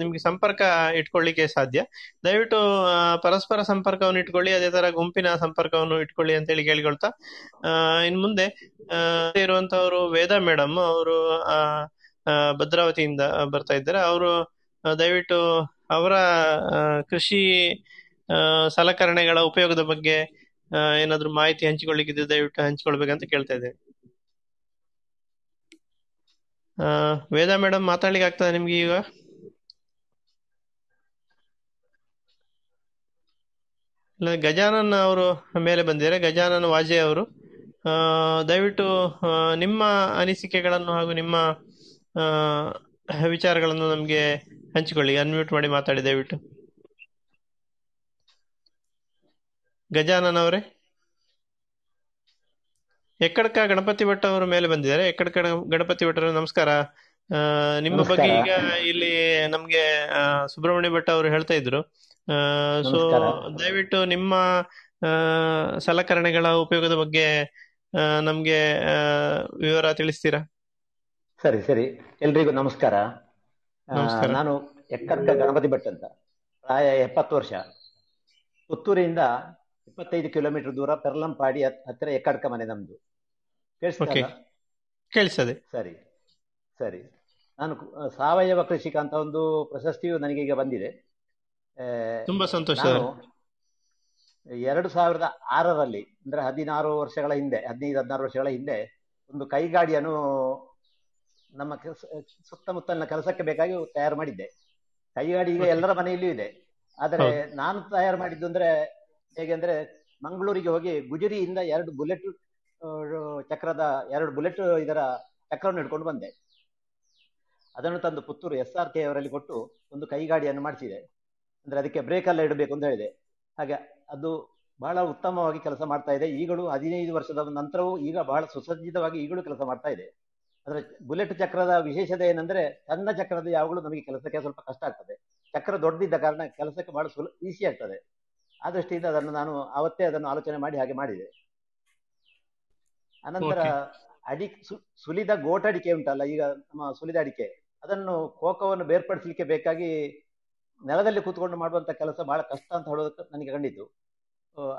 ನಿಮ್ಗೆ ಸಂಪರ್ಕ ಇಟ್ಕೊಳ್ಳಿಕ್ಕೆ ಸಾಧ್ಯ. ದಯವಿಟ್ಟು ಪರಸ್ಪರ ಸಂಪರ್ಕವನ್ನು ಇಟ್ಕೊಳ್ಳಿ, ಅದೇ ತರ ಗುಂಪಿನ ಸಂಪರ್ಕವನ್ನು ಇಟ್ಕೊಳ್ಳಿ ಅಂತ ಹೇಳಿ ಕೇಳಿಕೊಳ್ತಾ ಇನ್ ಮುಂದೆ ಇರುವಂತವ್ರು ವೇದ ಮೇಡಮ್ ಅವರು ಭದ್ರಾವತಿಯಿಂದ ಬರ್ತಾ ಇದ್ದಾರೆ. ಅವರು ದಯವಿಟ್ಟು ಅವರ ಕೃಷಿ ಸಲಕರಣೆಗಳ ಉಪಯೋಗದ ಬಗ್ಗೆ ಏನಾದ್ರು ಮಾಹಿತಿ ಹಂಚಿಕೊಳ್ಳಿಕ್ಕಿದ್ರೆ ದಯವಿಟ್ಟು ಹಂಚಿಕೊಳ್ಬೇಕಂತ ಕೇಳ್ತಾ ಇದ್ದೇನೆ. ವೇದಾ ಮೇಡಮ್ ಮಾತಾಡ್ಲಿಕ್ಕೆ ಆಗ್ತದೆ ನಿಮ್ಗೆ ಈಗ? ಇಲ್ಲ, ಗಜಾನನ್ ಅವರು ಮೇಲೆ ಬಂದಿದ್ದಾರೆ, ಗಜಾನನ್ ವಾಜೆ ಅವರು. ದಯವಿಟ್ಟು ನಿಮ್ಮ ಅನಿಸಿಕೆಗಳನ್ನು ಹಾಗೂ ನಿಮ್ಮ ವಿಚಾರಗಳನ್ನು ನಮಗೆ ಹಂಚಿಕೊಳ್ಳಿ ಅನ್ಮ್ಯೂಟ್ ಮಾಡಿ ಮಾತಾಡಿ ದಯವಿಟ್ಟು. ಗಜಾನನ್ ಅವರೇ. ಎಕ್ಕಡಕ ಗಣಪತಿ ಭಟ್ ಅವರು ಮೇಲೆ ಬಂದಿದ್ದಾರೆ. ಎಕ್ಕಡಕ ಗಣಪತಿ ಭಟ್ಟರು ನಮಸ್ಕಾರ. ನಿಮ್ಮ ಬಗ್ಗೆ ಈಗ ಇಲ್ಲಿ ನಮ್ಗೆ ಸುಬ್ರಹ್ಮಣ್ಯ ಭಟ್ ಅವರು ಹೇಳ್ತಾ ಇದ್ರು. ಸೊ ದಯವಿಟ್ಟು ನಿಮ್ಮ ಸಲಕರಣೆಗಳ ಉಪಯೋಗದ ಬಗ್ಗೆ ನಮ್ಗೆ ವಿವರ ತಿಳಿಸ್ತೀರಾ? ಸರಿ ಸರಿ. ಎಲ್ರಿಗೂ ನಮಸ್ಕಾರ. ನಮಸ್ಕಾರ. ನಾನು ಎಕ್ಕಡ್ಕ ಗಣಪತಿ ಭಟ್ ಅಂತ. ಪ್ರಾಯ ಎಪ್ಪತ್ತು ವರ್ಷ. ಪುತ್ತೂರಿಂದ ಇಪ್ಪತ್ತೈದು ಕಿಲೋಮೀಟರ್ ದೂರ ಪೆರ್ಲಂಪಾಡಿ ಹತ್- ಹತ್ತಿರ ಎಕ್ಕಡ್ಕ ಮನೆ ನಮ್ದು. ಕೇಳಿಸ್ತದೆ. ಸರಿ ಸರಿ. ನಾನು ಸಾವಯವ ಕೃಷಿಕ ಅಂತ ಒಂದು ಪ್ರಶಸ್ತಿಯು ನನಗೆ ಈಗ ಬಂದಿದೆ ತುಂಬಾ ಸಂತೋಷ. ಎರಡು ಸಾವಿರದ ಆರರಲ್ಲಿ ಅಂದ್ರೆ ಹದಿನಾರು ವರ್ಷಗಳ ಹಿಂದೆ ಹದಿನೈದು ಹದಿನಾರು ವರ್ಷಗಳ ಹಿಂದೆ ಒಂದು ಕೈಗಾಡಿಯನ್ನು ನಮ್ಮ ಸುತ್ತಮುತ್ತಲಿನ ಕೆಲಸಕ್ಕೆ ಬೇಕಾಗಿ ತಯಾರು ಮಾಡಿದ್ದೆ. ಕೈಗಾಡಿ ಈಗ ಎಲ್ಲರ ಮನೆಯಲ್ಲಿಯೂ ಇದೆ. ಆದರೆ ನಾನು ತಯಾರು ಮಾಡಿದ್ದು ಅಂದ್ರೆ ಹೇಗೆ ಅಂದ್ರೆ ಮಂಗಳೂರಿಗೆ ಹೋಗಿ ಗುಜರಿಯಿಂದ ಎರಡು ಬುಲೆಟ್ ಚಕ್ರದ ಎರಡು ಬುಲೆಟ್ ಇದರ ಚಕ್ರವನ್ನು ಹಿಡ್ಕೊಂಡು ಬಂದೆ. ಅದನ್ನು ತಂದು ಪುತ್ತೂರು ಎಸ್ ಆರ್ ಕೆ ಅವರಲ್ಲಿ ಕೊಟ್ಟು ಒಂದು ಕೈಗಾಡಿಯನ್ನು ಮಾಡಿಸಿದೆ. ಅಂದ್ರೆ ಅದಕ್ಕೆ ಬ್ರೇಕ್ ಎಲ್ಲ ಇಡಬೇಕು ಅಂತ ಹೇಳಿದೆ. ಹಾಗೆ ಅದು ಬಹಳ ಉತ್ತಮವಾಗಿ ಕೆಲಸ ಮಾಡ್ತಾ ಇದೆ. ಈಗಲೂ ಹದಿನೈದು ವರ್ಷದ ನಂತರವೂ ಈಗ ಬಹಳ ಸುಸಜ್ಜಿತವಾಗಿ ಈಗಲೂ ಕೆಲಸ ಮಾಡ್ತಾ ಇದೆ. ಅಂದ್ರೆ ಬುಲೆಟ್ ಚಕ್ರದ ವಿಶೇಷತೆ ಏನಂದ್ರೆ ಸಣ್ಣ ಚಕ್ರದ ಯಾವಾಗಲೂ ನಮಗೆ ಕೆಲಸಕ್ಕೆ ಸ್ವಲ್ಪ ಕಷ್ಟ ಆಗ್ತದೆ. ಚಕ್ರ ದೊಡ್ಡದಿದ್ದ ಕಾರಣ ಕೆಲಸಕ್ಕೆ ಬಹಳ ಸುಲ ಈಸಿ ಆಗ್ತದೆ. ಆ ದೃಷ್ಟಿಯಿಂದ ಅದನ್ನು ನಾನು ಅವತ್ತೇ ಅದನ್ನು ಆಲೋಚನೆ ಮಾಡಿ ಹಾಗೆ ಮಾಡಿದೆ. ಅನಂತರ ಅಡಿ ಸುಲಿದ ಗೋಟಡಿಕೆ ಉಂಟಲ್ಲ ಈಗ ನಮ್ಮ ಸುಲಿದ ಅಡಿಕೆ. ಅದನ್ನು ಕೋಕವನ್ನು ಬೇರ್ಪಡಿಸಲಿಕ್ಕೆ ಬೇಕಾಗಿ ನೆಲದಲ್ಲಿ ಕೂತ್ಕೊಂಡು ಮಾಡುವಂತ ಕೆಲಸ ಬಹಳ ಕಷ್ಟ ಅಂತ ಹೇಳೋದಕ್ಕೆ ನನಗೆ ಕಂಡಿತು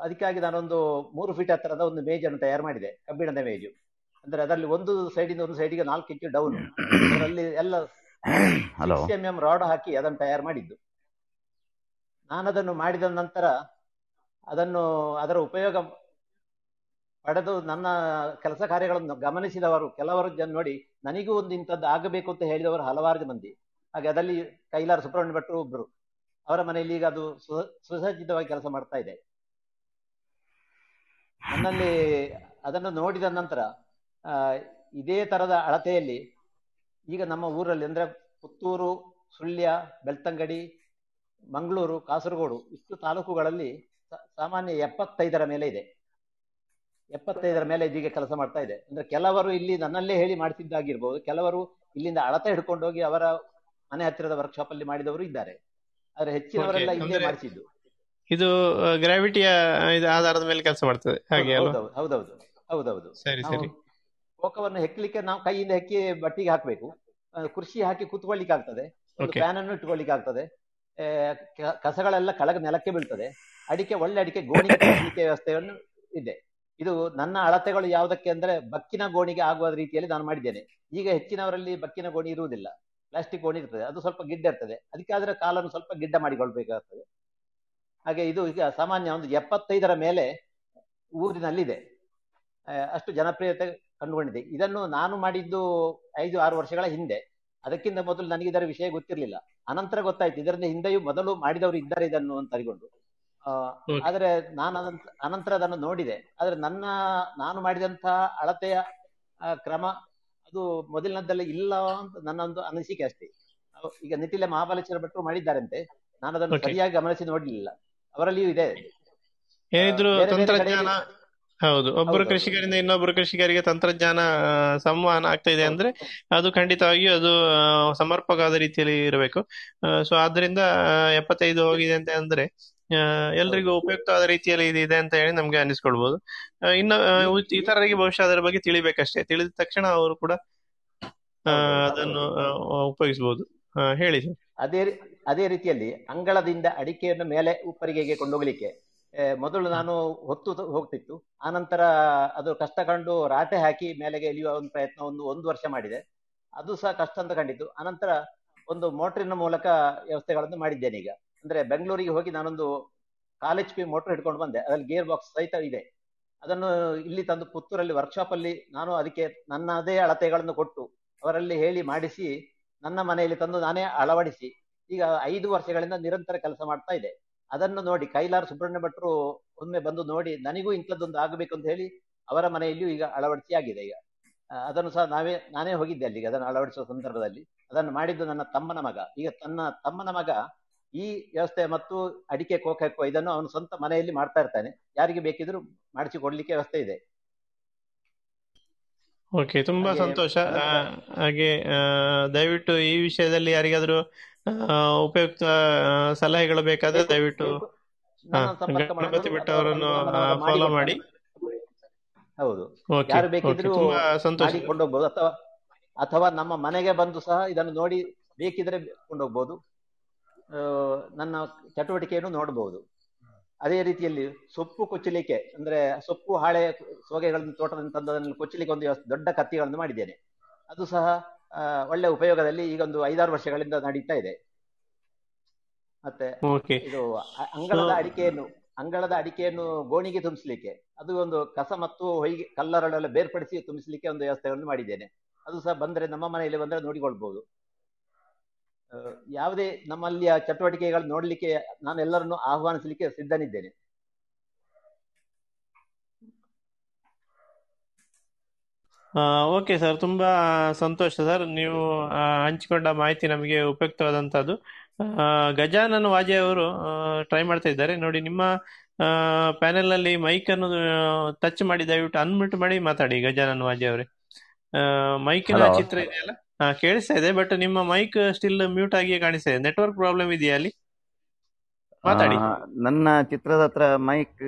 ಅದಕ್ಕಾಗಿ ನಾನೊಂದು ಮೂರು ಫೀಟ್ ಹತ್ತಿರದ ಒಂದು ಮೇಜನ್ನು ತಯಾರು ಮಾಡಿದೆ ಕಬ್ಬಿಣದ ಮೇಜು. ಅಂದ್ರೆ ಅದರಲ್ಲಿ ಒಂದು ಸೈಡಿಂದ ಒಂದು ಸೈಡಿಗೆ ನಾಲ್ಕು ಇಂಚು ಡೌನ್ ಅದರಲ್ಲಿ ಎಲ್ಲ ಎಂ ಎಂ ರಾಡ್ ಹಾಕಿ ಅದನ್ನು ತಯಾರು ಮಾಡಿದ್ದು. ನಾನದನ್ನು ಮಾಡಿದ ನಂತರ ಅದನ್ನು, ಅದರ ಉಪಯೋಗ ಪಡೆದು ನನ್ನ ಕೆಲಸ ಕಾರ್ಯಗಳನ್ನು ಗಮನಿಸಿದವರು ಕೆಲವರು ಜನ ನೋಡಿ, ನನಗೂ ಒಂದು ಇಂಥದ್ದು ಆಗಬೇಕು ಅಂತ ಹೇಳಿದವರು ಹಲವಾರು ಮಂದಿ. ಹಾಗೆ ಅದರಲ್ಲಿ ಕೈಲಾರ ಸುಬ್ರಹ್ಮಣ್ಯ ಭಟ್ರು ಒಬ್ರು. ಅವರ ಮನೆಯಲ್ಲಿ ಈಗ ಅದು ಸುಸಜ್ಜಿತವಾಗಿ ಕೆಲಸ ಮಾಡ್ತಾ ಇದೆ. ನನ್ನಲ್ಲಿ ಅದನ್ನು ನೋಡಿದ ನಂತರ ಇದೇ ತರದ ಅಳತೆಯಲ್ಲಿ ಈಗ ನಮ್ಮ ಊರಲ್ಲಿ ಅಂದ್ರೆ ಪುತ್ತೂರು, ಸುಳ್ಯ, ಬೆಳ್ತಂಗಡಿ ಮಂಗಳೂರು ಕಾಸರಗೋಡು ಇಷ್ಟು ತಾಲೂಕುಗಳಲ್ಲಿ ಸಾಮಾನ್ಯ ಎಪ್ಪತ್ತೈದರ ಮೇಲೆ ಇದೆ. ಎಪ್ಪತ್ತೈದರ ಮೇಲೆ ಇದೀಗ ಕೆಲಸ ಮಾಡ್ತಾ ಇದೆ. ಅಂದ್ರೆ ಕೆಲವರು ಇಲ್ಲಿ ನನ್ನಲ್ಲೇ ಹೇಳಿ ಮಾಡಿಸಿದ್ದಾಗಿರ್ಬೋದು. ಕೆಲವರು ಇಲ್ಲಿಂದ ಅಳತೆ ಹಿಡ್ಕೊಂಡು ಹೋಗಿ ಅವರ ಮನೆ ಹತ್ತಿರದ ವರ್ಕ್ಶಾಪ್ ಅಲ್ಲಿ ಮಾಡಿದವರು ಇದ್ದಾರೆ. ಆದ್ರೆ ಹೆಚ್ಚಿನವರೆಲ್ಲ ಇಲ್ಲೇ ಮಾಡಿಸಿದ್ದು. ಇದು ಗ್ರಾವಿಟಿಯ ಆಧಾರದ ಮೇಲೆ ಕೆಲಸ ಮಾಡ್ತದೆ. ಹಾಗೆ ಹೌದೌದು ಹೌದೌದು ಸರಿ ಸರಿ. ಕೋಕವನ್ನು ಹೆಕ್ಲಿಕ್ಕೆ ನಾವು ಕೈಯಿಂದ ಹೆಕ್ಕಿ ಬಟ್ಟಿಗೆ ಹಾಕ್ಬೇಕು. ಕೃಷಿ ಹಾಕಿ ಕೂತ್ಕೊಳ್ಳಿಕ್ಕೆ ಆಗ್ತದೆ. ಫ್ಯಾನ್ ಅನ್ನು ಇಟ್ಕೊಳ್ಳಿಕ್ಕೆ ಆಗ್ತದೆ ಕಸಗಳೆಲ್ಲ ಕೆಳಗೆ ನೆಲಕ್ಕೆ ಬೀಳ್ತದೆ. ಅಡಿಕೆ ಒಳ್ಳೆ ಅಡಿಕೆ ಗೋಣಿ *coughs* ವ್ಯವಸ್ಥೆಯನ್ನು ಇದೆ. ಇದು ನನ್ನ ಅಳತೆಗಳು ಯಾವುದಕ್ಕೆ ಅಂದ್ರೆ ಬಕ್ಕಿನ ಗೋಣಿಗೆ ಆಗುವ ರೀತಿಯಲ್ಲಿ ನಾನು ಮಾಡಿದ್ದೇನೆ. ಈಗ ಹೆಚ್ಚಿನವರಲ್ಲಿ ಬಕ್ಕಿನ ಗೋಣಿ ಇರುವುದಿಲ್ಲ. ಪ್ಲಾಸ್ಟಿಕ್ ಗೋಣಿ ಇರ್ತದೆ. ಅದು ಸ್ವಲ್ಪ ಗಿಡ್ಡ ಇರ್ತದೆ. ಅದಕ್ಕಾದ್ರೆ ಕಾಲನ್ನು ಸ್ವಲ್ಪ ಗಿಡ್ಡ ಮಾಡಿಕೊಳ್ಬೇಕಾಗ್ತದೆ. ಹಾಗೆ ಇದು ಈಗ ಸಾಮಾನ್ಯ ಒಂದು ಎಪ್ಪತ್ತೈದರ ಮೇಲೆ ಊರಿನಲ್ಲಿದೆ. ಅಷ್ಟು ಜನಪ್ರಿಯತೆ ಕಂಡುಕೊಂಡಿದೆ. ಇದನ್ನು ನಾನು ಮಾಡಿದ್ದು ಐದು ಆರು ವರ್ಷಗಳ ಹಿಂದೆ. ಅದಕ್ಕಿಂತ ಮೊದಲು ನನಗೆ ಇದರ ವಿಷಯ ಗೊತ್ತಿರಲಿಲ್ಲ. ಅನಂತರ ಗೊತ್ತಾಯ್ತು. ಇದರಿಂದ ಹಿಂದೆಯೂ ಮೊದಲು ಮಾಡಿದವರು ಇದ್ದಾರೆ ಇದನ್ನು ಅಂತ ಅರಿಗೊಂಡು. ಆ, ಆದ್ರೆ ನಾನು ಅನಂತ ಅನಂತರ ಅದನ್ನು ನೋಡಿದೆ. ಆದ್ರೆ ನನ್ನ ನಾನು ಮಾಡಿದಂತಹ ಅಳತೆಯ ಕ್ರಮ ಅದು ಮೊದಲಿನದ್ದೆಲ್ಲ ಇಲ್ಲ ಅಂತ ನನ್ನ ಒಂದು ಅನಿಸಿಕೆ ಅಷ್ಟೇ. ಈಗ ನಿಟಿಲೆ ಮಹಾಬಲೇಶ್ವರ ಭಟ್ರು ಮಾಡಿದ್ದಾರಂತೆ. ನಾನು ಅದನ್ನು ಸರಿಯಾಗಿ ಗಮನಿಸಿ ನೋಡ್ಲಿಲ್ಲ. ಅವರಲ್ಲಿಯೂ ಇದೆ. ಹೌದು. ಒಬ್ಬರು. ಕೃಷಿಕರಿಂದ ಇನ್ನೊಬ್ಬರು ಕೃಷಿಕರಿಗೆ ತಂತ್ರಜ್ಞಾನ ಸಂವಹನ ಆಗ್ತಾ ಇದೆ ಅಂದ್ರೆ ಅದು ಖಂಡಿತವಾಗಿಯೂ ಅದು ಸಮರ್ಪಕವಾದ ರೀತಿಯಲ್ಲಿ ಇರಬೇಕು. ಸೊ ಆದ್ರಿಂದ ಎಪ್ಪತ್ತೈದು ಹೋಗಿದೆ ಅಂತ ಅಂದ್ರೆ ಎಲ್ರಿಗೂ ಉಪಯುಕ್ತವಾದ ರೀತಿಯಲ್ಲಿ ಇದು ಇದೆ ಅಂತ ಹೇಳಿ ನಮ್ಗೆ ಅನಿಸ್ಕೊಳ್ಬಹುದು ಇನ್ನು ಇತರರಿಗೆ ಬಹುಶಃ ಅದರ ಬಗ್ಗೆ ತಿಳಿಬೇಕಷ್ಟೇ. ತಿಳಿದ ತಕ್ಷಣ ಅವರು ಕೂಡ ಆ, ಅದನ್ನು ಉಪಯೋಗಿಸಬಹುದು ಹೇಳಿ ಸರ್. ಅದೇ ಅದೇ ರೀತಿಯಲ್ಲಿ ಅಂಗಳದಿಂದ ಅಡಿಕೆಯನ್ನು ಮೇಲೆ ಉಪ್ಪರಿಗೆಗೆ ಕೊಂಡೋಗ್ಲಿಕ್ಕೆ ಮೊದಲು ನಾನು ಹೊತ್ತು ಹೋಗ್ತಿತ್ತು. ಆನಂತರ ಅದು ಕಷ್ಟ ಕಂಡು ರಾಟೆ ಹಾಕಿ ಮೇಲೆಗೆ ಇಳಿಯುವ ಒಂದು ಪ್ರಯತ್ನ ಒಂದು ಒಂದು ವರ್ಷ ಮಾಡಿದೆ. ಅದು ಸಹ ಕಷ್ಟ ಅಂತ ಕಂಡಿತ್ತು ಆನಂತರ ಒಂದು ಮೋಟ್ರಿನ ಮೂಲಕ ವ್ಯವಸ್ಥೆಗಳನ್ನು ಮಾಡಿದ್ದೇನೆ ಈಗ. ಅಂದ್ರೆ ಬೆಂಗಳೂರಿಗೆ ಹೋಗಿ ನಾನೊಂದು ಕಾಲೇಜ್ ಪಿ ಮೋಟರ್ ಹಿಡ್ಕೊಂಡು ಬಂದೆ. ಅದ್ರಲ್ಲಿ ಗೇರ್ ಬಾಕ್ಸ್ ಸಹಿತ ಇದೆ. ಅದನ್ನು ಇಲ್ಲಿ ತಂದು ಪುತ್ತೂರಲ್ಲಿ ವರ್ಕ್ಶಾಪ್ ಅಲ್ಲಿ ನಾನು ಅದಕ್ಕೆ ನನ್ನದೇ ಅಳತೆಗಳನ್ನು ಕೊಟ್ಟು ಅವರಲ್ಲಿ ಹೇಳಿ ಮಾಡಿಸಿ ನನ್ನ ಮನೆಯಲ್ಲಿ ತಂದು ನಾನೇ ಅಳವಡಿಸಿ ಈಗ ಐದು ವರ್ಷಗಳಿಂದ ನಿರಂತರ ಕೆಲಸ ಮಾಡ್ತಾ ಇದೆ. ಅದನ್ನು ನೋಡಿ ಕೈಲಾರ ಸುಬ್ರಹ್ಮಣ್ಯ ಭಟ್ರು ಒಮ್ಮೆ ಬಂದು ನೋಡಿ ನನಗೂ ಇಂಥದ್ದೊಂದು ಆಗಬೇಕು ಅಂತ ಹೇಳಿ ಅವರ ಮನೆಯಲ್ಲಿಯೂ ಈಗ ಅಳವಡಿಸಿ ಆಗಿದೆ ಈಗ ಅದನ್ನು ಸಹ ನಾವೇ ನಾನೇ ಹೋಗಿದ್ದೆ ಅಲ್ಲಿಗೆ ಅದನ್ನು ಅಳವಡಿಸುವ ಸಂದರ್ಭದಲ್ಲಿ. ಅದನ್ನು ಮಾಡಿದ್ದು ನನ್ನ ತಮ್ಮನ ಮಗ. ಈಗ ತನ್ನ ತಮ್ಮನ ಮಗ ಈ ವ್ಯವಸ್ಥೆ ಮತ್ತು ಅಡಿಕೆ ಕೋಕೋ ಇದನ್ನು ಅವನು ಸ್ವಂತ ಮನೆಯಲ್ಲಿ ಮಾಡ್ತಾ ಇರ್ತಾನೆ. ಯಾರಿಗೆ ಬೇಕಿದ್ರು ಮಾಡಿಸಿ ಕೊಡ್ಲಿಕ್ಕೆ ವ್ಯವಸ್ಥೆ ಇದೆ. ಓಕೆ ತುಂಬಾ ಸಂತೋಷ. ಹಾಗೆ ದಯವಿಟ್ಟು ಈ ವಿಷಯದಲ್ಲಿ ಯಾರಿಗಾದ್ರೂ ಉಪಯುಕ್ತ ಸಲಹೆಗಳು ಬೇಕಾದ್ರೆ ದಯವಿಟ್ಟು ಗಣಪತಿ ಬಿಟ್ಟು ಅವರನ್ನು ಫಾಲೋ ಮಾಡಿ. ಹೌದು. ಯಾರು ಬೇಕಿದ್ರು ಕೊಂಡೋಗ್ಬೋದು. ಅಥವಾ ಅಥವಾ ನಮ್ಮ ಮನೆಗೆ ಬಂದು ಸಹ ಇದನ್ನು ನೋಡಿ ಬೇಕಿದ್ರೆ ಕೊಂಡೋಗ್ಬೋದು. ನನ್ನ ಚಟುವಟಿಕೆಯನ್ನು ನೋಡಬಹುದು ಅದೇ ರೀತಿಯಲ್ಲಿ ಸೊಪ್ಪು ಕೊಚ್ಚಲಿಕ್ಕೆ ಅಂದ್ರೆ ಸೊಪ್ಪು ಹಾಳೆ ಸೋಗೆಗಳನ್ನು ತೋಟದಿಂದ ತಂದದನ್ನು ಕೊಚ್ಚಲಿಕ್ಕೆ ಒಂದು ದೊಡ್ಡ ಕತ್ತಿಗಳನ್ನು ಮಾಡಿದ್ದೇನೆ. ಅದು ಸಹ ಒಳ್ಳೆ ಉಪಯೋಗದಲ್ಲಿ ಈಗ ಒಂದು ಐದಾರು ವರ್ಷಗಳಿಂದ ನಡೀತಾ ಇದೆ. ಮತ್ತೆ ಇದು ಅಂಗಳದ ಅಡಿಕೆಯನ್ನು ಅಂಗಳದ ಅಡಿಕೆಯನ್ನು ಗೋಣಿಗೆ ತುಂಬಿಸ್ಲಿಕ್ಕೆ ಅದು ಒಂದು ಕಸ ಮತ್ತು ಹೊಯ್ಗೆ ಕಲ್ಲರಳೆಲ್ಲ ಬೇರ್ಪಡಿಸಿ ತುಂಬಿಸ್ಲಿಕ್ಕೆ ಒಂದು ವ್ಯವಸ್ಥೆಯನ್ನು ಮಾಡಿದ್ದೇನೆ. ಅದು ಸಹ ಬಂದ್ರೆ ನಮ್ಮ ಮನೆಯಲ್ಲಿ ಬಂದ್ರೆ ನೋಡಿಕೊಳ್ಬಹುದು ಯಾವುದೇ ನಮ್ಮಲ್ಲಿಯ ಚಟುವಟಿಕೆಗಳು ನೋಡ್ಲಿಕ್ಕೆ ನಾನು ಎಲ್ಲರನ್ನು ಆಹ್ವಾನಿಸಲಿಕ್ಕೆ ಸಿದ್ಧನಿದ್ದೇನೆ. ಓಕೆ ಸರ್ ತುಂಬಾ ಸಂತೋಷ ಸರ್. ನೀವು ಹಂಚಿಕೊಂಡ ಮಾಹಿತಿ ನಮಗೆ ಉಪಯುಕ್ತವಾದಂತಹದ್ದು. ಗಜಾನನ್ ವಾಜೆ ಅವರು ಟ್ರೈ ಮಾಡ್ತಾ ಇದ್ದಾರೆ. ನೋಡಿ ನಿಮ್ಮ ಪ್ಯಾನೆಲ್ನಲ್ಲಿ ಮೈಕ್ ಅನ್ನು ಟಚ್ ಮಾಡಿ ದಯವಿಟ್ಟು ಅನ್ಮ್ಯೂಟ್ ಮಾಡಿ ಮಾತಾಡಿ ಗಜಾನನ್ ವಾಜೆ ಅವರೇ. ಮೈಕಿನ ಚಿತ್ರ ಇದೆಯಲ್ಲ ಹಾ ಕೇಳಿಸ್ತಾ ಇದೆ ಬಟ್ ನಿಮ್ಮ ಮೈಕ್ ಸ್ಟಿಲ್ ಮ್ಯೂಟ್ ಆಗಿ ಕಾಣಿಸ್ತಾ ಇದೆ. ನೆಟ್ವರ್ಕ್ ಪ್ರಾಬ್ಲಮ್ ಇದೆಯಾ ಅಲ್ಲಿ? ಮಾತಾಡಿ. ನನ್ನ ಚಿತ್ರದ ಹತ್ರ ಮೈಕ್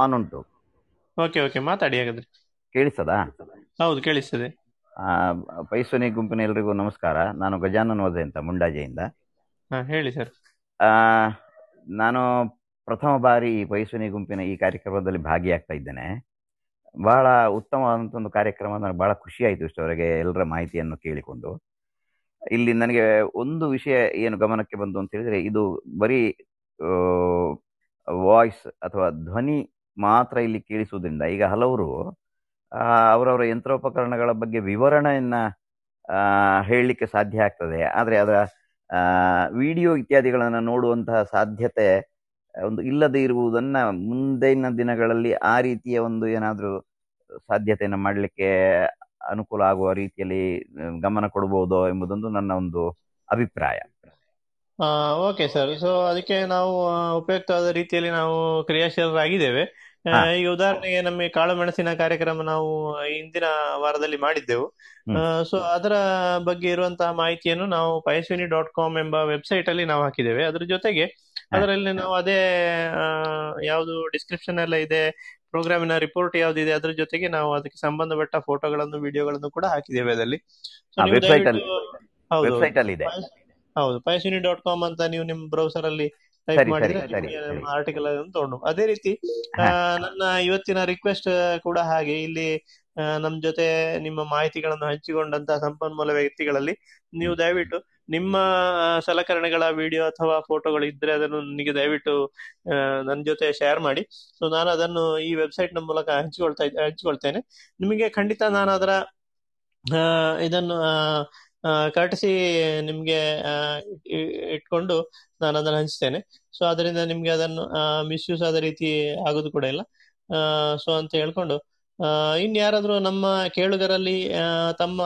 ಆನ್ ಉಂಟು. Okay okay. ಮಾತಾಡಿ ಹಾಗಾದ್ರೆ. ಕೇಳಿಸದಾ ಹೌದು ಕೇಳಿಸ್ತದೆ. ಆ, ಪೈಸ್ವನಿ ಗುಂಪಿನ ಎಲ್ರಿಗೂ ನಮಸ್ಕಾರ. ನಾನು ಗಜಾನನ್ ಓದೆ ಅಂತ ಮುಂಡಾಜೆಯಿಂದ. ಹೇಳಿ ಸರ್. ಆ, ನಾನು ಪ್ರಥಮ ಬಾರಿ ಈ ಪೈಸೋನಿ ಗುಂಪಿನ ಈ ಕಾರ್ಯಕ್ರಮದಲ್ಲಿ ಭಾಗಿಯಾಗ್ತಾ ಇದ್ದೇನೆ. ಬಹಳ ಉತ್ತಮವಾದಂಥ ಒಂದು ಕಾರ್ಯಕ್ರಮ ನನಗೆ ಬಹಳ ಖುಷಿ ಆಯ್ತು ಇಷ್ಟವರೆಗೆ ಎಲ್ಲರ ಮಾಹಿತಿಯನ್ನು ಕೇಳಿಕೊಂಡು. ಇಲ್ಲಿ ನನಗೆ ಒಂದು ವಿಷಯ ಏನು ಗಮನಕ್ಕೆ ಬಂತು ಅಂತ ಹೇಳಿದ್ರೆ ಇದು ಬರೀ ವಾಯ್ಸ್ ಅಥವಾ ಧ್ವನಿ ಮಾತ್ರ ಇಲ್ಲಿ ಕೇಳಿಸುವುದರಿಂದ ಈಗ ಹಲವರು ಅವರವರ ಯಂತ್ರೋಪಕರಣಗಳ ಬಗ್ಗೆ ವಿವರಣೆಯನ್ನು ಹೇಳಲಿಕ್ಕೆ ಸಾಧ್ಯ ಆಗ್ತದೆ. ಆದರೆ ಅದರ ವಿಡಿಯೋ ಇತ್ಯಾದಿಗಳನ್ನು ನೋಡುವಂತಹ ಸಾಧ್ಯತೆ ಒಂದು ಇಲ್ಲದೆ ಇರುವುದನ್ನು ಮುಂದಿನ ದಿನಗಳಲ್ಲಿ ಆ ರೀತಿಯ ಒಂದು ಏನಾದರೂ ಸಾಧ್ಯತೆಯನ್ನು ಮಾಡಲಿಕ್ಕೆ ಅನುಕೂಲ ಆಗುವ ರೀತಿಯಲ್ಲಿ ಗಮನ ಕೊಡಬಹುದು ಎಂಬುದೊಂದು ನನ್ನ ಒಂದು ಅಭಿಪ್ರಾಯ. Okay sir. ಸೊ ಅದಕ್ಕೆ ನಾವು ಉಪಯುಕ್ತವಾದ ರೀತಿಯಲ್ಲಿ ನಾವು ಕ್ರಿಯಾಶೀಲರಾಗಿದ್ದೇವೆ. ಈಗ ಉದಾಹರಣೆಗೆ ನಮಗೆ ಕಾಳು ಮೆಣಸಿನ ಕಾರ್ಯಕ್ರಮ ನಾವು ಹಿಂದಿನ ವಾರದಲ್ಲಿ ಮಾಡಿದ್ದೆವು. ಸೊ ಅದರ ಬಗ್ಗೆ ಇರುವಂತಹ ಮಾಹಿತಿಯನ್ನು ನಾವು ಪಯಸ್ವಿನಿ ಡಾಟ್ ಕಾಮ್ ಎಂಬ ವೆಬ್ಸೈಟ್ ಅಲ್ಲಿ ನಾವು ಹಾಕಿದ್ದೇವೆ. ಅದ್ರ ಜೊತೆಗೆ ಅದರಲ್ಲಿ ನಾವು ಅದೇ ಯಾವುದು ಡಿಸ್ಕ್ರಿಪ್ಷನ್ ಎಲ್ಲ ಇದೆ ಪ್ರೋಗ್ರಾಮಿನ ರಿಪೋರ್ಟ್ ಯಾವ್ದಿದೆ ಅದ್ರ ಜೊತೆಗೆ ನಾವು ಅದಕ್ಕೆ ಸಂಬಂಧಪಟ್ಟ ಫೋಟೋಗಳನ್ನು ವಿಡಿಯೋಗಳನ್ನು ಕೂಡ ಹಾಕಿದ್ದೇವೆ ಅದರಲ್ಲಿ. ಹೌದು ಹೌದು ಪಯಸ್ವಿನಿ ಡಾಟ್ ಕಾಮ್ ಅಂತ ನೀವು ನಿಮ್ಮ ಬ್ರೌಸರ್ ಅಲ್ಲಿ ಟೈಪ್ ಮಾಡಿದ್ರೆ ಆರ್ಟಿಕಲ್ ಅನ್ನು ತಗೊಂಡು ಅದೇ ರೀತಿ ನನ್ನ ಇವತ್ತಿನ ರಿಕ್ವೆಸ್ಟ್ ಕೂಡ ಹಾಗೆ. ಇಲ್ಲಿ ನಮ್ ಜೊತೆ ನಿಮ್ಮ ಮಾಹಿತಿಗಳನ್ನು ಹಂಚಿಕೊಂಡಂತಹ ಸಂಪನ್ಮೂಲ ವ್ಯಕ್ತಿಗಳಲ್ಲಿ ನೀವು ದಯವಿಟ್ಟು ನಿಮ್ಮ ಸಲಕರಣೆಗಳ ವಿಡಿಯೋ ಅಥವಾ ಫೋಟೋಗಳು ಇದ್ರೆ ಅದನ್ನು ನನಗೆ ದಯವಿಟ್ಟು ನನ್ನ ಜೊತೆ ಶೇರ್ ಮಾಡಿ. ಸೊ ನಾನು ಅದನ್ನು ಈ ವೆಬ್ಸೈಟ್ನ ಮೂಲಕ ಹಂಚಿಕೊಳ್ತಾ ಹಂಚಿಕೊಳ್ತೇನೆ. ನಿಮಗೆ ಖಂಡಿತ ನಾನು ಅದರ ಇದನ್ನು ಕರ್ಟಿಸಿ ನಿಮ್ಗೆ ಇಟ್ಕೊಂಡು ನಾನು ಅದನ್ನು ಹಂಚ್ತೇನೆ. ಸೊ ಅದರಿಂದ ನಿಮ್ಗೆ ಅದನ್ನು ಮಿಸ್ಯೂಸ್ ಆದ ರೀತಿ ಆಗೋದು ಕೂಡ ಇಲ್ಲ. ಸೊ ಅಂತ ಹೇಳ್ಕೊಂಡು ಇನ್ ಯಾರಾದ್ರೂ ನಮ್ಮ ಕೇಳುಗರಲ್ಲಿ ತಮ್ಮ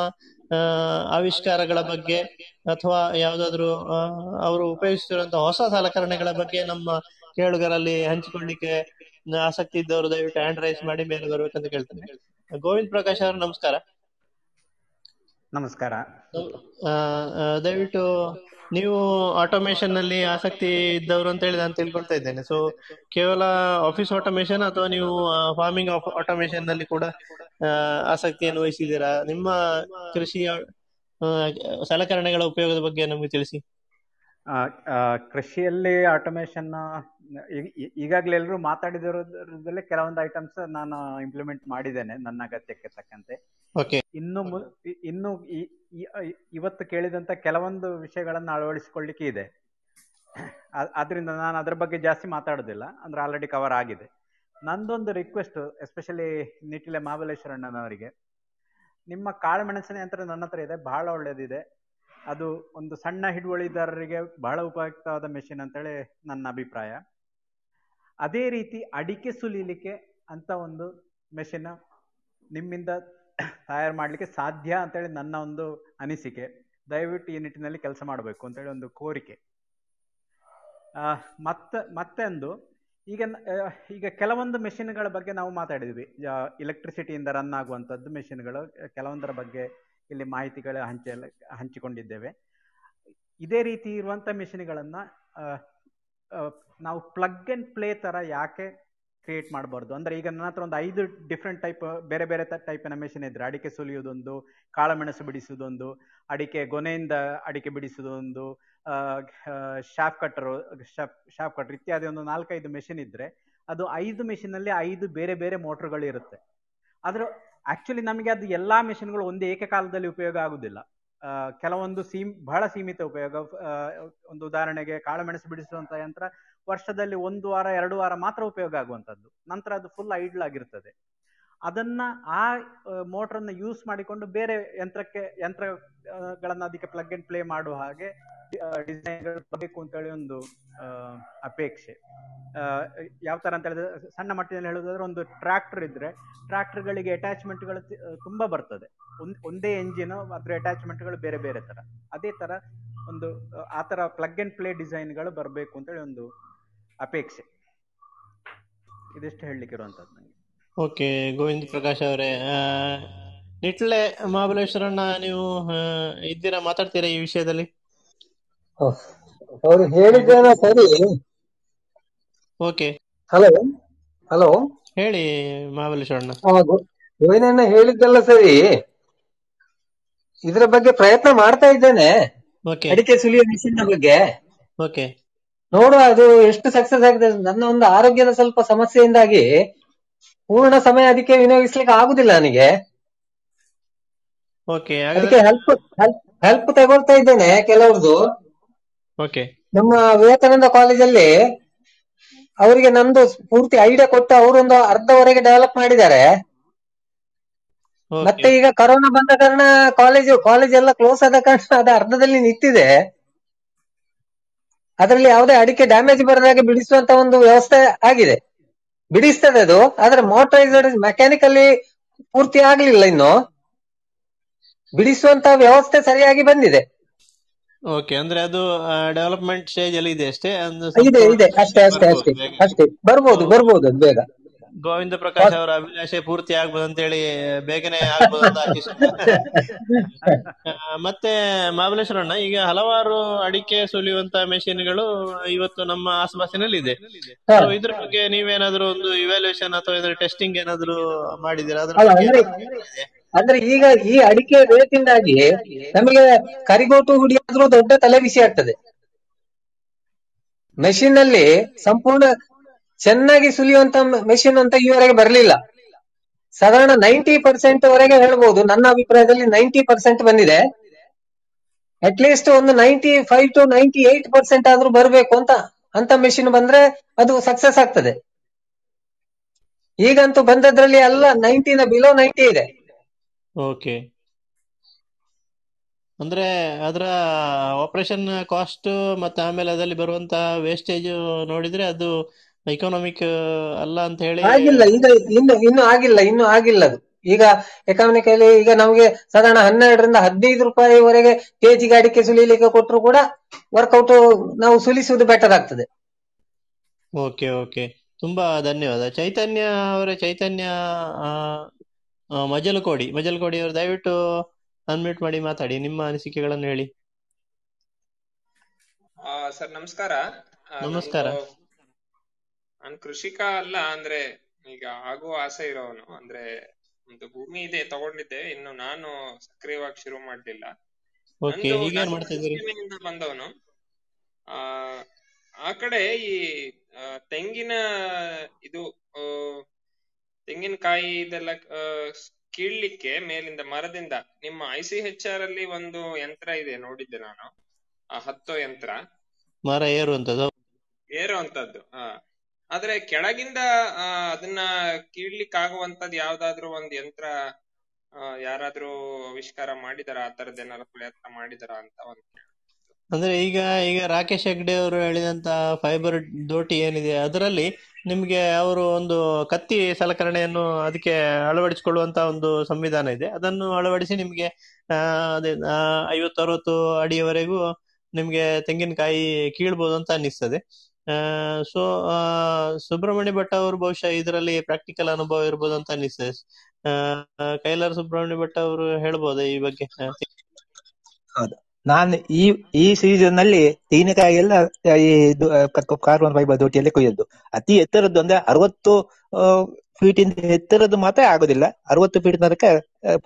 ಆವಿಷ್ಕಾರಗಳ ಬಗ್ಗೆ ಅಥವಾ ಯಾವ್ದಾದ್ರು ಅವರು ಉಪಯೋಗಿಸ್ತಿರುವಂತಹ ಹೊಸ ಸಲಕರಣೆಗಳ ಬಗ್ಗೆ ನಮ್ಮ ಕೇಳುಗರಲ್ಲಿ ಹಂಚಿಕೊಳ್ಳಿಕ್ಕೆ ಆಸಕ್ತಿ ಇದ್ದವರು ದಯವಿಟ್ಟು ಹ್ಯಾಂಡ್ ರೈಸ್ ಮಾಡಿ ಮೇಲೆ ಬರ್ಬೇಕಂತ ಕೇಳ್ತೇನೆ. ಗೋವಿಂದ್ ಪ್ರಕಾಶ್ ಅವರು, ನಮಸ್ಕಾರ. ನಮಸ್ಕಾರ. ದಯವಿಟ್ಟು ನೀವು ಆಟೋಮೇಶನ್ನಲ್ಲಿ ಆಸಕ್ತಿ ಇದ್ದವರು ಅಂತ ಹೇಳಿ ನಾನು ತಿಳ್ಕೊಳ್ತಾ ಇದ್ದೇನೆ. ಸೊ ಕೇವಲ ಆಫೀಸ್ ಆಟೋಮೇಶನ್ ಅಥವಾ ನೀವು ಫಾರ್ಮಿಂಗ್ ಆಟೋಮೇಶನ್ನಲ್ಲಿ ಕೂಡ ಆ, ಆಸಕ್ತಿಯನ್ನು ವಹಿಸಿದ್ದೀರಾ ನಿಮ್ಮ ಕೃಷಿ ಸಲಕರಣೆಗಳ ಉಪಯೋಗದ ಬಗ್ಗೆ ನಮಗೆ ತಿಳಿಸಿ. ಕೃಷಿಯಲ್ಲಿ ಆಟೋಮೇಶನ್ ಈಗಾಗಲೇ ಎಲ್ಲರೂ ಮಾತಾಡಿದಿರೋದ್ರಲ್ಲೇ ಕೆಲವೊಂದು ಐಟಮ್ಸ್ ನಾನು ಇಂಪ್ಲಿಮೆಂಟ್ ಮಾಡಿದ್ದೇನೆ ನನ್ನ ಅಗತ್ಯಕ್ಕೆ ತಕ್ಕಂತೆ. ಓಕೆ ಇನ್ನು ಇನ್ನು ಇವತ್ತು ಕೇಳಿದಂತ ಕೆಲವೊಂದು ವಿಷಯಗಳನ್ನು ಅಳವಡಿಸಿಕೊಳ್ಳಿಕ್ಕೆ ಇದೆ. ಆದ್ರಿಂದ ನಾನು ಅದ್ರ ಬಗ್ಗೆ ಜಾಸ್ತಿ ಮಾತಾಡೋದಿಲ್ಲ ಅಂದ್ರೆ ಆಲ್ರೆಡಿ ಕವರ್ ಆಗಿದೆ. ನಂದೊಂದು ರಿಕ್ವೆಸ್ಟ್ ಎಸ್ಪೆಷಲಿ ನಿಟಿಲೆ ಮಹಾಬಲೇಶ್ವರಣ್ಣನವರಿಗೆ ನಿಮ್ಮ ಕಾಳುಮೆಣಸಿನ ಯಂತ್ರ ನನ್ನ ಹತ್ರ ಇದೆ ಬಹಳ ಒಳ್ಳೇದಿದೆ. ಅದು ಒಂದು ಸಣ್ಣ ಹಿಡುವಳಿದಾರರಿಗೆ ಬಹಳ ಉಪಯುಕ್ತವಾದ ಮೆಷಿನ್ ಅಂತೇಳಿ ನನ್ನ ಅಭಿಪ್ರಾಯ. ಅದೇ ರೀತಿ ಅಡಿಕೆ ಸುಲಿಲಿಕ್ಕೆ ಅಂತ ಒಂದು ಮೆಷಿನ್ ನಿಮ್ಮಿಂದ ತಯಾರು ಮಾಡಲಿಕ್ಕೆ ಸಾಧ್ಯ ಅಂತೇಳಿ ನನ್ನ ಒಂದು ಅನಿಸಿಕೆ. ದಯವಿಟ್ಟು ಈ ನಿಟ್ಟಿನಲ್ಲಿ ಕೆಲಸ ಮಾಡಬೇಕು ಅಂತೇಳಿ ಒಂದು ಕೋರಿಕೆ. ಮತ್ತೆ, ಮತ್ತೊಂದು, ಈಗ ಈಗ ಕೆಲವೊಂದು ಮೆಷಿನ್ಗಳ ಬಗ್ಗೆ ನಾವು ಮಾತಾಡಿದ್ವಿ. ಇಲೆಕ್ಟ್ರಿಸಿಟಿಯಿಂದ ರನ್ ಆಗುವಂಥದ್ದು ಮೆಷಿನ್ಗಳು ಕೆಲವೊಂದರ ಬಗ್ಗೆ ಇಲ್ಲಿ ಮಾಹಿತಿಗಳು ಹಂಚಲ, ಹಂಚಿಕೊಂಡಿದ್ದೇವೆ. ಇದೇ ರೀತಿ ಇರುವಂಥ ಮೆಷಿನ್ಗಳನ್ನು ನಾವು ಪ್ಲಗ್ ಅಂಡ್ ಪ್ಲೇ ಥರ ಯಾಕೆ ಕ್ರಿಯೇಟ್ ಮಾಡಬಾರ್ದು? ಅಂದರೆ ಈಗ ನನ್ನ ಹತ್ರ ಒಂದು ಐದು ಡಿಫ್ರೆಂಟ್ ಟೈಪ್ ಬೇರೆ ಬೇರೆ ಟೈಪಿನ ಮೆಷಿನ್ ಇದ್ರೆ, ಅಡಿಕೆ ಸುಲಿಯೋದೊಂದು ಕಾಳುಮೆಣಸು ಬಿಡಿಸೋದೊಂದು, ಅಡಿಕೆ ಗೊನೆಯಿಂದ ಅಡಿಕೆ ಬಿಡಿಸೋದೊಂದು shop cutter shop shop cutter ಇತ್ಯಾದಿ ಒಂದು ನಾಲ್ಕೈದು ಮೆಷಿನ್ ಇದ್ದರೆ ಅದು ಐದು ಮೆಷಿನಲ್ಲಿ ಐದು ಬೇರೆ ಬೇರೆ ಮೋಟರ್ಗಳು ಇರುತ್ತೆ. ಆ್ಯಕ್ಚುಲಿ ನಮಗೆ ಅದು ಎಲ್ಲಾ ಮೆಷಿನ್ಗಳು ಒಂದೇ ಏಕಕಾಲದಲ್ಲಿ ಉಪಯೋಗ ಆಗುದಿಲ್ಲ. ಕೆಲವೊಂದು ಸೀಮ್, ಬಹಳ ಸೀಮಿತ ಉಪಯೋಗ. ಒಂದು ಉದಾಹರಣೆಗೆ ಕಾಳುಮೆಣಸು ಬಿಡಿಸುವಂತ ಯಂತ್ರ ವರ್ಷದಲ್ಲಿ ಒಂದು ವಾರ, ಎರಡು ವಾರ ಮಾತ್ರ ಉಪಯೋಗ ಆಗುವಂತದ್ದು. ನಂತರ ಅದು ಫುಲ್ ಐಡ್ಲ್ ಆಗಿರ್ತದೆ. ಅದನ್ನ ಆ ಮೋಟರ್ ಅನ್ನ ಯೂಸ್ ಮಾಡಿಕೊಂಡು ಬೇರೆ ಯಂತ್ರಕ್ಕೆ ಯಂತ್ರಗಳನ್ನ ಅದಕ್ಕೆ ಪ್ಲಗ್ ಅಂಡ್ ಪ್ಲೇ ಮಾಡುವ ಹಾಗೆ ಡಿಸೈನ್ಗಳು ಬರಬೇಕು ಅಂತೇಳಿ ಒಂದು ಅಪೇಕ್ಷೆ. ಯಾವ ತರ ಅಂತ ಹೇಳಿದ್ರೆ ಸಣ್ಣ ಮಟ್ಟಿನಲ್ಲಿ ಹೇಳೋದಾದ್ರೆ ಒಂದು ಟ್ರ್ಯಾಕ್ಟರ್ ಇದ್ರೆ ಟ್ರ್ಯಾಕ್ಟರ್ಗಳಿಗೆ ಅಟ್ಯಾಚ್ಮೆಂಟ್ಗಳು ತುಂಬಾ ಬರ್ತದೆ. ಒಂದ್ ಒಂದೇ ಎಂಜಿನ್ ಅದ್ರ ಅಟ್ಯಾಚ್ಮೆಂಟ್ಗಳು ಬೇರೆ ಬೇರೆ ತರ. ಅದೇ ತರ ಒಂದು ಆ, ತರ ಪ್ಲಗ್ ಅಂಡ್ ಪ್ಲೇ ಡಿಸೈನ್ಗಳು ಬರಬೇಕು ಅಂತೇಳಿ ಒಂದು ಅಪೇಕ್ಷೆ. ಇದಿಷ್ಟು ಹೇಳಲಿಕ್ಕೆ ಇರುವಂತದ್ದು ನಂಗೆ. ಓಕೆ ಗೋವಿಂದ ಪ್ರಕಾಶ್ ಅವರೇ. ನಿಟ್ಲೆ ಮಹಾಬಲೇಶ್ವರಣ್ಣ ನೀವು ಇದ್ದೀರಾ ಮಾತಾಡ್ತೀರಾ ಈ ವಿಷಯದಲ್ಲಿ? ಅವ್ರು ಸರಿ. ಓಕೆ. Hello hello. ಹೇಳಿ ಮಹಾಬಲೇಶ್ವರಣ್ಣ. ಗೋವಿಂದಣ್ಣ ಹೇಳಿದ್ದೆಲ್ಲ ಸರಿ. ಇದರ ಬಗ್ಗೆ ಪ್ರಯತ್ನ ಮಾಡ್ತಾ ಇದ್ದೇನೆ. ಓಕೆ. ಅಡಿಕೆ ಸುಲಿಯೋ ಮಿಷಿನ್ ಬಗ್ಗೆ. ಓಕೆ. ನೋಡುವ ಅದು ಎಷ್ಟು ಸಕ್ಸಸ್ ಆಗಿದೆ. ನನ್ನ ಒಂದು ಆರೋಗ್ಯದ ಸ್ವಲ್ಪ ಸಮಸ್ಯೆಯಿಂದಾಗಿ ಪೂರ್ಣ ಸಮಯ ಅದಕ್ಕೆ ವಿನಿಯೋಗಿಸ್ಲಿಕ್ಕೆ ಆಗುದಿಲ್ಲ ನನಗೆ. ಓಕೆ ಅದಕ್ಕೆ ಹೆಲ್ಪ್ ಹೆಲ್ಪ್ ತಗೊಳ್ತಾ ಇದ್ದೇನೆ ಕೆಲವ್ರದ್ದು ಓಕೆ ನಮ್ಮ ವಿವೇಕಾನಂದ ಕಾಲೇಜಲ್ಲಿ ಅವರಿಗೆ ನಂದು ಪೂರ್ತಿ ಐಡಿಯಾ ಕೊಟ್ಟು ಅವರೊಂದು ಅರ್ಧವರೆಗೆ ಡೆವಲಪ್ ಮಾಡಿದ್ದಾರೆ. ಮತ್ತೆ ಈಗ ಕರೋನಾ ಬಂದ ಕಾರಣ ಕಾಲೇಜು ಕಾಲೇಜ್ ಎಲ್ಲ ಕ್ಲೋಸ್ ಆದ ಕಾರಣ ಅದು ಅರ್ಧದಲ್ಲಿ ನಿಂತಿದೆ. ಅದರಲ್ಲಿ ಯಾವುದೇ ಅಡಿಕೆ ಡ್ಯಾಮೇಜ್ ಬರದಾಗೆ ಬಿಡಿಸುವಂತ ಒಂದು ವ್ಯವಸ್ಥೆ ಆಗಿದೆ. ಬಿಡಿಸ್ತದೆ ಅದು ಆದ್ರೆ ಮೋಟರೈಸ್ಡ್ ಮೆಕ್ಯಾನಿಕಲಿ ಪೂರ್ತಿ ಆಗ್ಲಿಲ್ಲ ಇನ್ನು. ಬಿಡಿಸುವಂತ ವ್ಯವಸ್ಥೆ ಸರಿಯಾಗಿ ಬಂದಿದೆ. ಓಕೆ ಅಂದ್ರೆ ಅದು ಡೆವಲಪ್ಮೆಂಟ್ ಸ್ಟೇಜ್ ಅಲ್ಲಿ ಇದೆ ಅಷ್ಟೇ? ಇದೆ ಇದೆ. ಅಷ್ಟೇ ಅಷ್ಟೇ ಅಷ್ಟೇ. ಅಷ್ಟೇ. ಬರ್ಬೋದು ಬರ್ಬೋದು ಅದು ಬೇಗ. ಗೋವಿಂದ ಪ್ರಕಾಶ್ ಅವರ ಅಭಿಲಾಷೆ ಪೂರ್ತಿ ಆಗ್ಬೋದು ಅಂತ ಹೇಳಿ ಬೇಗನೆ ಆಗ್ಬೋದು ಅಂತ *laughs* ಮತ್ತೆ ಮಹಾಬಲೇಶ್ವರಣ್ಣ ಈಗ ಹಲವಾರು ಅಡಿಕೆ ಸುಲಿಯುವಂತ ಮೆಷಿನ್ಗಳು ಇವತ್ತು ನಮ್ಮ ಆಸ್ಪಾಸಿನಲ್ಲಿ ಇದೆ ಇದ್ರ ಬಗ್ಗೆ ನೀವೇನಾದ್ರೂ ಒಂದು ಇವ್ಯಾಲ್ಯೂಯೇಷನ್ ಅಥವಾ ಇದ್ರ ಟೆಸ್ಟಿಂಗ್ ಏನಾದ್ರೂ ಮಾಡಿದೀರಾ ಅದ್ರ ಅಲ್ಲ ಅಂದ್ರೆ ಅಂದ್ರೆ ಈಗ ಈ ಅಡಿಕೆ ರೇಟಿಂದಾಗಿ ನಮಗೆ ಕರಿಗೋಟು ಹುಡಿ ಆದ್ರೂ ದೊಡ್ಡ ತಲೆ ಬಿಸಿ ಆಗ್ತದೆ. ಮೆಷಿನ್ನಲ್ಲಿ ಸಂಪೂರ್ಣ ಚೆನ್ನಾಗಿ ಸುಲಿಯುವಂತ ಮೆಷಿನ್ ಅಂತ ಈವರೆಗೆ ಬರಲಿಲ್ಲ. ಸಾಧಾರಣ ನೈಂಟಿ ಪರ್ಸೆಂಟ್ ವರೆಗೆ ಹೇಳ್ಬಹುದು ನನ್ನ ಅಭಿಪ್ರಾಯದಲ್ಲಿ ನೈಂಟಿ ಪರ್ಸೆಂಟ್ ಬಂದಿದೆ. ಅಟ್ ಲೀಸ್ಟ್ ಒಂದು ninety five to ninety eight percent ಆದ್ರೂ ಬರಬೇಕು ಅಂತ ಅಂತ ಮೆಷಿನ್ ಬಂದ್ರೆ ಅದು ಸಕ್ಸಸ್ ಆಗ್ತದೆ. ಈಗಂತೂ ಬಂದದ್ರಲ್ಲಿ ಎಲ್ಲ ನೈಂಟಿನ ಬಿಲೋ ನೈಂಟಿ ಇದೆ. ಓಕೆ ಅಂದ್ರೆ ಅದರ ಆಪರೇಷನ್ ಕಾಸ್ಟ್ ಮತ್ತೆ ಆಮೇಲೆ ಅದರಲ್ಲಿ ಬರುವಂತ ವೇಸ್ಟೇಜ್ ನೋಡಿದ್ರೆ ಅದು ಎಕನಾಮಿಕ್ ಅಲ್ಲ ಅಂತ ಹೇಳಿ ಆಗಿಲ್ಲ ಈಗ ಇನ್ನು ಇನ್ನು ಆಗಿಲ್ಲ ಇನ್ನು ಆಗಿಲ್ಲ ಅದು. ಈಗ ಎಕಾನಮಿಕಲಿ ಈಗ ನಮಗೆ ಸಾಧಾರಣ ಹನ್ನೆರಡರಿಂದ ಹದಿನೈದು ರೂಪಾಯಿವರೆಗೆ ಕೆಜಿಗೆ ಅಡಿಕೆ ಸುಲಿಲಿಕ್ಕೆ ಕೊಟ್ಟರು ಕೂಡ ವರ್ಕೌಟ್ ನಾವು ಸುಲಿಸುವುದು ಬೆಟರ್ ಆಗ್ತದೆ. ಓಕೆ ಓಕೆ ತುಂಬಾ ಧನ್ಯವಾದ. ಚೈತನ್ಯ ಅವರೇ ಚೈತನ್ಯ ಮಜಲಕೋಡಿ. ಮಜಲಕೋಡಿ ಅವರು ದಯವಿಟ್ಟು ಅನ್ಮ್ಯೂಟ್ ಮಾಡಿ ಮಾತಾಡಿ. ನಿಮ್ಮ ಅನಿಸಿಕೆಗಳನ್ನು ಹೇಳಿ. ಸರ್ ನಮಸ್ಕಾರ. ನಮಸ್ಕಾರ. ನಾನ್ ಕೃಷಿಕ ಅಲ್ಲ ಅಂದ್ರೆ ಈಗ ಆಗುವ ಆಸೆ ಇರೋವನು ಅಂದ್ರೆ ಒಂದು ಭೂಮಿ ಇದೆ ತಗೊಂಡಿದ್ದೆ. ಇನ್ನು ನಾನು ಸಕ್ರಿಯವಾಗಿ ಶುರು ಮಾಡ್ಲಿಲ್ಲ. ಬಂದವನು. ಆ ಆ ಕಡೆ ಈ ತೆಂಗಿನ ಇದು ತೆಂಗಿನಕಾಯಿ ಇದೆಲ್ಲ ಕೀಳ್ಲಿಕ್ಕೆ ಮೇಲಿಂದ ಮರದಿಂದ ನಿಮ್ಮ ಐ ಸಿ ಹೆಚ್ ಆರ್ ಅಲ್ಲಿ ಒಂದು ಯಂತ್ರ ಇದೆ ನೋಡಿದ್ದೆ ನಾನು. ಆ ಹತ್ತೋ ಯಂತ್ರ. ಮರ ಏರುವಂತದ್ದು? ಏರುವಂತದ್ದು ಹಾ ಆದ್ರೆ ಕೆಳಗಿಂದ ಅದನ್ನ ಕೀಳ್ಲಿಕ್ಕೆ ಆಗುವಂತದ್ದು ಯಾವ್ದಾದ್ರು ಒಂದ್ ಯಂತ್ರ ಯಾರಾದ್ರೂ ಆವಿಷ್ಕಾರ ಮಾಡಿದಾರ, ಆ ತರದ್ ಏನಾದ್ರು ಪ್ರಯತ್ನ ಮಾಡಿದಾರ ಅಂತ ಒಂದು ಅಂದ್ರೆ ಈಗ ಈಗ ರಾಕೇಶ್ ಹೆಗ್ಡೆ ಅವರು ಹೇಳಿದಂತ ಫೈಬರ್ ದೋಟಿ ಏನಿದೆ, ಅದರಲ್ಲಿ ನಿಮ್ಗೆ ಅವರು ಒಂದು ಕತ್ತಿ ಸಲಕರಣೆಯನ್ನು ಅದಕ್ಕೆ ಅಳವಡಿಸಿಕೊಳ್ಳುವಂತ ಒಂದು ಸಂವಿಧಾನ ಇದೆ. ಅದನ್ನು ಅಳವಡಿಸಿ ನಿಮ್ಗೆ ಅದೇ ಐವತ್ತು ಅರವತ್ತು ಅಡಿಯವರೆಗೂ ನಿಮ್ಗೆ ತೆಂಗಿನಕಾಯಿ ಕೀಳ್ಬೋದು ಅಂತ ಅನಿಸ್ತದೆ ಸೊ ಸುಬ್ರಹ್ಮಣ್ಯ ಭಟ್ ಅವರು ಬಹುಶಃ ಇದರಲ್ಲಿ ಪ್ರಾಕ್ಟಿಕಲ್ ಅನುಭವ ಇರ್ಬೋದು ಅಂತ ಅನಿಸ್ತದೆ. ಕೈಲಾರ್ ಸುಬ್ರಹ್ಮಣ್ಯ ಭಟ್ ಅವರು ಹೇಳ್ಬೋದು ಈ ಬಗ್ಗೆ? ಹೌದು. ನಾನು ಈ ಈ ಸೀಸನ್ನಲ್ಲಿ ತೀನಕಾಯಿ ಎಲ್ಲ ಈ ಕಾರ್ಬನ್ ಫೈಬರ್ ದೋಟಿಯಲ್ಲಿ ಕೊಯ್ಯದ್ದು ಅತಿ ಎತ್ತರದ್ದು ಅಂದ್ರೆ ಅರವತ್ತು ಫೀಟ್ ಇಂದ ಎತ್ತರದ್ದು ಮಾತ್ರ ಆಗೋದಿಲ್ಲ. ಅರವತ್ತು ಫೀಟ್ ತನಕ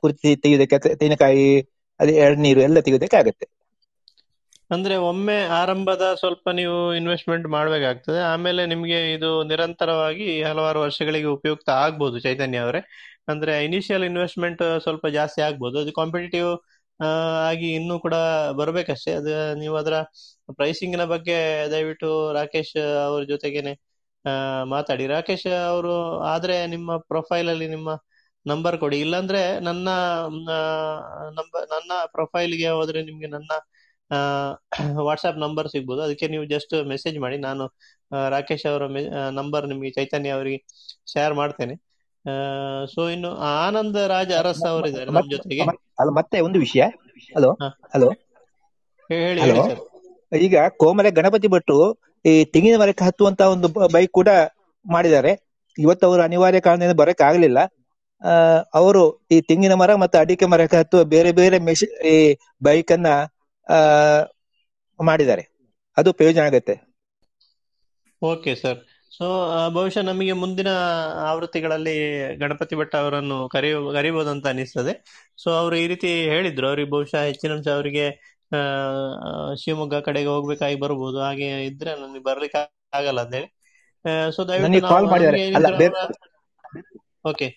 ಪೂರ್ತಿ ತೆಗೆಯೋದಕ್ಕೆ ತೆಂಗಿನಕಾಯಿ ಅದೇ, ಎಳ್ನೀರು ಎಲ್ಲ ತೆಗೆಯೋದಕ್ಕೆ ಆಗುತ್ತೆ. ಅಂದ್ರೆ ಒಮ್ಮೆ ಆರಂಭದ ಸ್ವಲ್ಪ ನೀವು ಇನ್ವೆಸ್ಟ್ಮೆಂಟ್ ಮಾಡಬೇಕಾಗ್ತದೆ. ಆಮೇಲೆ ನಿಮಗೆ ಇದು ನಿರಂತರವಾಗಿ ಹಲವಾರು ವರ್ಷಗಳಿಗೆ ಉಪಯುಕ್ತ ಆಗ್ಬೋದು ಚೈತನ್ಯ ಅವರೇ. ಅಂದ್ರೆ ಇನಿಷಿಯಲ್ ಇನ್ವೆಸ್ಟ್ಮೆಂಟ್ ಸ್ವಲ್ಪ ಜಾಸ್ತಿ ಆಗ್ಬೋದು. ಅದು ಕಾಂಪಿಟೇಟಿವ್ ಆಗಿ ಇನ್ನೂ ಕೂಡ ಬರ್ಬೇಕಷ್ಟೇ. ಅದು ನೀವು ಅದರ ಪ್ರೈಸಿಂಗ್ನ ಬಗ್ಗೆ ದಯವಿಟ್ಟು ರಾಕೇಶ್ ಅವ್ರ ಜೊತೆಗೇನೆ ಮಾತಾಡಿ. ರಾಕೇಶ್ ಅವರು ಆದ್ರೆ ನಿಮ್ಮ ಪ್ರೊಫೈಲ್ ಅಲ್ಲಿ ನಿಮ್ಮ ನಂಬರ್ ಕೊಡಿ. ಇಲ್ಲಾಂದ್ರೆ ನನ್ನ ನಂಬರ್ ನನ್ನ ಪ್ರೊಫೈಲ್ಗೆ ಹೋದ್ರೆ ನಿಮ್ಗೆ ನನ್ನ ವಾಟ್ಸ್ಆಪ್ ನಂಬರ್ *clears throat* ಸಿಗ್ಬೋದು. ಅದಕ್ಕೆ ನೀವು ಜಸ್ಟ್ ಮೆಸೇಜ್ ಮಾಡಿ. ನಾನು ರಾಕೇಶ್ ಅವರ ನಂಬರ್ ನಿಮಗೆ ಚೈತನ್ಯ ಅವರಿಗೆ ಶೇರ್ ಮಾಡ್ತೇನೆ. ಸೊ ಇನ್ನು ಆನಂದ ರಾಜ ಅರಸ್ ಅವರಿದ್ದಾರೆ ನಮ್ಮ ಜೊತೆಗೆ. ಅಲ್ಲ ಮತ್ತೆ ಒಂದು ವಿಷಯ. ಹಲೋ. ಹಲೋ ಹೇಳಿ ಈಗ ಕೋಮಲೆ ಗಣಪತಿ ಭಟ್ರು ಈ ತೆಂಗಿನ ಮರಕ್ಕೆ ಹತ್ತುವಂತ ಒಂದು ಬೈಕ್ ಕೂಡ ಮಾಡಿದ್ದಾರೆ. ಇವತ್ತು ಅವರು ಅನಿವಾರ್ಯ ಕಾರಣದಿಂದ ಬರಕ್ ಆಗ್ಲಿಲ್ಲ. ಅವರು ಈ ತೆಂಗಿನ ಮರ ಮತ್ತು ಅಡಿಕೆ ಮರಕ್ಕೆ ಹತ್ತುವ ಬೇರೆ ಬೇರೆ ಮೆಷಿನ್ ಈ ಬೈಕ್ ಅನ್ನ ಮಾಡಿದ್ದಾರೆ. ಅದು ಪ್ರಯೋಜನ ಆಗುತ್ತೆ. Okay sir. ಸೊ ಬಹುಶಃ ನಮಗೆ ಮುಂದಿನ ಆವೃತ್ತಿಗಳಲ್ಲಿ ಗಣಪತಿ ಭಟ್ ಅವರನ್ನು ಕರೆಯ ಕರಿಬಹುದು ಅಂತ ಅನಿಸ್ತದೆ. ಸೊ ಅವರು ಈ ರೀತಿ ಹೇಳಿದ್ರು. ಅವ್ರಿಗೆ ಬಹುಶಃ ಹೆಚ್ಚಿನ ಅಂಶ ಅವರಿಗೆ ಶಿವಮೊಗ್ಗ ಕಡೆಗೆ ಹೋಗ್ಬೇಕಾಗಿ ಬರ್ಬೋದು. ಹಾಗೆ ಇದ್ರೆ ನನಗೆ ಬರ್ಲಿಕ್ಕೆ ಆಗಲ್ಲ ಅಂತೇಳಿ ಸೊ ದಯವಿಟ್ಟು ನನಗೆ ನಾವು ಕಾಲ್ ಮಾಡಿದ್ದಾರೆ ನಮ್ಗೆ ಅಲ್ಲ ಏನಿದ್ರು ಬೇರೆ ಅವರ ಓಕೆ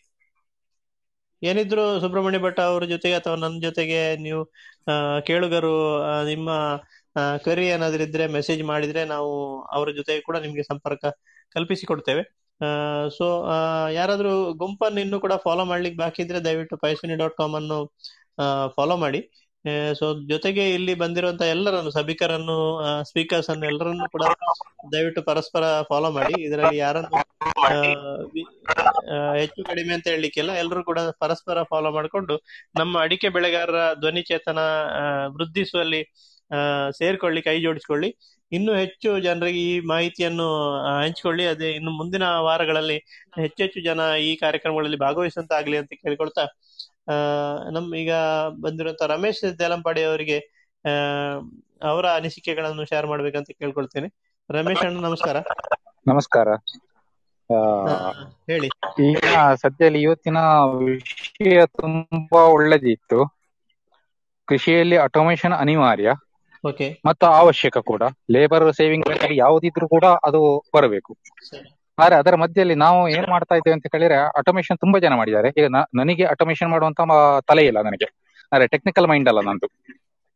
ಏನಿದ್ರು ಸುಬ್ರಹ್ಮಣ್ಯ ಭಟ್ ಅವ್ರ ಜೊತೆಗೆ ಅಥವಾ ನನ್ನ ಜೊತೆಗೆ ನೀವು ಕೇಳುಗರು ನಿಮ್ಮ ಕರಿ ಏನಾದ್ರೂ ಇದ್ರೆ ಮೆಸೇಜ್ ಮಾಡಿದ್ರೆ ನಾವು ಅವರ ಜೊತೆಗೆ ಕೂಡ ನಿಮ್ಗೆ ಸಂಪರ್ಕ ಕಲ್ಪಿಸಿಕೊಡ್ತೇವೆ. ಸೊ ಯಾರಾದ್ರೂ ಗುಂಪನ್ನು ಇನ್ನೂ ಕೂಡ ಫಾಲೋ ಮಾಡ್ಲಿಕ್ಕೆ ಬಾಕಿ ಇದ್ರೆ ದಯವಿಟ್ಟು ಪೈಸುನಿ ಡಾಟ್ ಕಾಮ್ ಅನ್ನು ಫಾಲೋ ಮಾಡಿ. ಸೊ ಜೊತೆಗೆ ಇಲ್ಲಿ ಬಂದಿರುವಂತ ಎಲ್ಲರನ್ನು, ಸಭಿಕರನ್ನು ಸ್ಪೀಕರ್ಸ್ ಅನ್ನು ಎಲ್ಲರನ್ನು ಕೂಡ ದಯವಿಟ್ಟು ಪರಸ್ಪರ ಫಾಲೋ ಮಾಡಿ. ಇದರಲ್ಲಿ ಯಾರನ್ನು ಹೆಚ್ಚು ಕಡಿಮೆ ಅಂತ ಹೇಳಲಿಕ್ಕಿಲ್ಲ. ಎಲ್ಲರೂ ಕೂಡ ಪರಸ್ಪರ ಫಾಲೋ ಮಾಡಿಕೊಂಡು ನಮ್ಮ ಅಡಿಕೆ ಬೆಳೆಗಾರರ ಧ್ವನಿ ಚೇತನ ವೃದ್ಧಿಸುವಲ್ಲಿ ಸೇರ್ಕೊಳ್ಳಿ, ಕೈ ಜೋಡಿಸ್ಕೊಳ್ಳಿ. ಇನ್ನೂ ಹೆಚ್ಚು ಜನರಿಗೆ ಈ ಮಾಹಿತಿಯನ್ನು ಹಂಚಿಕೊಳ್ಳಿ. ಅದೇ ಇನ್ನು ಮುಂದಿನ ವಾರಗಳಲ್ಲಿ ಹೆಚ್ಚೆಚ್ಚು ಹೆಚ್ಚು ಜನ ಈ ಕಾರ್ಯಕ್ರಮಗಳಲ್ಲಿ ಭಾಗವಹಿಸುವಂತಾಗ್ಲಿ ಅಂತ ಕೇಳ್ಕೊಳ್ತಾ ನಮ್ ಈಗ ಬಂದಿರುವಂತ ರಮೇಶ್ ದೇಲಂಪಾಡಿ ಅವರಿಗೆ ಅವರ ಅನಿಸಿಕೆಗಳನ್ನು ಶೇರ್ ಮಾಡ್ಬೇಕಂತ ಕೇಳ್ಕೊಳ್ತೇನೆ. ರಮೇಶ್ ಅಣ್ಣ ನಮಸ್ಕಾರ. ನಮಸ್ಕಾರ. ಹೇಳಿ. ಈಗ ಸದ್ಯದಲ್ಲಿ ಇವತ್ತಿನ ವಿಷಯ ತುಂಬಾ ಒಳ್ಳೆದಿತ್ತು. ಕೃಷಿಯಲ್ಲಿ ಆಟೋಮೇಶನ್ ಅನಿವಾರ್ಯ. ಓಕೆ ಮತ್ತು ಅವಶ್ಯಕ ಕೂಡ. ಲೇಬರ್ ಸೇವಿಂಗ್ ಯಾವ್ದಿದ್ರು ಯಾವುದಿದ್ರು ಕೂಡ ಅದು ಬರಬೇಕು. ಆದ್ರೆ ಅದರ ಮಧ್ಯದಲ್ಲಿ ನಾವು ಏನ್ ಮಾಡ್ತಾ ಇದ್ದೇವೆ ಅಂತ ಕೇಳಿದ್ರೆ ಆಟೋಮೇಶನ್ ತುಂಬಾ ಜನ ಮಾಡಿದ್ದಾರೆ. ಈಗ ನನಗೆ ಆಟೋಮೇಶನ್ ಮಾಡುವಂತ ತಲೆ ಇಲ್ಲ ನನಗೆ. ಆದ್ರೆ ಟೆಕ್ನಿಕಲ್ ಮೈಂಡ್ ಅಲ್ಲ ನಂದು.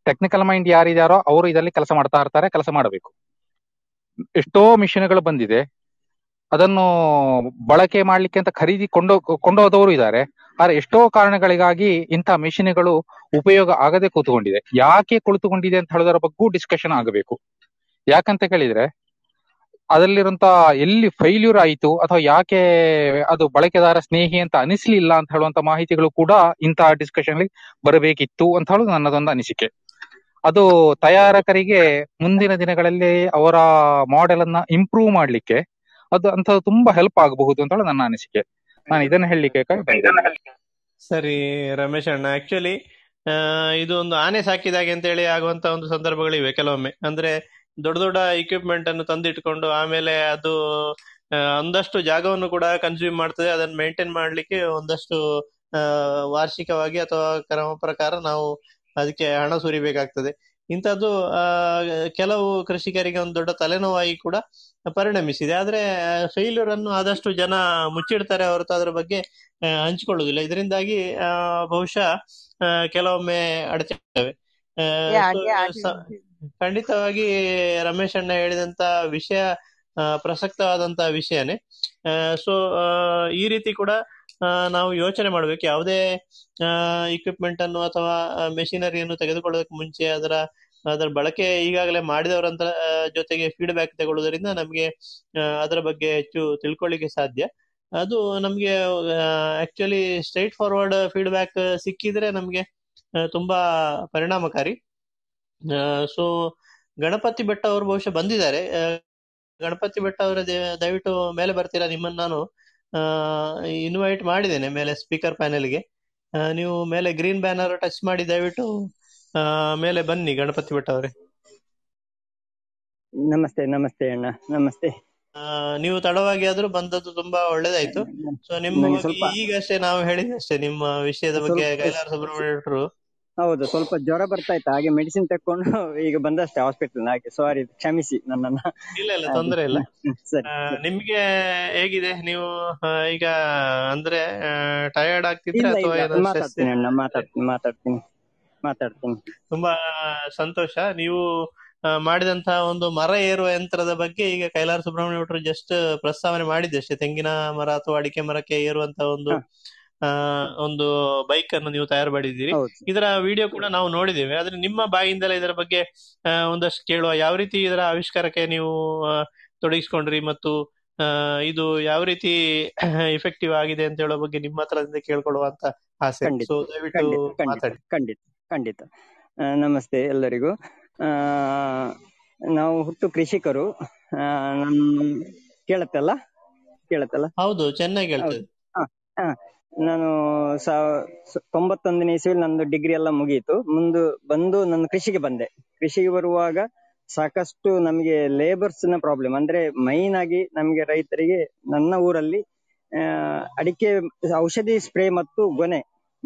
ಟೆಕ್ನಿಕಲ್ ಮೈಂಡ್ ಯಾರಿದಾರೋ ಅವರು ಇದರಲ್ಲಿ ಕೆಲಸ ಮಾಡ್ತಾ ಇರ್ತಾರೆ, ಕೆಲಸ ಮಾಡಬೇಕು. ಎಷ್ಟೋ ಮಿಷಿನ್ಗಳು ಬಂದಿದೆ. ಅದನ್ನು ಬಳಕೆ ಮಾಡ್ಲಿಕ್ಕೆ ಅಂತ ಖರೀದಿ ಕೊಂಡೋ, ಕೊಂಡೋದವರು ಇದ್ದಾರೆ. ಆದ್ರೆ ಎಷ್ಟೋ ಕಾರಣಗಳಿಗಾಗಿ ಇಂತಹ ಮಿಷಿನ್ಗಳು ಉಪಯೋಗ ಆಗದೆ ಕೂತ್ಕೊಂಡಿದೆ. ಯಾಕೆ ಕುಳಿತುಕೊಂಡಿದೆ ಅಂತ ಹೇಳೋದರ ಬಗ್ಗೂ ಡಿಸ್ಕಷನ್ ಆಗಬೇಕು. ಯಾಕಂತ ಕೇಳಿದ್ರೆ ಅದರಲ್ಲಿರುವಂತ ಎಲ್ಲಿ ಫೈಲ್ಯೂರ್ ಆಯಿತು ಅಥವಾ ಯಾಕೆ ಅದು ಬಳಕೆದಾರ ಸ್ನೇಹಿ ಅಂತ ಅನಿಸ್ಲಿಲ್ಲ ಅಂತ ಹೇಳುವಂತ ಮಾಹಿತಿಗಳು ಕೂಡ ಇಂತಹ ಡಿಸ್ಕಷನ್ ಬರಬೇಕಿತ್ತು ಅಂತ ಹೇಳೋದು ನನ್ನದೊಂದು ಅನಿಸಿಕೆ. ಅದು ತಯಾರಕರಿಗೆ ಮುಂದಿನ ದಿನಗಳಲ್ಲಿ ಅವರ ಮಾಡೆಲ್ ಅನ್ನ ಇಂಪ್ರೂವ್ ಮಾಡ್ಲಿಕ್ಕೆ ಅದು ಅಂತ ತುಂಬಾ ಹೆಲ್ಪ್ ಆಗಬಹುದು ಅಂತ ಹೇಳಿ ನನ್ನ ಅನಿಸಿಕೆ. ನಾನು ಇದನ್ನ ಹೇಳಲಿಕ್ಕೆ ಸರಿ ರಮೇಶ್ ಅಣ್ಣ ಆಕ್ಚುಲಿ ಇದು ಒಂದು ಆನೆ ಸಾಕಿದಾಗೆ ಅಂತ ಹೇಳಿ ಆಗುವಂತ ಒಂದು ಸಂದರ್ಭಗಳಿವೆ ಕೆಲವೊಮ್ಮೆ. ಅಂದ್ರೆ ದೊಡ್ಡ ದೊಡ್ಡ ಇಕ್ವಿಪ್ಮೆಂಟ್ ಅನ್ನು ತಂದಿಟ್ಕೊಂಡು ಆಮೇಲೆ ಅದು ಒಂದಷ್ಟು ಜಾಗವನ್ನು ಕೂಡ ಕನ್ಸ್ಯೂಮ್ ಮಾಡ್ತದೆ. ಅದನ್ನ ಮೇಂಟೈನ್ ಮಾಡ್ಲಿಕ್ಕೆ ಒಂದಷ್ಟು ವಾರ್ಷಿಕವಾಗಿ ಅಥವಾ ಕ್ರಮ ಪ್ರಕಾರ ನಾವು ಅದಕ್ಕೆ ಹಣ ಸುರಿಬೇಕಾಗ್ತದೆ. ಇಂಥದ್ದು ಆ, ಕೆಲವು ಕೃಷಿಕರಿಗೆ ಒಂದು ದೊಡ್ಡ ತಲೆನೋವಾಗಿ ಕೂಡ ಪರಿಣಮಿಸಿದೆ. ಆದ್ರೆ ಫೇಲ್ಯೂರ್ ಅನ್ನು ಆದಷ್ಟು ಜನ ಮುಚ್ಚಿಡ್ತಾರೆ ಹೊರತು ಅದರ ಬಗ್ಗೆ ಹಂಚಿಕೊಳ್ಳುವುದಿಲ್ಲ. ಇದರಿಂದಾಗಿ ಬಹುಶಃ ಆ, ಕೆಲವೊಮ್ಮೆ ಅಡಚಣೆ ಖಂಡಿತವಾಗಿ ರಮೇಶ್ ಅಣ್ಣ ಹೇಳಿದಂತ ವಿಷಯ ಪ್ರಸಕ್ತವಾದಂತ ವಿಷಯನೇ. ಸೊ ಈ ರೀತಿ ಕೂಡ ನಾವು ಯೋಚನೆ ಮಾಡ್ಬೇಕು. ಯಾವುದೇ ಇಕ್ವಿಪ್ಮೆಂಟ್ ಅನ್ನು ಅಥವಾ ಮೆಷಿನರಿಯನ್ನು ತೆಗೆದುಕೊಳ್ಳೋದಕ್ಕೆ ಮುಂಚೆ ಅದರ ಅದರ ಬಳಕೆ ಈಗಾಗಲೇ ಮಾಡಿದವರಂತ ಜೊತೆಗೆ ಫೀಡ್ಬ್ಯಾಕ್ ತಗೊಳ್ಳೋದ್ರಿಂದ ನಮಗೆ ಅದರ ಬಗ್ಗೆ ಹೆಚ್ಚು ತಿಳ್ಕೊಳ್ಳಿಕ್ಕೆ ಸಾಧ್ಯ. ಅದು ನಮಗೆ ಆಕ್ಚುಲಿ ಸ್ಟ್ರೈಟ್ ಫಾರ್ವರ್ಡ್ ಫೀಡ್ಬ್ಯಾಕ್ ಸಿಕ್ಕಿದ್ರೆ ನಮಗೆ ತುಂಬಾ ಪರಿಣಾಮಕಾರಿ. ಸೊ ಗಣಪತಿ ಬೆಟ್ಟ ಅವರು ಬಹುಶಃ ಬಂದಿದ್ದಾರೆ. ಗಣಪತಿ ಬೆಟ್ಟ ಅವರ ದಯವಿಟ್ಟು ಮೇಲೆ ಬರ್ತೀರಾ ನಿಮ್ಮನ್ನು ನಾನು ಇನ್ವೈಟ್ ಮಾಡಿದ್ದೇನೆ ಮೇಲೆ ಸ್ಪೀಕರ್ ಪ್ಯಾನೆಲ್ಗೆ ನೀವು ಮೇಲೆ ಗ್ರೀನ್ ಬ್ಯಾನರ್ ಟಚ್ ಮಾಡಿ ದಯವಿಟ್ಟು ಮೇಲೆ ಬನ್ನಿ ಗಣಪತಿ ಬೆಟ್ಟ ಅವರೇ. ನಮಸ್ತೆ ನಮಸ್ತೆ ಅಣ್ಣ ನಮಸ್ತೆ. ನೀವು ತಡವಾಗಿ ಆದ್ರೂ ಬಂದದ್ದು ತುಂಬಾ ಒಳ್ಳೇದಾಯ್ತು. ಸೊ ನಿಮ್ಮ ಈಗಷ್ಟೇ ನಾವು ಹೇಳಿದಷ್ಟೇ ನಿಮ್ಮ ವಿಷಯದ ಬಗ್ಗೆ ಕೈಲಾರ ಸುಬ್ರಹ್ಮಣ್ಯರು ಹೌದು ಸ್ವಲ್ಪ ಜ್ವರ ಬರ್ತಾ ಇತ್ತು. ಹಾಗೆ ಮೆಡಿಸಿನ್ ತಕೊಂಡು *laughs* ಈಗ ಬಂದಷ್ಟೇ ಹಾಸ್ಪಿಟಲ್ ಹಾಗೆ ಸಾರಿ ಕ್ಷಮಿಸಿ ನನ್ನನ್ನ. ಇಲ್ಲ ಇಲ್ಲ ತೊಂದರೆ ಇಲ್ಲ. *laughs* ನಿಮ್ಗೆ ಹೇಗಿದೆ? ನೀವು ಈಗ ಅಂದ್ರೆ ಟಯರ್ಡ್ ಆಗ್ತಿದ್ರೆ ಮಾತಾಡ್ತೀನಿ ಅಣ್ಣ ಮಾತಾಡ್ತೀನಿ ಮಾತಾಡ್ತೀನಿ ಮಾತಾಡ್ತೀನಿ. ತುಂಬಾ ಸಂತೋಷ. ನೀವು ಮಾಡಿದಂತಹ ಒಂದು ಮರ ಏರುವ ಯಂತ್ರದ ಬಗ್ಗೆ ಈಗ ಕೈಲಾರ ಸುಬ್ರಹ್ಮಣ್ಯ ಭಟ್ರು ಜಸ್ಟ್ ಪ್ರಸ್ತಾವನೆ ಮಾಡಿದ್ದಷ್ಟೇ ತೆಂಗಿನ ಮರ ಅಥವಾ ಅಡಿಕೆ ಮರಕ್ಕೆ ಏರುವಂತಹ ಒಂದು ಒಂದು ಬೈಕ್ ಅನ್ನು ನೀವು ತಯಾರು ಮಾಡಿದ್ದೀರಿ ಇದರ ವಿಡಿಯೋ ಕೂಡ ನಾವು ನೋಡಿದ್ದೇವೆ. ಆದ್ರೆ ನಿಮ್ಮ ಬಾಯಿಂದಲೇ ಇದರ ಬಗ್ಗೆ ಒಂದಷ್ಟು ಕೇಳುವ ಯಾವ ರೀತಿ ಇದರ ಆವಿಷ್ಕಾರಕ್ಕೆ ನೀವು ತೊಡಗಿಸಿಕೊಂಡ್ರಿ ಮತ್ತು ಇದು ಯಾವ ರೀತಿ *clears throat* ಇಫೆಕ್ಟಿವ್ ಆಗಿದೆ ಅಂತ ಹೇಳೋ ಬಗ್ಗೆ ನಿಮ್ಮ ಹತ್ರದಿಂದ ಕೇಳ್ಕೊಳ್ಳುವ ಅಂತ ಆಸೆ. ಖಂಡಿತ. ದಯವಿಟ್ಟು ಖಂಡಿತ ಖಂಡಿತ ಮಾತಾಡಿ. ಖಂಡಿತ ಖಂಡಿತ. ನಮಸ್ತೆ ಎಲ್ಲರಿಗೂ. ನಾವು ಹುಟ್ಟು ಕೃಷಿಕರು. ಕೇಳತ್ತಲ್ಲ? ಕೇಳತ್ತಲ್ಲ? ಹೌದು ಚೆನ್ನಾಗಿ ಹೇಳ್ತದೆ. ನಾನು ತೊಂಬತ್ತೊಂದನೇ ಇಸವಿಯಲ್ಲಿ ನಂದು ಡಿಗ್ರಿ ಎಲ್ಲ ಮುಗೀತು. ಮುಂದೆ ಬಂದು ನಾನು ಕೃಷಿಗೆ ಬಂದೆ. ಕೃಷಿಗೆ ಬರುವಾಗ ಸಾಕಷ್ಟು ನಮಗೆ ಲೇಬರ್ಸ್ನ ಪ್ರಾಬ್ಲಮ್ ಅಂದ್ರೆ ಮೈನ್ ಆಗಿ ನಮಗೆ ರೈತರಿಗೆ ನನ್ನ ಊರಲ್ಲಿ ಅಡಿಕೆ ಔಷಧಿ ಸ್ಪ್ರೇ ಮತ್ತು ಗೊನೆ.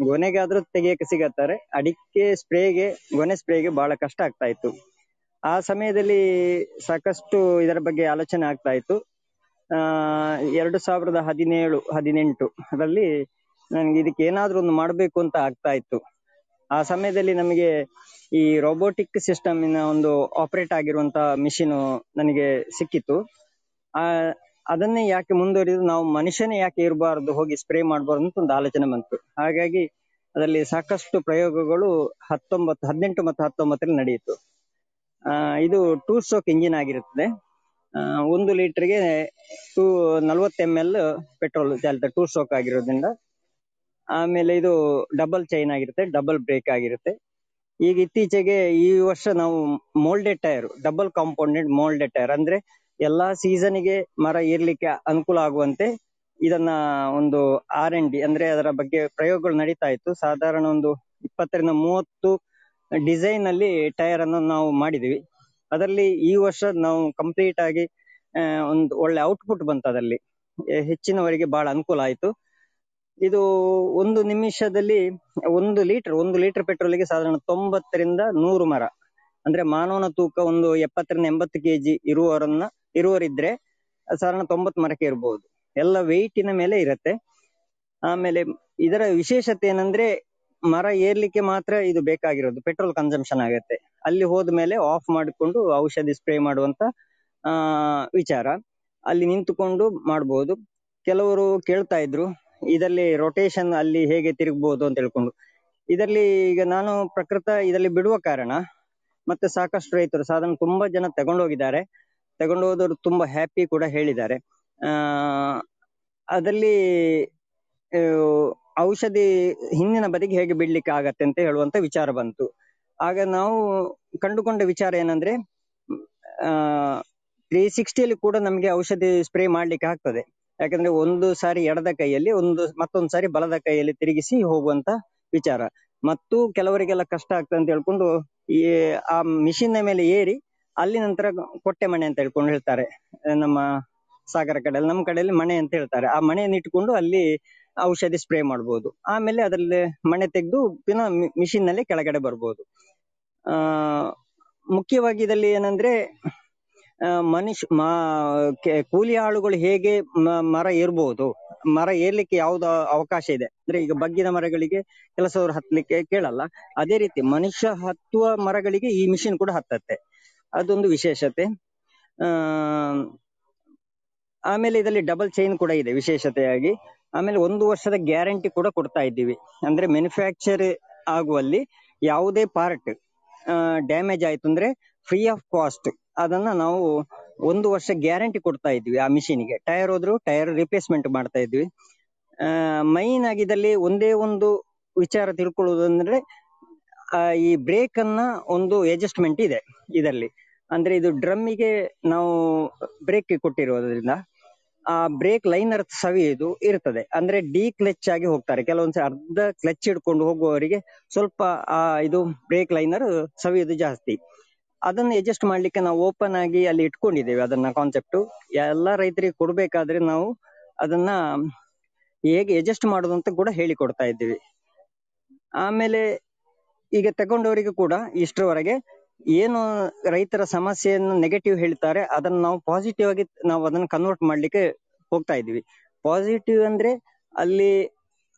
ಗೊನೆಗಾದ್ರೂ ತೆಗಿಯಕ್ಕೆ ಸಿಗತ್ತಾರೆ. ಅಡಿಕೆ ಸ್ಪ್ರೇಗೆ, ಗೊನೆ ಸ್ಪ್ರೇಗೆ ಬಹಳ ಕಷ್ಟ ಆಗ್ತಾ ಇತ್ತು. ಆ ಸಮಯದಲ್ಲಿ ಸಾಕಷ್ಟು ಇದರ ಬಗ್ಗೆ ಆಲೋಚನೆ ಆಗ್ತಾ ಇತ್ತು. ಆ, ಎರಡು ಸಾವಿರದ ಹದಿನೇಳು ಹದಿನೆಂಟು ರಲ್ಲಿ ನನಗೆ ಇದಕ್ಕೆ ಏನಾದ್ರೂ ಒಂದು ಮಾಡಬೇಕು ಅಂತ ಆಗ್ತಾ ಇತ್ತು. ಆ ಸಮಯದಲ್ಲಿ ನಮಗೆ ಈ ರೋಬೋಟಿಕ್ನ ಒಂದು ಆಪರೇಟ್ ಆಗಿರುವಂತ ಮಿಷಿನ್ ನನಗೆ ಸಿಕ್ಕಿತ್ತು. ಆ ಅದನ್ನೇ ಯಾಕೆ ಮುಂದುವರಿದು ನಾವು ಮನುಷ್ಯನೇ ಯಾಕೆ ಇರಬಾರ್ದು ಹೋಗಿ ಸ್ಪ್ರೇ ಮಾಡಬಾರ್ದು ಅಂತ ಒಂದು ಆಲೋಚನೆ ಬಂತು. ಹಾಗಾಗಿ ಅದರಲ್ಲಿ ಸಾಕಷ್ಟು ಪ್ರಯೋಗಗಳು ಹತ್ತೊಂಬತ್ತು ಹದಿನೆಂಟು ಮತ್ತು ಹತ್ತೊಂಬತ್ತರಲ್ಲಿ ನಡೆಯಿತು. ಆ, ಇದು ಟೂ ಸ್ಟ್ರೋಕ್ ಇಂಜಿನ್ ಆಗಿರುತ್ತದೆ. ಆ, ಒಂದು ಲೀಟರ್ಗೆ ಟೂ ನಲವತ್ತು ಎಂ ಎಲ್ ಪೆಟ್ರೋಲ್ ಚಾಲಿತ ಟೂ ಸ್ಟ್ರೋಕ್ ಆಗಿರೋದ್ರಿಂದ ಆಮೇಲೆ ಇದು ಡಬಲ್ ಚೈನ್ ಆಗಿರುತ್ತೆ ಡಬಲ್ ಬ್ರೇಕ್ ಆಗಿರುತ್ತೆ. ಈಗ ಇತ್ತೀಚೆಗೆ ಈ ವರ್ಷ ನಾವು moulded tyre double compounded moulded tyre ಅಂದ್ರೆ ಎಲ್ಲಾ ಸೀಸನ್ಗೆ ಮರ ಇರ್ಲಿಕ್ಕೆ ಅನುಕೂಲ ಆಗುವಂತೆ ಇದನ್ನ ಒಂದು ಆರ್ ಎನ್ ಡಿ ಅಂದ್ರೆ ಅದರ ಬಗ್ಗೆ ಪ್ರಯೋಗಗಳು ನಡೀತಾ ಇತ್ತು. ಸಾಧಾರಣ ಒಂದು ಇಪ್ಪತ್ತರಿಂದ ಮೂವತ್ತು ಡಿಸೈನ್ ಅಲ್ಲಿ ಟೈರ್ ಅನ್ನು ನಾವು ಮಾಡಿದೀವಿ. ಅದರಲ್ಲಿ ಈ ವರ್ಷ ನಾವು ಕಂಪ್ಲೀಟ್ ಆಗಿ ಒಂದು ಒಳ್ಳೆ ಔಟ್ಪುಟ್ ಬಂತು ಅದರಲ್ಲಿ ಹೆಚ್ಚಿನವರಿಗೆ ಬಹಳ ಅನುಕೂಲ ಆಯ್ತು. ಇದು ಒಂದು ನಿಮಿಷದಲ್ಲಿ ಒಂದು ಲೀಟರ್ ಒಂದು ಲೀಟರ್ ಪೆಟ್ರೋಲ್ಗೆ ಸಾಧಾರಣ ತೊಂಬತ್ತರಿಂದ ನೂರು ಮರ. ಅಂದ್ರೆ ಮಾನವನ ತೂಕ ಒಂದು ಎಪ್ಪತ್ತರಿಂದ ಎಂಬತ್ತು ಕೆಜಿ ಇರುವವರನ್ನ, ಇರುವವರಿದ್ರೆ ಸಾಧಾರಣ ತೊಂಬತ್ತು ಮರಕ್ಕೆ ಇರಬಹುದು ಎಲ್ಲ ವೆಯ್ಟಿನ ಮೇಲೆ ಇರುತ್ತೆ. ಆಮೇಲೆ ಇದರ ವಿಶೇಷತೆ ಏನಂದ್ರೆ ಮರ ಏರ್ಲಿಕ್ಕೆ ಮಾತ್ರ ಇದು ಬೇಕಾಗಿರೋದು ಪೆಟ್ರೋಲ್ ಕನ್ಸಂಪ್ಷನ್ ಆಗುತ್ತೆ. ಅಲ್ಲಿ ಹೋದ್ಮೇಲೆ ಆಫ್ ಮಾಡಿಕೊಂಡು ಔಷಧಿ ಸ್ಪ್ರೇ ಮಾಡುವಂತ ವಿಚಾರ. ಅಲ್ಲಿ ನಿಂತುಕೊಂಡು ಮಾಡಬಹುದು ಕೆಲವರು ಕೇಳ್ತಾ ಇದ್ರು ಇದರಲ್ಲಿ ರೊಟೇಷನ್ ಅಲ್ಲಿ ಹೇಗೆ ತಿರುಗಬಹುದು ಅಂತ ಹೇಳ್ಕೊಂಡು ಇದರಲ್ಲಿ ಈಗ ನಾನು ಪ್ರಕೃತ ಇದರಲ್ಲಿ ಬಿಡುವ ಕಾರಣ, ಮತ್ತೆ ಸಾಕಷ್ಟು ರೈತರು, ಸಾಧಾರಣ ತುಂಬಾ ಜನ ತಗೊಂಡು ಹೋಗಿದ್ದಾರೆ ತಗೊಂಡು ಹೋದವರು ತುಂಬಾ ಹ್ಯಾಪಿ ಕೂಡ ಹೇಳಿದ್ದಾರೆ. ಆ, ಅದರಲ್ಲಿ ಔಷಧಿ ಹಿಂದಿನ ಬದಿಗೆ ಹೇಗೆ ಬಿಡ್ಲಿಕ್ಕೆ ಆಗತ್ತೆ ಅಂತ ಹೇಳುವಂತ ವಿಚಾರ ಬಂತು. ಆಗ ನಾವು ಕಂಡುಕೊಂಡ ವಿಚಾರ ಏನಂದ್ರೆ, ಆ ತ್ರೀ ಸಿಕ್ಸ್ಟಿಯಲ್ಲಿ ಕೂಡ ನಮಗೆ ಔಷಧಿ ಸ್ಪ್ರೇ ಮಾಡ್ಲಿಕ್ಕೆ ಆಗ್ತದೆ. ಯಾಕಂದ್ರೆ ಒಂದು ಸಾರಿ ಎಡದ ಕೈಯಲ್ಲಿ, ಒಂದು ಮತ್ತೊಂದು ಸಾರಿ ಬಲದ ಕೈಯಲ್ಲಿ ತಿರುಗಿಸಿ ಹೋಗುವಂತ ವಿಚಾರ. ಮತ್ತು ಕೆಲವರಿಗೆಲ್ಲ ಕಷ್ಟ ಆಗ್ತದೆ ಅಂತ ಹೇಳ್ಕೊಂಡು ಈ, ಆ ಮಿಷಿನ್ನ ಮೇಲೆ ಏರಿ, ಅಲ್ಲಿ ನಂತರ ಕೊಟ್ಟೆ ಮಣೆ ಅಂತ ಹೇಳ್ಕೊಂಡು ಹೇಳ್ತಾರೆ. ನಮ್ಮ ಸಾಗರ ಕಡೆಯಲ್ಲಿ, ನಮ್ಮ ಕಡೆಯಲ್ಲಿ ಮಣೆ ಅಂತ ಹೇಳ್ತಾರೆ. ಆ ಮಣೆಯನ್ನು ಇಟ್ಕೊಂಡು ಅಲ್ಲಿ ಔಷಧಿ ಸ್ಪ್ರೇ ಮಾಡ್ಬೋದು. ಆಮೇಲೆ ಅದರಲ್ಲಿ ಮಣೆ ತೆಗೆದು ಪುನಃ ಮಿಷಿನ್ನಲ್ಲಿ ಕೆಳಗಡೆ ಬರ್ಬೋದು. ಆ, ಮುಖ್ಯವಾಗಿ ಇದರಲ್ಲಿ ಏನಂದ್ರೆ ಮನುಷ್ಯ, ಮಾ ಕೂಲಿ ಆಳುಗಳು ಹೇಗೆ ಮರ ಏರ್ಬಹುದು ಮರ ಏರ್ಲಿಕ್ಕೆ ಯಾವ್ದು ಅವಕಾಶ ಇದೆ? ಅಂದ್ರೆ ಈಗ ಬಗ್ಗಿನ ಮರಗಳಿಗೆ ಕೆಲಸದವರು ಹತ್ಲಿಕ್ಕೆ ಕೇಳಲ್ಲ. ಅದೇ ರೀತಿ ಮನುಷ್ಯ ಹತ್ತುವ ಮರಗಳಿಗೆ ಈ ಮಿಷಿನ್ ಕೂಡ ಹತ್ತತ್ತೆ. ಅದೊಂದು ವಿಶೇಷತೆ. ಆ, ಆಮೇಲೆ ಇದರಲ್ಲಿ ಡಬಲ್ ಚೈನ್ ಕೂಡ ಇದೆ ವಿಶೇಷತೆಯಾಗಿ. ಆಮೇಲೆ ಒಂದು ವರ್ಷದ ಗ್ಯಾರಂಟಿ ಕೂಡ ಕೊಡ್ತಾ ಇದ್ದೀವಿ. ಅಂದ್ರೆ ಮ್ಯಾನುಫ್ಯಾಕ್ಚರ್ ಆಗುವಲ್ಲಿ ಯಾವುದೇ ಪಾರ್ಟ್ ಡ್ಯಾಮೇಜ್ ಆಯ್ತು ಅಂದ್ರೆ ಫ್ರೀ ಆಫ್ ಕಾಸ್ಟ್ ಅದನ್ನ ನಾವು ಒಂದು ವರ್ಷ ಗ್ಯಾರಂಟಿ ಕೊಡ್ತಾ ಇದ್ವಿ ಆ ಮಿಷಿನ್ಗೆ. ಟೈರ್ ಹೋದ್ರು ಟೈರ್ ರಿಪ್ಲೇಸ್ಮೆಂಟ್ ಮಾಡ್ತಾ ಇದ್ವಿ. ಮೈನ್ ಆಗಿದಲ್ಲಿ ಒಂದೇ ಒಂದು ವಿಚಾರ ತಿಳ್ಕೊಳ್ಳುವುದಂದ್ರೆ ಆ, ಈ ಬ್ರೇಕ್ ಅನ್ನ ಒಂದು ಅಡ್ಜಸ್ಟ್ಮೆಂಟ್ ಇದೆ ಇದರಲ್ಲಿ. ಅಂದ್ರೆ ಇದು ಡ್ರಮ್ಮಿಗೆ ನಾವು ಬ್ರೇಕ್ ಕೊಟ್ಟಿರೋದ್ರಿಂದ ಆ ಬ್ರೇಕ್ ಲೈನರ್ ಸವಿಯುದು ಇರ್ತದೆ. ಅಂದ್ರೆ ಡಿ ಕ್ಲಚ್ ಆಗಿ ಹೋಗ್ತಾರೆ. ಕೆಲವೊಂದ್ಸರಿ ಅರ್ಧ ಕ್ಲಚ್ ಹಿಡ್ಕೊಂಡು ಹೋಗುವವರಿಗೆ ಸ್ವಲ್ಪ ಆ ಇದು ಬ್ರೇಕ್ ಲೈನರ್ ಸವಿಯುದು ಜಾಸ್ತಿ. ಅದನ್ನ ಅಡ್ಜಸ್ಟ್ ಮಾಡ್ಲಿಕ್ಕೆ ನಾವು ಓಪನ್ ಆಗಿ ಅಲ್ಲಿ ಇಟ್ಕೊಂಡಿದ್ದೇವೆ ಅದನ್ನ ಕಾನ್ಸೆಪ್ಟ್ ಎಲ್ಲ ರೈತರಿಗೆ ಕೊಡ್ಬೇಕಾದ್ರೆ ನಾವು ಅದನ್ನ ಹೇಗೆ ಅಡ್ಜಸ್ಟ್ ಮಾಡೋದು ಅಂತ ಕೂಡ ಹೇಳಿಕೊಡ್ತಾ ಇದ್ದೀವಿ. ಆಮೇಲೆ ಈಗ ತಗೊಂಡವರಿಗೆ ಕೂಡ ಇಷ್ಟರವರೆಗೆ ಏನು ರೈತರ ಸಮಸ್ಯೆಯನ್ನು ನೆಗೆಟಿವ್ ಹೇಳ್ತಾರೆ ಅದನ್ನ ನಾವು ಪಾಸಿಟಿವ್ ಆಗಿ ನಾವು ಅದನ್ನ ಕನ್ವರ್ಟ್ ಮಾಡ್ಲಿಕ್ಕೆ ಹೋಗ್ತಾ ಇದ್ದೀವಿ. ಪಾಸಿಟಿವ್ ಅಂದ್ರೆ ಅಲ್ಲಿ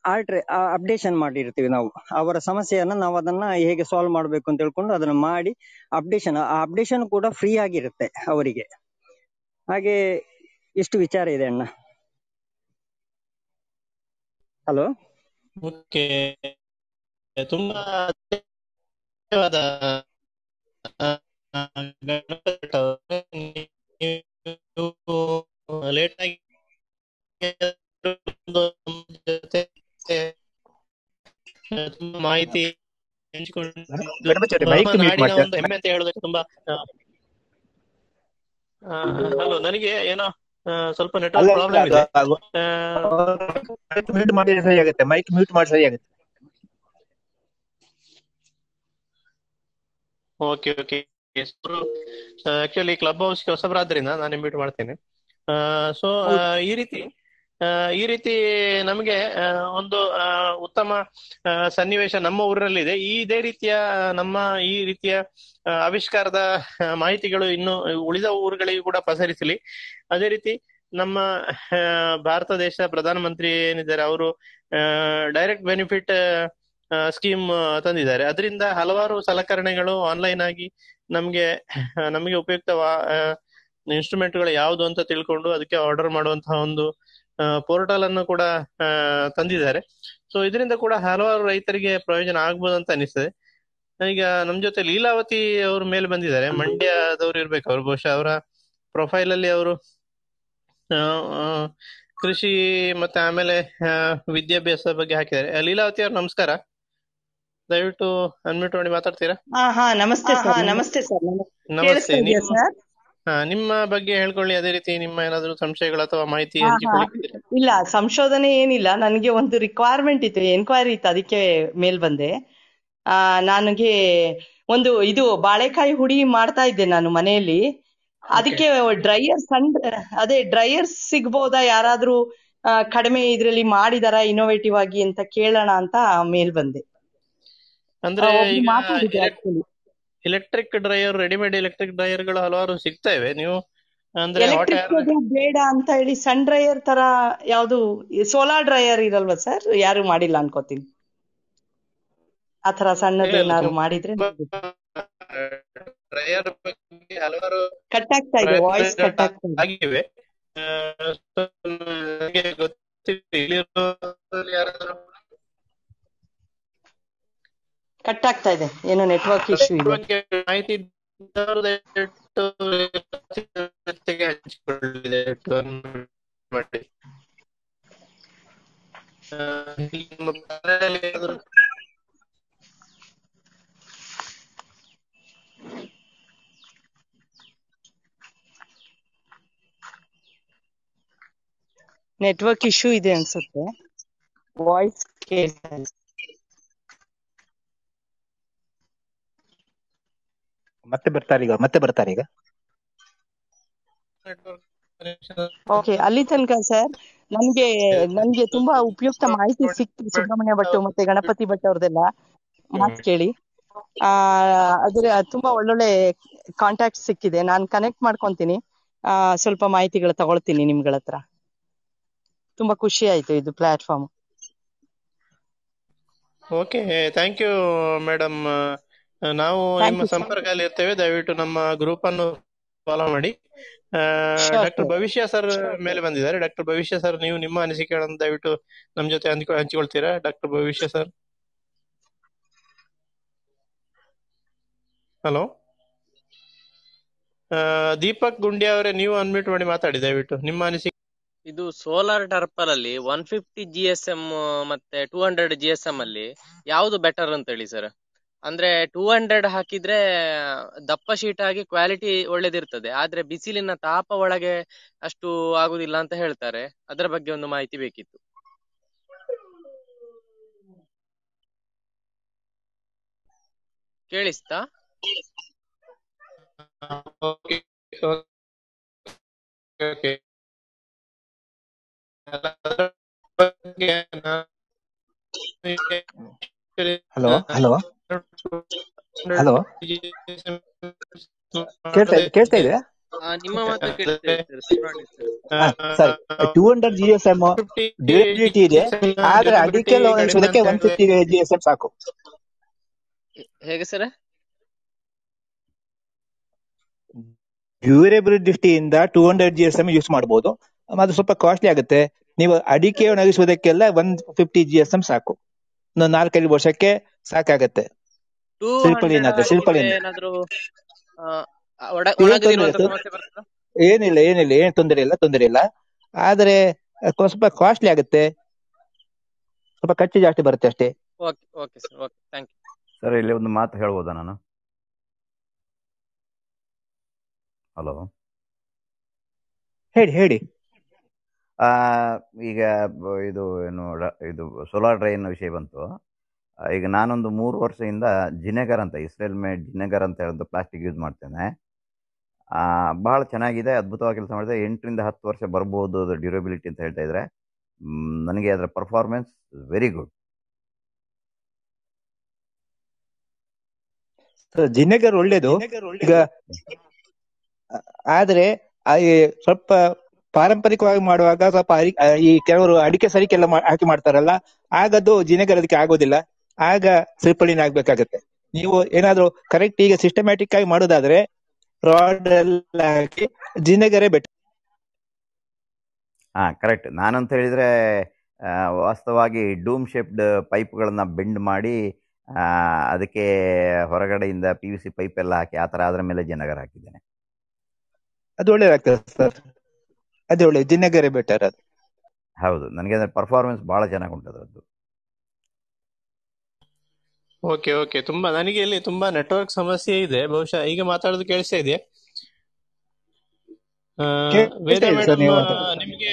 ಆಲ್ಟ್ರೆ ಅಪ್ಡೇಷನ್ ಮಾಡಿರ್ತೀವಿ ನಾವು. ಅವರ ಸಮಸ್ಯೆಯನ್ನ ನಾವು ಅದನ್ನ ಹೇಗೆ ಸಾಲ್ವ್ ಮಾಡ್ಬೇಕು ಅಂತ ಹೇಳ್ಕೊಂಡು ಅದನ್ನ ಮಾಡಿ ಅಪ್ಡೇಷನ್ ಆ ಅಪ್ಡೇಷನ್ ಕೂಡ ಫ್ರೀ ಆಗಿರುತ್ತೆ ಅವರಿಗೆ. ಹಾಗೆ ಇಷ್ಟು ವಿಚಾರ ಇದೆ ಅಣ್ಣ? Hello okay. ತುಂಬಾ ಲೇಟ್ ಆಗಿ ಜೊತೆ ಮಾಹಿತಿ? ಅಂತ ಹೇಳೋದಕ್ಕೆ ತುಂಬಾ ಹಲೋ ನನಗೆ ಏನೋ ಸ್ವಲ್ಪ ನೆಟ್ವರ್ಕ್ ಪ್ರಾಬ್ಲಮ್ ಇದೆ. ಮ್ಯೂಟ್ ಮಾಡಿದ್ರೆ ಸರಿ ಆಗುತ್ತೆ ಮೈಕ್ ಮ್ಯೂಟ್ ಮಾಡಿ ಸರಿ ಆಗುತ್ತೆ. Okay okay actually club house ಹೊಸಬರಾದ್ರಿಂದ ನಾನು ಮ್ಯೂಟ್ ಮಾಡ್ತೇನೆ. ಸೊ ಈ ರೀತಿ ಈ ರೀತಿ ನಮಗೆ ಒಂದು ಉತ್ತಮ ಸನ್ನಿವೇಶ ನಮ್ಮ ಊರಿನಲ್ಲಿದೆ ಇದೇ ರೀತಿಯ ನಮ್ಮ ಈ ರೀತಿಯ ಆವಿಷ್ಕಾರದ ಮಾಹಿತಿಗಳು ಇನ್ನು ಉಳಿದ ಊರುಗಳಿಗೂ ಕೂಡ ಪಸರಿಸಲಿ. ಅದೇ ರೀತಿ ನಮ್ಮ ಭಾರತ ದೇಶ ಪ್ರಧಾನಮಂತ್ರಿ ಏನಿದ್ದಾರೆ, ಅವರು ಡೈರೆಕ್ಟ್ ಬೆನಿಫಿಟ್ ಸ್ಕೀಮ್ ತಂದಿದ್ದಾರೆ. ಅದರಿಂದ ಹಲವಾರು ಸಲಕರಣೆಗಳು ಆನ್ಲೈನ್ ಆಗಿ ನಮ್ಗೆ ನಮಗೆ ಉಪಯುಕ್ತ ಇನ್ಸ್ಟ್ರೂಮೆಂಟ್ಗಳು ಯಾವುದು ಅಂತ ತಿಳ್ಕೊಂಡು ಅದಕ್ಕೆ ಆರ್ಡರ್ ಮಾಡುವಂತಹ ಒಂದು ಪೋರ್ಟಲ್ ಅನ್ನು ಕೂಡ ಆ, ತಂದಿದ್ದಾರೆ. ಸೊ ಇದರಿಂದ ಕೂಡ ಹಲವಾರು ರೈತರಿಗೆ ಪ್ರಯೋಜನ ಆಗ್ಬೋದು ಅಂತ ಅನಿಸ್ತದೆ. ಈಗ ನಮ್ ಜೊತೆ ಲೀಲಾವತಿ ಅವ್ರ ಮೇಲೆ ಬಂದಿದ್ದಾರೆ. ಮಂಡ್ಯದವ್ರು ಇರ್ಬೇಕು ಅವ್ರು. ಬಹುಶಃ ಅವರ ಪ್ರೊಫೈಲ್ ಅಲ್ಲಿ ಅವರು ಕೃಷಿ ಮತ್ತೆ ಆಮೇಲೆ ಆ, ವಿದ್ಯಾಭ್ಯಾಸ ಬಗ್ಗೆ ಹಾಕಿದ್ದಾರೆ. ಲೀಲಾವತಿ ಅವ್ರ ನಮಸ್ಕಾರ. ದಯವಿಟ್ಟು ಅನ್ಮ್ಯೂಟ್ ಮಾಡಿ ಮಾತಾಡ್ತೀರಾ? ಹಾ ಹಾ ನಮಸ್ತೆ ಸರ್. ನಮಸ್ತೆ. ನಿಮ್ಮ ಹಾ, ನಿಮ್ಮ ಬಗ್ಗೆ ಹೇಳ್ಕೊಳ್ಳಿ ಅದೇ ರೀತಿ ನಿಮ್ಮ ಏನಾದ್ರು ಸಂಶಯಗಳು ಅಥವಾ ಮಾಹಿತಿ ಇಲ್ಲ ಸಂಶೋಧನೆ ಏನಿಲ್ಲ. ನನಗೆ ಒಂದು ರಿಕ್ವೈರ್ಮೆಂಟ್ ಇತ್ತು ಎನ್ಕ್ವೈರಿ ಇತ್ತು ಅದಕ್ಕೆ ಮೇಲ್ ಬಂದೆ. ಆ ನನಗೆ ಒಂದು ಇದು ಬಾಳೆಕಾಯಿ ಹುಡಿ ಮಾಡ್ತಾ ಇದ್ದೆ ನಾನು ಮನೆಯಲ್ಲಿ. ಅದಕ್ಕೆ ಡ್ರೈಯರ್ ಸಣ್ಣ ಅದೇ ಡ್ರೈಯರ್ ಸಿಗ್ಬೋದಾ ಯಾರಾದ್ರೂ ಕಡಿಮೆ ಇದ್ರಲ್ಲಿ ಮಾಡಿದಾರ ಇನೋವೇಟಿವ್ ಆಗಿ ಅಂತ ಕೇಳೋಣ ಅಂತ ಮೇಲ್ ಬಂದೆ. ಅಂದ್ರೆ ಎಲೆಕ್ಟ್ರಿಕ್ ಡ್ರೈಯರ್ ರೆಡಿಮೇಡ್ ಎಲೆಕ್ಟ್ರಿಕ್ ಡ್ರೈಯರ್ಗಳು ಹಲವಾರು ಸಿಗ್ತಾ ಇವೆ ನೀವು ಅಂದ್ರೆ ಬೇಡ ಅಂತ ಹೇಳಿ ಸನ್ ಡ್ರೈಯರ್ ತರ ಯಾವ್ದು ಸೋಲಾರ್ ಡ್ರೈಯರ್ ಇರಲ್ವಾ ಸರ್ ಯಾರು ಮಾಡಿಲ್ಲ ಅನ್ಕೋತೀನಿ. ಆತರ ತರ ಏನಾದ್ರು ಮಾಡಿದ್ರೆ ಡ್ರೈಯರ್ ಬಗ್ಗೆ ಹಲವಾರು ಕಟ್ ಆಗ್ತಾ ಇದೆ. ವಾಯ್ಸ್ ಕಟ್ ಆಗ್ತಾ ಆಗಿವೆ ಗೊತ್ತಿಲ್ಲ. ಯಾರಾದ್ರೂ ಕಟ್ ಆಗ್ತಾ ಇದೆ. ಏನೋ ನೆಟ್ವರ್ಕ್ ಇಶ್ಯೂ ಇದೆ. ಮಾಹಿತಿ ನೆಟ್ವರ್ಕ್ ಇಶ್ಯೂ ಇದೆ ಅನ್ಸುತ್ತೆ. ವಾಯ್ಸ್ ಇದೆ. ಮತ್ತೆ ಬರ್ತಾರೆ ಈಗ ಮತ್ತೆ ಬರ್ತಾರೆ ಈಗ. ಓಕೆ ಅಲ್ಲಿ ತನಕ ಸರ್ ನಮ್ಗೆ ನನ್ಗೆ ತುಂಬಾ ಉಪಯುಕ್ತ ಮಾಹಿತಿ ಸಿಕ್ತು ಸುಬ್ರಹ್ಮಣ್ಯ ಭಟ್ ಮತ್ತೆ ಗಣಪತಿ ಭಟ್ ಅವ್ರದೆಲ್ಲ ಮಾತು ಕೇಳಿ. ಆ ಅದ್ರ ತುಂಬಾ ಒಳ್ಳೊಳ್ಳೆ ಕಾಂಟ್ಯಾಕ್ಟ್ ಸಿಕ್ಕಿದೆ. ನಾನ್ ಕನೆಕ್ಟ್ ಮಾಡ್ಕೊಂತೀನಿ. ಆ ಸ್ವಲ್ಪ ಮಾಹಿತಿಗಳು ತಗೊಳ್ತೀನಿ ನಿಮ್ಗಳ ಹತ್ರ. ತುಂಬಾ ಖುಷಿ ಆಯ್ತು ಇದು platform okay thank you madam ನಾವು ನಿಮ್ಮ ಸಂಪರ್ಕದಲ್ಲಿ ಇರ್ತೇವೆ. ದಯವಿಟ್ಟು ನಮ್ಮ ಗ್ರೂಪ್ ಅನ್ನು ಫಾಲೋ ಮಾಡಿ. ಡಾಕ್ಟರ್ ಭವಿಷ್ಯ ಸರ್ ಮೇಲೆ ಬಂದಿದ್ದಾರೆ. ಡಾಕ್ಟರ್ ಭವಿಷ್ಯ ಸರ್ ನೀವು ನಿಮ್ಮ ಅನಿಸಿಕೆಗಳನ್ನು ದಯವಿಟ್ಟು ನಮ್ಮ ಜೊತೆ ಹಂಚ್ಕೊ ಹಂಚಿಕೊಳ್ತೀರಾ doctor Bhavishya sir hello Deepak Gundiya ಅವರೇ ನೀವು ಅನ್ಮ್ಯೂಟ್ ಮಾಡಿ ಮಾತಾಡಿ ದಯವಿಟ್ಟು. ನಿಮ್ಮ ಅನಿಸಿಕೆ ಇದು ಸೋಲಾರ್ ಟರ್ಪಲ್ ಅಲ್ಲಿ one fifty G S M ಮತ್ತೆ two hundred G S M ಅಲ್ಲಿ ಯಾವ್ದು ಬೆಟರ್ ಅಂತ ಹೇಳಿ ಸರ್ ಅಂದ್ರೆ ಟೂ ಹಂಡ್ರೆಡ್ ಹಾಕಿದ್ರೆ ದಪ್ಪ ಶೀಟ್ ಆಗಿ ಕ್ವಾಲಿಟಿ ಒಳ್ಳೆದಿರ್ತದೆ. ಆದ್ರೆ ಬಿಸಿಲಿನ ತಾಪ ಒಳಗೆ ಅಷ್ಟು ಆಗುದಿಲ್ಲ ಅಂತ ಹೇಳ್ತಾರೆ. ಅದರ ಬಗ್ಗೆ ಒಂದು ಮಾಹಿತಿ ಬೇಕಿತ್ತು. ಕೇಳಿಸ್ತಾ? Okay okay hello? Hello? Hello ಕೇಳ್ತಾ ಕೇಳ್ತಾ ಇದೆ? ನಿಮ್ಮ ಮಾತು sir. Two hundred G S M durability ಇದೆ ಆದ್ರೆ ಅದಕ್ಕೆ ಒಣಗಿಸೋದಕ್ಕೆ one fifty G S M ಸಾಕು. ಹೇಗೆ ಸರ್? ಡ್ಯೂರೇಬಲ್ ದೃಷ್ಟಿಯಿಂದ two hundred G S M use ಮಾಡಬಹುದು ಅದು ಸ್ವಲ್ಪ ಕಾಸ್ಟ್ಲಿ ಆಗುತ್ತೆ. ನೀವು ಅಡಿಕೆ ಒಣಗಿಸುವುದಕ್ಕೆಲ್ಲ one fifty G S M ಸಾಕು ನಾಲ್ಕೈದು ವರ್ಷಕ್ಕೆ ಸಾಕಾಗತ್ತೆ. ಟೂ ಏನಾದ್ರು ಏನಿಲ್ಲ ಏನಿಲ್ಲ ಏನ್ ತೊಂದರೆ ಇಲ್ಲ ತೊಂದರೆ ಇಲ್ಲ. ಆದ್ರೆ ಸ್ವಲ್ಪ ಕಾಸ್ಟ್ಲಿ ಆಗುತ್ತೆ. ಸ್ವಲ್ಪ ಖರ್ಚು ಜಾಸ್ತಿ ಬರುತ್ತೆ ಅಷ್ಟೇ. Okay okay sir okay thank you sir ಇಲ್ಲಿ ಒಂದು ಮಾತು ಹೇಳ್ಬೋದಾ ನಾನು? ಹಲೋ? ಹೇಳಿ ಹೇಳಿ. ಆ, ಈಗ ಇದು ಏನು ಇದು ಸೋಲಾರ್ ಡ್ರೈನ್ ವಿಷಯ ಬಂತು. ಈಗ ನಾನೊಂದು ಮೂರು ವರ್ಷದಿಂದ ಜಿನೆಗರ್ ಅಂತ ಇಸ್ರೇಲ್ ಮೇಡ್ ಜಿನೆಗರ್ ಅಂತ ಹೇಳೋದು ಪ್ಲಾಸ್ಟಿಕ್ ಯೂಸ್ ಮಾಡ್ತೇನೆ. ಆ, ಬಹಳ ಚೆನ್ನಾಗಿದೆ ಅದ್ಭುತವಾಗಿ ಕೆಲಸ ಮಾಡಿದೆ. ಎಂಟರಿಂದ ಹತ್ತು ವರ್ಷ ಬರ್ಬೋದು ಅದು ಡ್ಯೂರಬಿಲಿಟಿ ಅಂತ ಹೇಳ್ತಾ ಇದ್ರೆ. ನನಗೆ ಅದರ ಪರ್ಫಾರ್ಮೆನ್ಸ್ ವೆರಿ ಗುಡ್. ಜಿನೆಗರ್ ಒಳ್ಳೇದು. ಈಗ ಆದ್ರೆ ಈ ಸ್ವಲ್ಪ ಪಾರಂಪರಿಕವಾಗಿ ಮಾಡುವಾಗ ಸ್ವಲ್ಪ ಈ ಕೆಲವರು ಅಡಿಕೆ ಸರಿಕೆಲ್ಲ ಹಾಕಿ ಮಾಡ್ತಾರಲ್ಲ ಆಗದು ಜಿನೆಗರ್ ಅದಕ್ಕೆ ಆಗೋದಿಲ್ಲ. ಆಗ ತ್ರಿಪಳಿನ ಆಗ್ಬೇಕಾಗತ್ತೆ. ನೀವು ಏನಾದ್ರೂ ಕರೆಕ್ಟ್ ಈಗ ಸಿಸ್ಟಮ್ಯಾಟಿಕ್ ಆಗಿ ಮಾಡೋದಾದ್ರೆ ರಾಡ್ ಎಲ್ಲ ಹಾಕಿ ಜಿನಗರೆ ಬೆಟ್ಟ. ಹಾ ಕರೆಕ್ಟ್ ನಾನಂತ ಹೇಳಿದ್ರೆ ವಾಸ್ತವವಾಗಿ ಡೂಮ್ ಶೇಪ್ಡ್ ಪೈಪ್ಗಳನ್ನ ಬೆಂಡ್ ಮಾಡಿ ಅದಕ್ಕೆ ಹೊರಗಡೆಯಿಂದ ಪಿ ಯು ಸಿ ಪೈಪ್ ಎಲ್ಲ ಹಾಕಿ ಆ ಥರ ಅದರ ಮೇಲೆ ಜಿನಗರ ಹಾಕಿದ್ದೇನೆ. ಅದು ಒಳ್ಳೇದಾಗ್ತದೆ ಸರ್. ಅದೇ ಒಳ್ಳೆ ಜಿನಗರೆ ಬೆಟರ್ ಅದು ಹೌದು. ನನಗೆ ಅಂದ್ರೆ ಪರ್ಫಾರ್ಮೆನ್ಸ್ ಭಾಳ ಚೆನ್ನಾಗಿ ಉಂಟು ಅದರದ್ದು. ಓಕೆ ಓಕೆ ತುಂಬಾ ನನಗೆ ಇಲ್ಲಿ ತುಂಬಾ ನೆಟ್ವರ್ಕ್ ಸಮಸ್ಯೆ ಇದೆ. ಬಹುಶಃ ಈಗ ಮಾತಾಡೋದು ಕೇಳಿಸ್ತಾ ಇದೆಯಾ? ವೇದ ಮೇಡಮ್ ನಿಮ್ಗೆ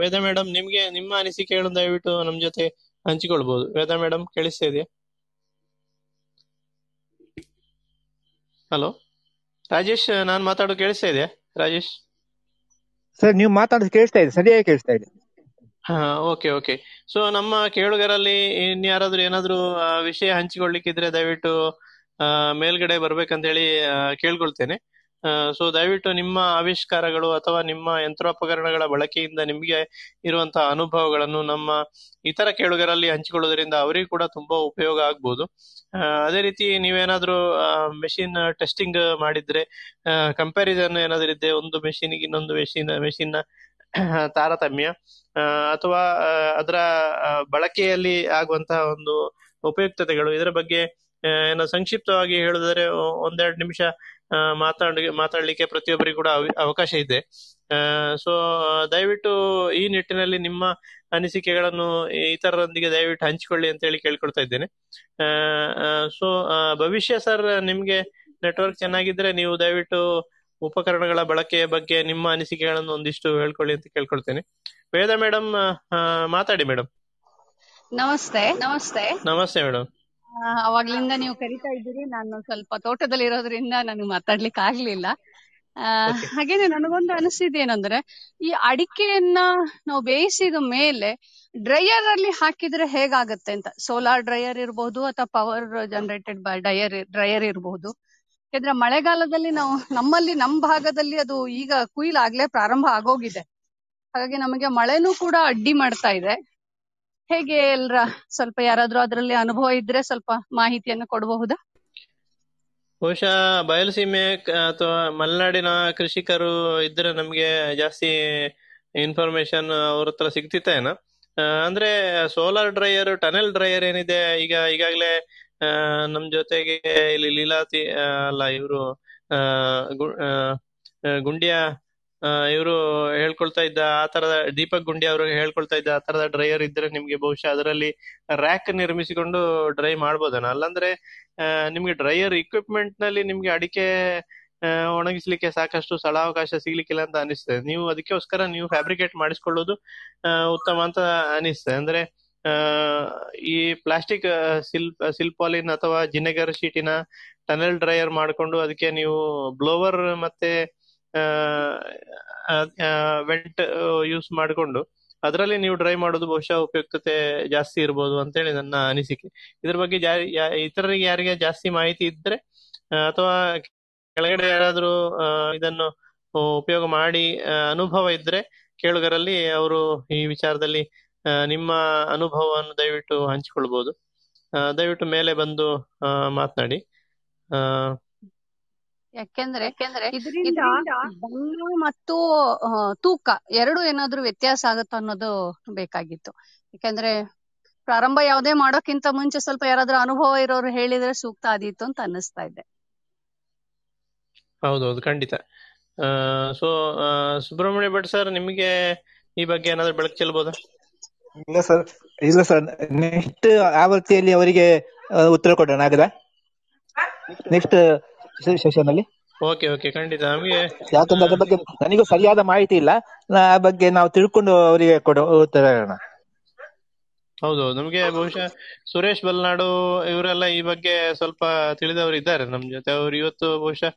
ವೇದ ಮೇಡಮ್ ನಿಮ್ಗೆ ನಿಮ್ಮ ಅನಿಸಿಕೆಗಳನ್ನು ದಯವಿಟ್ಟು ನಮ್ ಜೊತೆ ಹಂಚಿಕೊಳ್ಬಹುದು ವೇದ ಮೇಡಮ್ ಕೇಳಿಸ್ತಾ ಇದೆಯಾ? ಹಲೋ ರಾಜೇಶ್ ನಾನ್ ಮಾತಾಡೋದು ಕೇಳಿಸ್ತಾ ಇದೆಯಾ? ರಾಜೇಶ್? ಸರ್ ನೀವು ಮಾತಾಡೋದು ಕೇಳಿಸ್ತಾ ಇದೆ ಸರಿಯಾಗಿ ಕೇಳಿಸ್ತಾ ಇದೆ. ಹಾ ಓಕೆ ಓಕೆ ಸೊ ನಮ್ಮ ಕೇಳುಗರಲ್ಲಿ ಇನ್ಯಾರಾದ್ರೂ ಏನಾದ್ರೂ ವಿಷಯ ಹಂಚಿಕೊಳ್ಳಿಕ್ಕಿದ್ರೆ ದಯವಿಟ್ಟು ಆ, ಮೇಲ್ಗಡೆ ಬರ್ಬೇಕಂತ ಹೇಳಿ ಕೇಳ್ಕೊಳ್ತೇನೆ. ಸೊ ದಯವಿಟ್ಟು ನಿಮ್ಮ ಆವಿಷ್ಕಾರಗಳು ಅಥವಾ ನಿಮ್ಮ ಯಂತ್ರೋಪಕರಣಗಳ ಬಳಕೆಯಿಂದ ನಿಮಗೆ ಇರುವಂತಹ ಅನುಭವಗಳನ್ನು ನಮ್ಮ ಇತರ ಕೇಳುಗರಲ್ಲಿ ಹಂಚಿಕೊಳ್ಳೋದ್ರಿಂದ ಅವರಿಗೂ ಕೂಡ ತುಂಬಾ ಉಪಯೋಗ ಆಗ್ಬೋದು. ಅದೇ ರೀತಿ ನೀವೇನಾದ್ರೂ ಮೆಷಿನ್ ಟೆಸ್ಟಿಂಗ್ ಮಾಡಿದ್ರೆ ಕಂಪ್ಯಾರಿಸನ್ ಏನಾದ್ರೂ ಇದ್ದೆ ಒಂದು ಮೆಷಿನ್ಗೆ ಇನ್ನೊಂದು ಮೆಷಿನ್ ಮೆಷಿನ್ *coughs* ತಾರತಮ್ಯ. ಅಥವಾ ಅದರ ಬಳಕೆಯಲ್ಲಿ ಆಗುವಂತಹ ಒಂದು ಉಪಯುಕ್ತತೆಗಳು. ಇದರ ಬಗ್ಗೆ ಏನ ಸಂಕ್ಷಿಪ್ತವಾಗಿ ಹೇಳುವುದಾದ್ರೆ ಒಂದೆರಡು ನಿಮಿಷ ಮಾತಾಡ ಮಾತಾಡಿ, ಮಾತಾಡ್ಲಿಕ್ಕೆ ಪ್ರತಿಯೊಬ್ಬರಿಗೂ ಕೂಡ ಅವ- ಅವಕಾಶ ಇದೆ. ಸೊ, ದಯವಿಟ್ಟು ಈ ನಿಟ್ಟಿನಲ್ಲಿ ನಿಮ್ಮ ಅನಿಸಿಕೆಗಳನ್ನು ಇತರರೊಂದಿಗೆ ದಯವಿಟ್ಟು ಹಂಚಿಕೊಳ್ಳಿ ಅಂತ ಹೇಳಿ ಕೇಳ್ಕೊಳ್ತಾ ಇದ್ದೇನೆ. ಸೊ ಭವಿಷ್ಯ ಸರ್, ನಿಮ್ಗೆ ನೆಟ್ವರ್ಕ್ ಚೆನ್ನಾಗಿದ್ರೆ ನೀವು ದಯವಿಟ್ಟು ಉಪಕರಣಗಳ ಬಳಕೆಯ ಬಗ್ಗೆ ನಿಮ್ಮ ಅನಿಸಿಕೆಗಳನ್ನು ಒಂದಿಷ್ಟು ಹೇಳ್ಕೊಳ್ಳಿ ಅಂತ ಕೇಳ್ಕೊಳ್ತೇನೆ. ವೇದ ಮೇಡಮ್ ಮಾತಾಡಿ ಮೇಡಮ್ ನಮಸ್ತೆ. ನಮಸ್ತೆ. ನಮಸ್ತೆ ಮೇಡಮ್ ಅವಾಗ್ಲಿಂದ ನೀವು ಕರಿತಾ ಇದ್ದೀರಿ. ನಾನು ಸ್ವಲ್ಪ ತೋಟದಲ್ಲಿ ಇರೋದ್ರಿಂದ ನನಗೆ ಮಾತಾಡ್ಲಿಕ್ಕೆ ಆಗ್ಲಿಲ್ಲ. ಹಾಗೇನೆ ನನಗೊಂದು ಅನಿಸಿದೆ ಏನಂದ್ರೆ ಈ ಅಡಿಕೆಯನ್ನ ನಾವು ಬೇಯಿಸಿದ ಮೇಲೆ ಡ್ರೈಯರ್ ಅಲ್ಲಿ ಹಾಕಿದ್ರೆ ಹೇಗಾಗತ್ತೆ ಅಂತ. ಸೋಲಾರ್ ಡ್ರೈಯರ್ ಇರಬಹುದು ಅಥವಾ power generated by dryer dryer ಇರಬಹುದು ಯಾಕಂದ್ರೆ ಮಳೆಗಾಲದಲ್ಲಿ ನಾವು ನಮ್ಮಲ್ಲಿ ನಮ್ಮ ಭಾಗದಲ್ಲಿ ಅದು ಈಗ ಕುಯ್ಲ್ ಆಗ್ಲೇ ಪ್ರಾರಂಭ ಆಗೋಗಿದೆ. ಹಾಗಾಗಿ ನಮಗೆ ಮಳೆನೂ ಕೂಡ ಅಡ್ಡಿ ಮಾಡ್ತಾ ಇದೆ. ಹೇಗೆ ಎಲ್ರ ಸ್ವಲ್ಪ ಯಾರಾದ್ರೂ ಅದರಲ್ಲಿ ಅನುಭವ ಇದ್ರೆ ಸ್ವಲ್ಪ ಮಾಹಿತಿಯನ್ನು ಕೊಡಬಹುದಾ? ಬಹುಶಃ ಬಯಲುಸೀಮೆ ಅಥವಾ ಮಲೆನಾಡಿನ ಕೃಷಿಕರು ಇದ್ರೆ ನಮ್ಗೆ ಜಾಸ್ತಿ ಇನ್ಫಾರ್ಮೇಶನ್ ಅವ್ರ ಹತ್ರ ಸಿಗ್ತಿತ್ತೇನ? ಅಂದ್ರೆ ಸೋಲಾರ್ ಡ್ರೈಯರ್ ಟನೆಲ್ ಡ್ರೈಯರ್ ಏನಿದೆ, ಈಗ ಈಗಾಗಲೇ ನಮ್ ಜೊತೆಗೆ ಇಲ್ಲಿ ಲೀಲಾತಿ ಅಲ್ಲ ಇವರು ಗುಂಡಿಯ ಇವರು ಹೇಳ್ಕೊಳ್ತಾ ಇದ್ದ ಆ ತರದ, ದೀಪಕ್ ಗುಂಡಿ ಅವರು ಹೇಳ್ಕೊಳ್ತಾ ಇದ್ದ ಆ ತರದ ಡ್ರೈಯರ್ ಇದ್ರೆ ನಿಮ್ಗೆ ಬಹುಶಃ ಅದರಲ್ಲಿ ರ್ಯಾಕ್ ನಿರ್ಮಿಸಿಕೊಂಡು ಡ್ರೈ ಮಾಡ್ಬೋದನ? ಅಲ್ಲಂದ್ರೆ ನಿಮ್ಗೆ ಡ್ರೈಯರ್ ಇಕ್ವಿಪ್ಮೆಂಟ್ನಲ್ಲಿ ನಿಮ್ಗೆ ಅಡಿಕೆ ಒಣಗಿಸ್ಲಿಕ್ಕೆ ಸಾಕಷ್ಟು ಸ್ಥಳಾವಕಾಶ ಸಿಗ್ಲಿಕ್ಕಿಲ್ಲ ಅಂತ ಅನಿಸ್ತದೆ. ನೀವು ಅದಕ್ಕೋಸ್ಕರ ನೀವು ಫ್ಯಾಬ್ರಿಕೇಟ್ ಮಾಡಿಸ್ಕೊಳ್ಳೋದು ಉತ್ತಮ ಅಂತ ಅನಿಸ್ತದೆ. ಅಂದ್ರೆ ಈ ಪ್ಲಾಸ್ಟಿಕ್ ಸಿಲ್ಪ್ ಸಿಲ್ಪಾಲಿನ್ ಅಥವಾ ಜಿನೆಗರ್ ಶೀಟಿನ ಟನಲ್ ಡ್ರೈಯರ್ ಮಾಡ್ಕೊಂಡು ಅದಕ್ಕೆ ನೀವು ಬ್ಲೋವರ್ ಮತ್ತೆ ವೆಂಟ್ ಯೂಸ್ ಮಾಡಿಕೊಂಡು ಅದರಲ್ಲಿ ನೀವು ಡ್ರೈ ಮಾಡೋದು ಬಹುಶಃ ಉಪಯುಕ್ತತೆ ಜಾಸ್ತಿ ಇರ್ಬೋದು ಅಂತೇಳಿ ನನ್ನ ಅನಿಸಿಕೆ. ಇದ್ರ ಬಗ್ಗೆ ಇತರರಿಗೆ ಯಾರಿಗೆ ಜಾಸ್ತಿ ಮಾಹಿತಿ ಇದ್ರೆ ಅಥವಾ ಕೆಳಗಡೆ ಯಾರಾದರೂ ಇದನ್ನು ಉಪಯೋಗ ಮಾಡಿ ಅನುಭವ ಇದ್ರೆ ಕೇಳುಗರಲ್ಲಿ ಅವರು ಈ ವಿಚಾರದಲ್ಲಿ ನಿಮ್ಮ ಅನುಭವವನ್ನು ದಯವಿಟ್ಟು ಹಂಚಿಕೊಳ್ಬಹುದು ದಯವಿಟ್ಟು ಮೇಲೆ ಬಂದು ಆ, ಮಾತನಾಡಿ. ಆ, ಯಾಕೆಂದ್ರೆ ಇದರಿಂದ ಬಣ್ಣ ಮತ್ತು ತೂಕ ಎರಡು ಏನಾದ್ರೂ ವ್ಯತ್ಯಾಸ ಆಗುತ್ತಾ ಅನ್ನೋದು ಬೇಕಾಗಿತ್ತು. ಯಾಕೆಂದ್ರೆ ಪ್ರಾರಂಭ ಯಾವುದೇ ಮಾಡೋಕ್ಕಿಂತ ಮುಂಚೆ ಸ್ವಲ್ಪ ಯಾರಾದ್ರೂ ಅನುಭವ ಇರೋರು ಹೇಳಿದ್ರೆ ಸೂಕ್ತ ಆದೀತು ಅಂತ ಅನ್ನಿಸ್ತಾ ಇದೆ. ಹೌದೌದು ಖಂಡಿತ. ಸೊ ಸುಬ್ರಹ್ಮಣ್ಯ ಭಟ್ ಸರ್ ನಿಮಗೆ ಈ ಬಗ್ಗೆ ಏನಾದ್ರೂ ಬೆಳಕು ಚೆಲ್ಬೋದಾ? ಇಲ್ಲ ಸರ್ ಇಲ್ಲ ಸರ್ ನೆಕ್ಸ್ಟ್ ಆವೃತ್ತಿಯಲ್ಲಿ ಅವರಿಗೆ ಉತ್ತರ ಕೊಡೋಣ ಆಗದ ನೆಕ್ಸ್ಟ್ ಸೆಷನ್ ಅಲ್ಲಿ? ಓಕೆ ಓಕೆ ಖಂಡಿತ. ನಮಗೆ ಯಾಕಂದ್ರೆ ಅದ್ರ ಬಗ್ಗೆ ನನಗೂ ಸರಿಯಾದ ಮಾಹಿತಿ ಇಲ್ಲ. ಆ ಬಗ್ಗೆ ನಾವು ತಿಳ್ಕೊಂಡು ಅವರಿಗೆ ಕೊಡೋ ಉತ್ತರ ಹೇಳೋಣ. ಹೌದೌದು. ನಮಗೆ ಬಹುಶಃ ಸುರೇಶ್ ಬಲ್ನಾಡು ಇವರೆಲ್ಲ ಈ ಬಗ್ಗೆ ಸ್ವಲ್ಪ ತಿಳಿದವರು ಇದ್ದಾರೆ ನಮ್ ಜೊತೆ. ಅವ್ರು ಇವತ್ತು ಬಹುಶಃ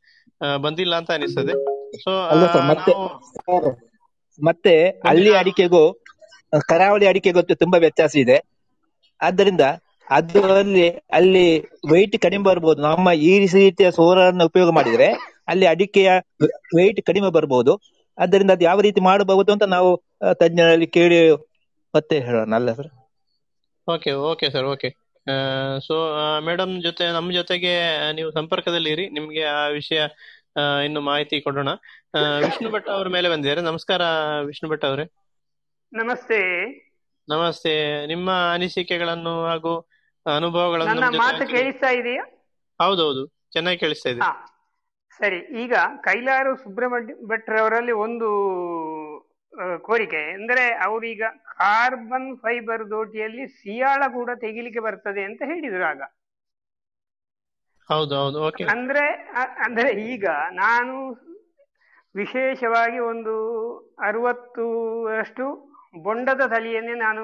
ಬಂದಿಲ್ಲ ಅಂತ ಅನಿಸ್ತದೆ. ಸೊ ಮತ್ತೆ ಮತ್ತೆ ಹಳ್ಳಿ ಅಡಿಕೆಗೂ ಆ, ಅಡಿಕೆ ಗೊತ್ತು ತುಂಬಾ ವ್ಯತ್ಯಾಸ ಇದೆ. ಆದ್ದರಿಂದ ಅದು ಅಲ್ಲಿ ಅಲ್ಲಿ ವೆಯ್ಟ್ ಕಡಿಮೆ ಬರ್ಬೋದು. ನಮ್ಮ ಈ ರೀತಿಯ ಸೋರನ್ನು ಉಪಯೋಗ ಮಾಡಿದ್ರೆ ಅಲ್ಲಿ ಅಡಿಕೆಯ ವೆಯ್ಟ್ ಕಡಿಮೆ ಬರ್ಬೋದು. ಆದ್ದರಿಂದ ಅದು ಯಾವ ರೀತಿ ಮಾಡಬಹುದು ಅಂತ ನಾವು ತಜ್ಞರಲ್ಲಿ ಕೇಳಿ ಮತ್ತೆ ಹೇಳೋಣ. ಅಲ್ಲ sir okay okay sir okay so madam ಜೊತೆ ನಮ್ಮ ಜೊತೆಗೆ ನೀವು ಸಂಪರ್ಕದಲ್ಲಿ ಇರಿ. ನಿಮ್ಗೆ ಆ ವಿಷಯ ಇನ್ನು ಮಾಹಿತಿ ಕೊಡೋಣ. ವಿಷ್ಣು ಭಟ್ ಅವ್ರ ಮೇಲೆ ಬಂದಿದ್ದಾರೆ. ನಮಸ್ಕಾರ ವಿಷ್ಣು ಭಟ್ ಅವರೇ. ನಮಸ್ತೆ. ನಮಸ್ತೆ. ನಿಮ್ಮ ಅನಿಸಿಕೆಗಳನ್ನು ಹಾಗೂ ಅನುಭವಗಳನ್ನು ನನ್ನ ಮಾತು. ಕೇಳಿಸ್ತಾ ಇದೆಯಾ? ಹೌದೌದು. ಚೆನ್ನಾಗಿ ಕೇಳಿಸ್ತಾ ಇದೆ. ಸರಿ ಈಗ ಕೈಲಾರು ಸುಬ್ರಹ್ಮಣ್ಯ ಭಟ್ರವರಲ್ಲಿ ಒಂದು ಕೋರಿಕೆ. ಅಂದ್ರೆ ಅವರೀಗ ಕಾರ್ಬನ್ ಫೈಬರ್ ದೋಟಿಯಲ್ಲಿ ಸಿಯಾಳ ಕೂಡ ತೆಗಿಲಿಕ್ಕೆ ಬರ್ತದೆ ಅಂತ ಹೇಳಿದ್ರು ಆಗ. ಹೌದು ಹೌದು. ಓಕೆ. ಅಂದ್ರೆ ಅಂದ್ರೆ ಈಗ ನಾನು ವಿಶೇಷವಾಗಿ ಒಂದು ಅರವತ್ತು ಅಷ್ಟು ಬೊಂಡದ ತಳಿಯನ್ನೇ ನಾನು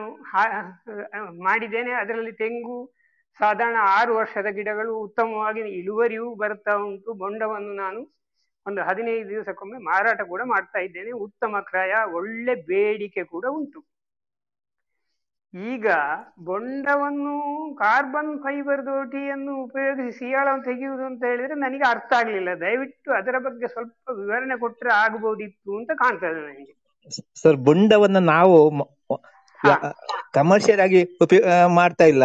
ಮಾಡಿದ್ದೇನೆ. ಅದರಲ್ಲಿ ತೆಂಗು, ಸಾಧಾರಣ ಆರು ವರ್ಷದ ಗಿಡಗಳು, ಉತ್ತಮವಾಗಿ ಇಳುವರಿಯೂ ಬರ್ತಾ ಉಂಟು. ಬೊಂಡವನ್ನು ನಾನು ಒಂದು ಹದಿನೈದು ದಿವಸಕ್ಕೊಮ್ಮೆ ಮಾರಾಟ ಕೂಡ ಮಾಡ್ತಾ ಇದ್ದೇನೆ. ಉತ್ತಮ ಕ್ರಯ, ಒಳ್ಳೆ ಬೇಡಿಕೆ ಕೂಡ ಉಂಟು. ಈಗ ಬೊಂಡವನ್ನು ಕಾರ್ಬನ್ ಫೈಬರ್ ದೋಟಿಯನ್ನು ಉಪಯೋಗಿಸಿ ಸಿಯಾಳವನ್ನು ತೆಗೆಯುವುದು ಅಂತ ಹೇಳಿದ್ರೆ ನನಗೆ ಅರ್ಥ ಆಗ್ಲಿಲ್ಲ. ದಯವಿಟ್ಟು ಅದರ ಬಗ್ಗೆ ಸ್ವಲ್ಪ ವಿವರಣೆ ಕೊಟ್ಟರೆ ಆಗಬಹುದಿತ್ತು ಅಂತ ಕಾಣ್ತದೆ ನನಗೆ. ಸರ್ ಬುಂಡವನ್ನ ನಾವು ಕಮರ್ಷಿಯಲ್ ಆಗಿ ಉಪಯೋಗ ಮಾಡ್ತಾ ಇಲ್ಲ.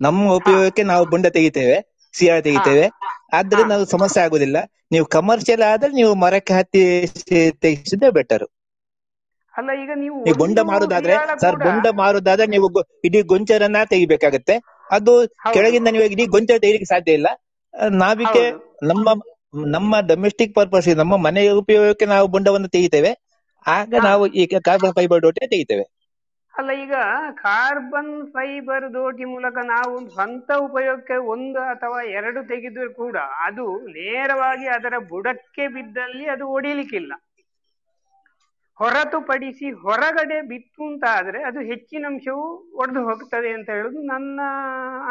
ನಮ್ಮ ಉಪಯೋಗಕ್ಕೆ ನಾವು ಬುಂಡ ತೆಗಿತೇವೆ ಸಿಯಾಳ ತೆಗಿತೇವೆ. ಆದ್ರೆ ನಾವು ಸಮಸ್ಯೆ ಆಗುದಿಲ್ಲ. ನೀವು ಕಮರ್ಷಿಯಲ್ ಆದ್ರೆ ನೀವು ಮರಕ್ಕೆ ಹತ್ತಿ ತೆಗಿಸಿದ್ರೆ ಬೆಟರ್ ಅಲ್ಲ ಈಗ ನೀವು ಬುಂಡ ಮಾರುದಾದ್ರೆ ಸರ್ ಬೊಂಡ ಮಾರುದಾದ್ರೆ ನೀವು ಇಡೀ ಗೊಂಚರನ್ನ ತೆಗಿಬೇಕಾಗತ್ತೆ. ಅದು ಕೆಳಗಿಂದ ನೀವು ಇಡೀ ಗೊಂಚರ ತೆಗಿಲಿಕ್ಕೆ ಸಾಧ್ಯ ಇಲ್ಲ. ನಾವಿಕೆ ನಮ್ಮ ನಮ್ಮ ಡೊಮೆಸ್ಟಿಕ್ ಪರ್ಪಸ್ ನಮ್ಮ ಮನೆಯ ಉಪಯೋಗಕ್ಕೆ ನಾವು ಬೊಂಡವನ್ನು ತೆಗಿತೇವೆ. ಆಗ ನಾವು ಈ ಕಾರ್ಬನ್ ಫೈಬರ್ ಡೋಟೆ ತೆಗಿತೇವೆ. ಅಲ್ಲ ಈಗ ಕಾರ್ಬನ್ ಫೈಬರ್ ದೋಟಿ ಮೂಲಕ ನಾವು ಸ್ವಂತ ಉಪಯೋಗಕ್ಕೆ ಒಂದು ಅಥವಾ ಎರಡು ತೆಗೆದ್ರು ಕೂಡ ಅದು ನೇರವಾಗಿ ಅದರ ಬುಡಕ್ಕೆ ಬಿದ್ದಲ್ಲಿ ಅದು ಒಡಿಲಿಕ್ಕಿಲ್ಲ. ಹೊರತುಪಡಿಸಿ ಹೊರಗಡೆ ಬಿತ್ತು ಅಂತ ಆದ್ರೆ ಅದು ಹೆಚ್ಚಿನ ಅಂಶವು ಒಡೆದು ಹೋಗ್ತದೆ ಅಂತ ಹೇಳುದು ನನ್ನ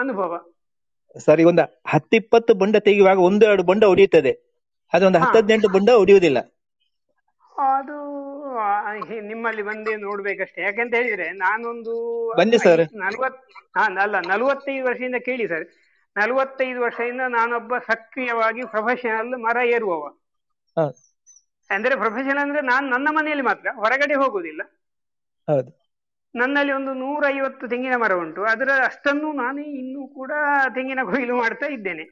ಅನುಭವ. ಸರಿ ಒಂದು ಹತ್ತಿಪ್ಪತ್ತು ಬೊಂಡ ತೆಗೆಯುವಾಗ ಒಂದು ಎರಡು ಬೊಂಡ ಹೊಡೆಯುತ್ತದೆ ಅದೊಂದು ಹತ್ತು ಹದಿನೆಂಟು ಬೊಂಡ ಹೊಡೆಯುವುದಿಲ್ಲ ಅದು ನಿಮ್ಮಲ್ಲಿ ಬಂದೇ ನೋಡ್ಬೇಕಷ್ಟೇ. ಯಾಕಂತ ಹೇಳಿದ್ರೆ ನಾನೊಂದು ಬನ್ನಿ ಸರ್. ನಲ್ವತ್ ಹಾ ಅಲ್ಲ ನಲವತ್ತೈದು ವರ್ಷದಿಂದ ಕೇಳಿ ಸರ್. ನಲವತ್ತೈದು ವರ್ಷದಿಂದ ನಾನೊಬ್ಬ ಸಕ್ರಿಯವಾಗಿ ಪ್ರೊಫೆಷನಲ್ ಮರ ಏರುವವ. ಅಂದ್ರೆ ಪ್ರೊಫೆಷನಲ್ ಅಂದ್ರೆ ನಾನು ನನ್ನ ಮನೆಯಲ್ಲಿ ಮಾತ್ರ ಹೊರಗಡೆ ಹೋಗುದಿಲ್ಲ ಹೌದು. ನನ್ನಲ್ಲಿ ಒಂದು ನೂರೈವತ್ತು ತೆಂಗಿನ ಮರ ಉಂಟು. ಅದರ ಅಷ್ಟನ್ನು ನಾನು ಇನ್ನೂ ಕೂಡ ತೆಂಗಿನ ಕೊಯ್ಲು ಮಾಡ್ತಾ ಇದ್ದೇನೆ.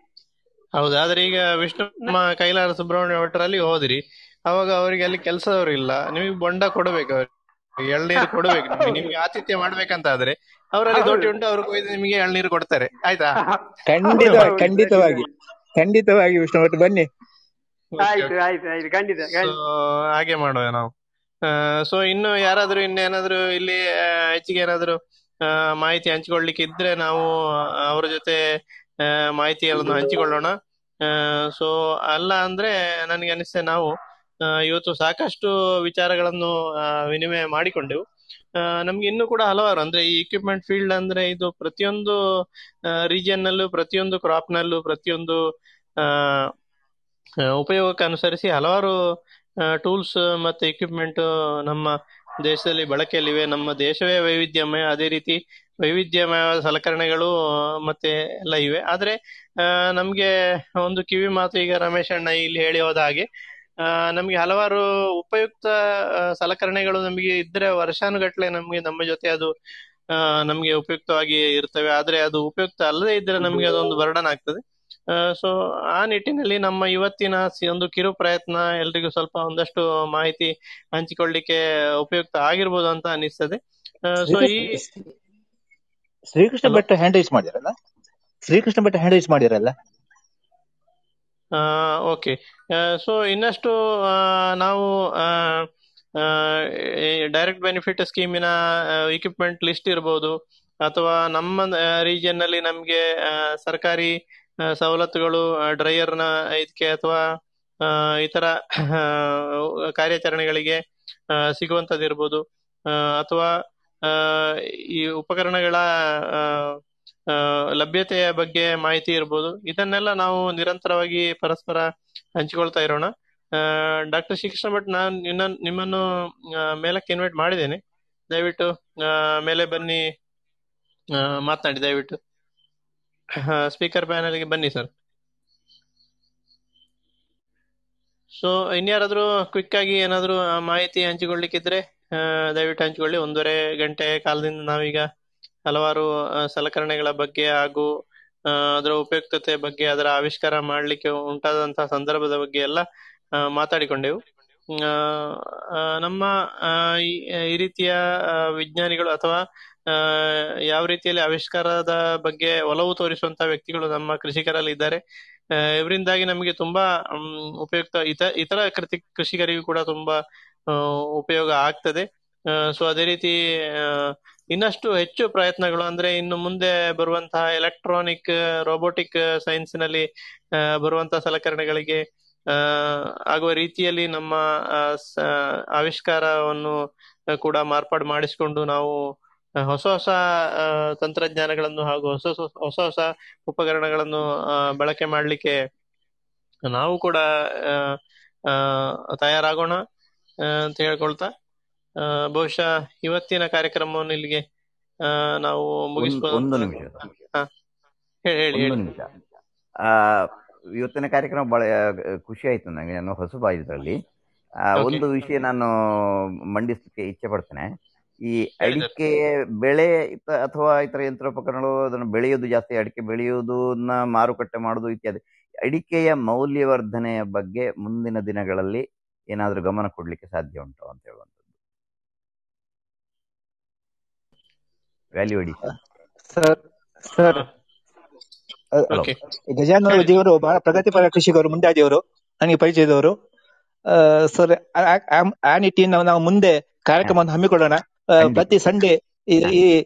ಹೌದು ಆದ್ರೆ ಈಗ ವಿಷ್ಣು ನಮ್ಮ ಕೈಲಾರ ಸುಬ್ರಹ್ಮಣ್ಯ ಭಟ್ರಲ್ಲಿ ಹೋದ್ರಿ. ಅವಾಗ ಅವರಿಗೆ ಅಲ್ಲಿ ಕೆಲಸದವ್ರು ಇಲ್ಲ. ನಿಮಗೆ ಬೊಂಡ ಕೊಡಬೇಕು ಅವ್ರಿಗೆ. ಎಳ್ನೀರು *laughs* ಕೊಡಬೇಕು ನಿಮಗೆ. ಆತಿಥ್ಯ ಮಾಡ್ಬೇಕಂತ ಆದ್ರೆ ಅವರಲ್ಲಿ ದೋಟಿ ಉಂಟು ಅವ್ರು ಕೊಯ್ದು ನಿಮಗೆ ಎಳ್ನೀರು ಕೊಡ್ತಾರೆ. ಆಯ್ತಾ? *laughs* ಖಂಡಿತ ಖಂಡಿತವಾಗಿ. ಖಂಡಿತವಾಗಿ ವಿಷ್ಣು ಭಟ್ ಬನ್ನಿ. ಹಾಗೆ ಮಾಡುವ ನಾವು. ಸೊ ಇನ್ನು ಯಾರಾದ್ರೂ ಇನ್ನೇನಾದ್ರೂ ಇಲ್ಲಿ ಹೆಚ್ಚಿಗೆ ಏನಾದ್ರು ಮಾಹಿತಿ ಹಂಚಿಕೊಳ್ಳಿಕ್ಕೆ ಇದ್ರೆ ನಾವು ಅವ್ರ ಜೊತೆ ಮಾಹಿತಿ ಮಾಹಿತಿಯನ್ನು ಹಂಚಿಕೊಳ್ಳೋಣ. ಸೊ ಅಲ್ಲ ಅಂದ್ರೆ ನನಗೆ ಅನಿಸ್ತೇ ನಾವು ಇವತ್ತು ಸಾಕಷ್ಟು ವಿಚಾರಗಳನ್ನು ವಿನಿಮಯ ಮಾಡಿಕೊಂಡೆವು. ನಮ್ಗೆ ಇನ್ನೂ ಕೂಡ ಹಲವಾರು, ಅಂದ್ರೆ ಈ ಇಕ್ವಿಪ್ಮೆಂಟ್ ಫೀಲ್ಡ್ ಅಂದ್ರೆ ಇದು ಪ್ರತಿಯೊಂದು ರೀಜಿಯನ್ ನಲ್ಲೂ, ಪ್ರತಿಯೊಂದು ಕ್ರಾಪ್ ನಲ್ಲೂ, ಪ್ರತಿಯೊಂದು ಉಪಯೋಗಕ್ಕೆ ಅನುಸರಿಸಿ ಹಲವಾರು ಟೂಲ್ಸ್ ಮತ್ತೆ ಇಕ್ವಿಪ್ಮೆಂಟ್ ನಮ್ಮ ದೇಶದಲ್ಲಿ ಬಳಕೆಯಲ್ಲಿವೆ. ನಮ್ಮ ದೇಶವೇ ವೈವಿಧ್ಯಮಯ, ಅದೇ ರೀತಿ ವೈವಿಧ್ಯಮಯ ಸಲಕರಣೆಗಳು, ಮತ್ತೆ ಎಲ್ಲ ಇವೆ. ಆದ್ರೆ ನಮ್ಗೆ ಒಂದು ಕಿವಿ ಮಾತು ಈಗ ರಮೇಶ್ ಅಣ್ಣ ಇಲ್ಲಿ ಹೇಳಿ ಹೋದ ಹಾಗೆ ನಮ್ಗೆ ಹಲವಾರು ಉಪಯುಕ್ತ ಸಲಕರಣೆಗಳು ನಮಗೆ ಇದ್ರೆ ವರ್ಷಾನುಗಟ್ಲೆ ನಮ್ಗೆ ನಮ್ಮ ಜೊತೆ ಅದು ನಮಗೆ ಉಪಯುಕ್ತವಾಗಿ ಇರ್ತವೆ. ಆದ್ರೆ ಅದು ಉಪಯುಕ್ತ ಅಲ್ಲದೆ ಇದ್ರೆ ನಮ್ಗೆ ಅದೊಂದು ಬರ್ಡನ್ ಆಗ್ತದೆ. ಸೊ ಆ ನಿಟ್ಟಿನಲ್ಲಿ ನಮ್ಮ ಇವತ್ತಿನ ಒಂದು ಕಿರು ಪ್ರಯತ್ನ ಎಲ್ರಿಗೂ ಸ್ವಲ್ಪ ಒಂದಷ್ಟು ಮಾಹಿತಿ ಹಂಚಿಕೊಳ್ಳಿಕ್ಕೆ ಉಪಯುಕ್ತ ಆಗಿರ್ಬೋದು ಅಂತ ಅನಿಸ್ತದೆ ಸೊ ಈ ಶ್ರೀಕೃಷ್ಣ ಭಟ್ ಹ್ಯಾಂಡ್ ರೈಸ್ ಮಾಡಿರಲ್ಲ ಶ್ರೀಕೃಷ್ಣ ಭಟ್ ಹ್ಯಾಂಡ್ ರೈಸ್ ಮಾಡಿರಲ್ಲ ಓಕೆ. ಸೊ ಇನ್ನಷ್ಟು ನಾವು ಡೈರೆಕ್ಟ್ ಬೆನಿಫಿಟ್ ಸ್ಕೀಮಿನ ಇಕ್ವಿಪ್ಮೆಂಟ್ ಲಿಸ್ಟ್ ಇರ್ಬೋದು ಅಥವಾ ನಮ್ಮ ರೀಜಿಯನ್ನಲ್ಲಿ ನಮ್ಗೆ ಸರ್ಕಾರಿ ಸವಲತ್ತುಗಳು ಡ್ರೈಯರ್ನ ಇದಕ್ಕೆ ಅಥವಾ ಇತರ ಕಾರ್ಯಾಚರಣೆಗಳಿಗೆ ಆ, ಸಿಗುವಂತದ್ದಿರ್ಬೋದು ಆ, ಅಥವಾ ಈ ಉಪಕರಣಗಳ ಲಭ್ಯತೆಯ ಬಗ್ಗೆ ಮಾಹಿತಿ ಇರ್ಬೋದು. ಇದನ್ನೆಲ್ಲ ನಾವು ನಿರಂತರವಾಗಿ ಪರಸ್ಪರ ಹಂಚಿಕೊಳ್ತಾ ಇರೋಣ. ಡಾಕ್ಟರ್ ಶ್ರೀಕೃಷ್ಣ ಭಟ್, ನಾನು ನಿಮ್ಮನ್ನು ಮೇಲಕ್ಕೆ ಇನ್ವೈಟ್ ಮಾಡಿದ್ದೇನೆ. ದಯವಿಟ್ಟು ಮೇಲೆ ಬನ್ನಿ. ಮಾತನಾಡಿ, ದಯವಿಟ್ಟು. ಸ್ಪೀಕರ್ ಪ್ಯಾನಲ್ಗೆ ಬನ್ನಿ ಸರ್ ಸೊ ಇನ್ಯಾರಾದ್ರೂ ಕ್ವಿಕ್ ಆಗಿ ಏನಾದ್ರೂ ಮಾಹಿತಿ ಹಂಚಿಕೊಳ್ಳಿಕ್ಕಿದ್ರೆ ದಯವಿಟ್ಟು ಹಂಚಿಕೊಳ್ಳಿ. ಒಂದೂವರೆ ಗಂಟೆ ಕಾಲದಿಂದ ನಾವೀಗ ಹಲವಾರು ಸಲಕರಣೆಗಳ ಬಗ್ಗೆ ಹಾಗೂ ಅದರ ಉಪಯುಕ್ತತೆ ಬಗ್ಗೆ, ಅದರ ಆವಿಷ್ಕಾರ ಮಾಡಲಿಕ್ಕೆ ಉಂಟಾದಂತಹ ಸಂದರ್ಭದ ಬಗ್ಗೆ ಎಲ್ಲ ಮಾತಾಡಿಕೊಂಡೆವು. ನಮ್ಮ ಈ ರೀತಿಯ ವಿಜ್ಞಾನಿಗಳು ಅಥವಾ ಯಾವ ರೀತಿಯಲ್ಲಿ ಆವಿಷ್ಕಾರದ ಬಗ್ಗೆ ಒಲವು ತೋರಿಸುವಂತಹ ವ್ಯಕ್ತಿಗಳು ನಮ್ಮ ಕೃಷಿಕರಲ್ಲಿ ಇದ್ದಾರೆ. ಇವರಿಂದಾಗಿ ನಮಗೆ ತುಂಬಾ ಉಪಯುಕ್ತ, ಇತ, ಇತರ ಕೃತಿ, ಕೃಷಿಕರಿಗೂ ಕೂಡ ತುಂಬಾ ಉಪಯೋಗ ಆಗ್ತದೆ. ಸೊ, ಅದೇ ರೀತಿ ಇನ್ನಷ್ಟು ಹೆಚ್ಚು ಪ್ರಯತ್ನಗಳು ಅಂದ್ರೆ ಇನ್ನು ಮುಂದೆ ಬರುವಂತಹ ಎಲೆಕ್ಟ್ರಾನಿಕ್ ರೋಬೋಟಿಕ್ ಸೈನ್ಸ್ನಲ್ಲಿ ಬರುವಂತಹ ಸಲಕರಣೆಗಳಿಗೆ ಆಗುವ ರೀತಿಯಲ್ಲಿ ನಮ್ಮ ಆವಿಷ್ಕಾರವನ್ನು ಕೂಡ ಮಾರ್ಪಾಡು ಮಾಡಿಸಿಕೊಂಡು ನಾವು ಹೊಸ ಹೊಸ ತಂತ್ರಜ್ಞಾನಗಳನ್ನು ಹಾಗೂ ಹೊಸ ಹೊಸ ಹೊಸ ಉಪಕರಣಗಳನ್ನು ಬಳಕೆ ಮಾಡಲಿಕ್ಕೆ ನಾವು ಕೂಡ ತಯಾರಾಗೋಣ ಅಂತ ಹೇಳ್ಕೊಳ್ತಾ ಬಹುಶಃ ಇವತ್ತಿನ ಕಾರ್ಯಕ್ರಮವನ್ನು ಇಲ್ಲಿಗೆ ನಾವು ಒಂದು ನಿಮಿಷ ಹೇಳಿ ಹೇಳಿ ಒಂದು ನಿಮಿಷ. ಆ, ಇವತ್ತಿನ ಕಾರ್ಯಕ್ರಮ ಬಹಳ ಖುಷಿ ಆಯ್ತು ನನಗೆ ನಾನು ಹೊಸಬ ಇದರಲ್ಲಿ ಆ, ಒಂದು ವಿಷಯ ನಾನು ಮಂಡಿಸಲಿಕ್ಕೆ ಇಚ್ಛೆ ಪಡ್ತೇನೆ. ಈ ಅಡಿಕೆ ಬೆಳೆ ಅಥವಾ ಇತರ ಯಂತ್ರೋಪಕರಣಗಳು ಅದನ್ನು ಬೆಳೆಯೋದು ಜಾಸ್ತಿ ಅಡಿಕೆ ಬೆಳೆಯುವುದನ್ನ ಮಾರುಕಟ್ಟೆ ಮಾಡೋದು ಇತ್ಯಾದಿ. ಅಡಿಕೆಯ ಮೌಲ್ಯವರ್ಧನೆಯ ಬಗ್ಗೆ ಮುಂದಿನ ದಿನಗಳಲ್ಲಿ ಏನಾದರೂ ಗಮನ ಕೊಡ್ಲಿಕ್ಕೆ ಸಾಧ್ಯ ಉಂಟು ಅಂತ ಹೇಳುವಂಥದ್ದು. Value addition sir sir. ಜಿಯವರು ಬಹಳ ಪ್ರಗತಿಪರ ಕೃಷಿಕರು ಮುಂಡಾಜಿಯವರು ನನಗೆ ಪರಿಚಯದವರು ಆ, ಸರ್ ಆ ನಿಟ್ಟಿನ ನಾವು ಮುಂದೆ ಕಾರ್ಯಕ್ರಮವನ್ನು ಹಮ್ಮಿಕೊಳ್ಳೋಣ. ಪ್ರತಿ ಸಂಡೇ ಈ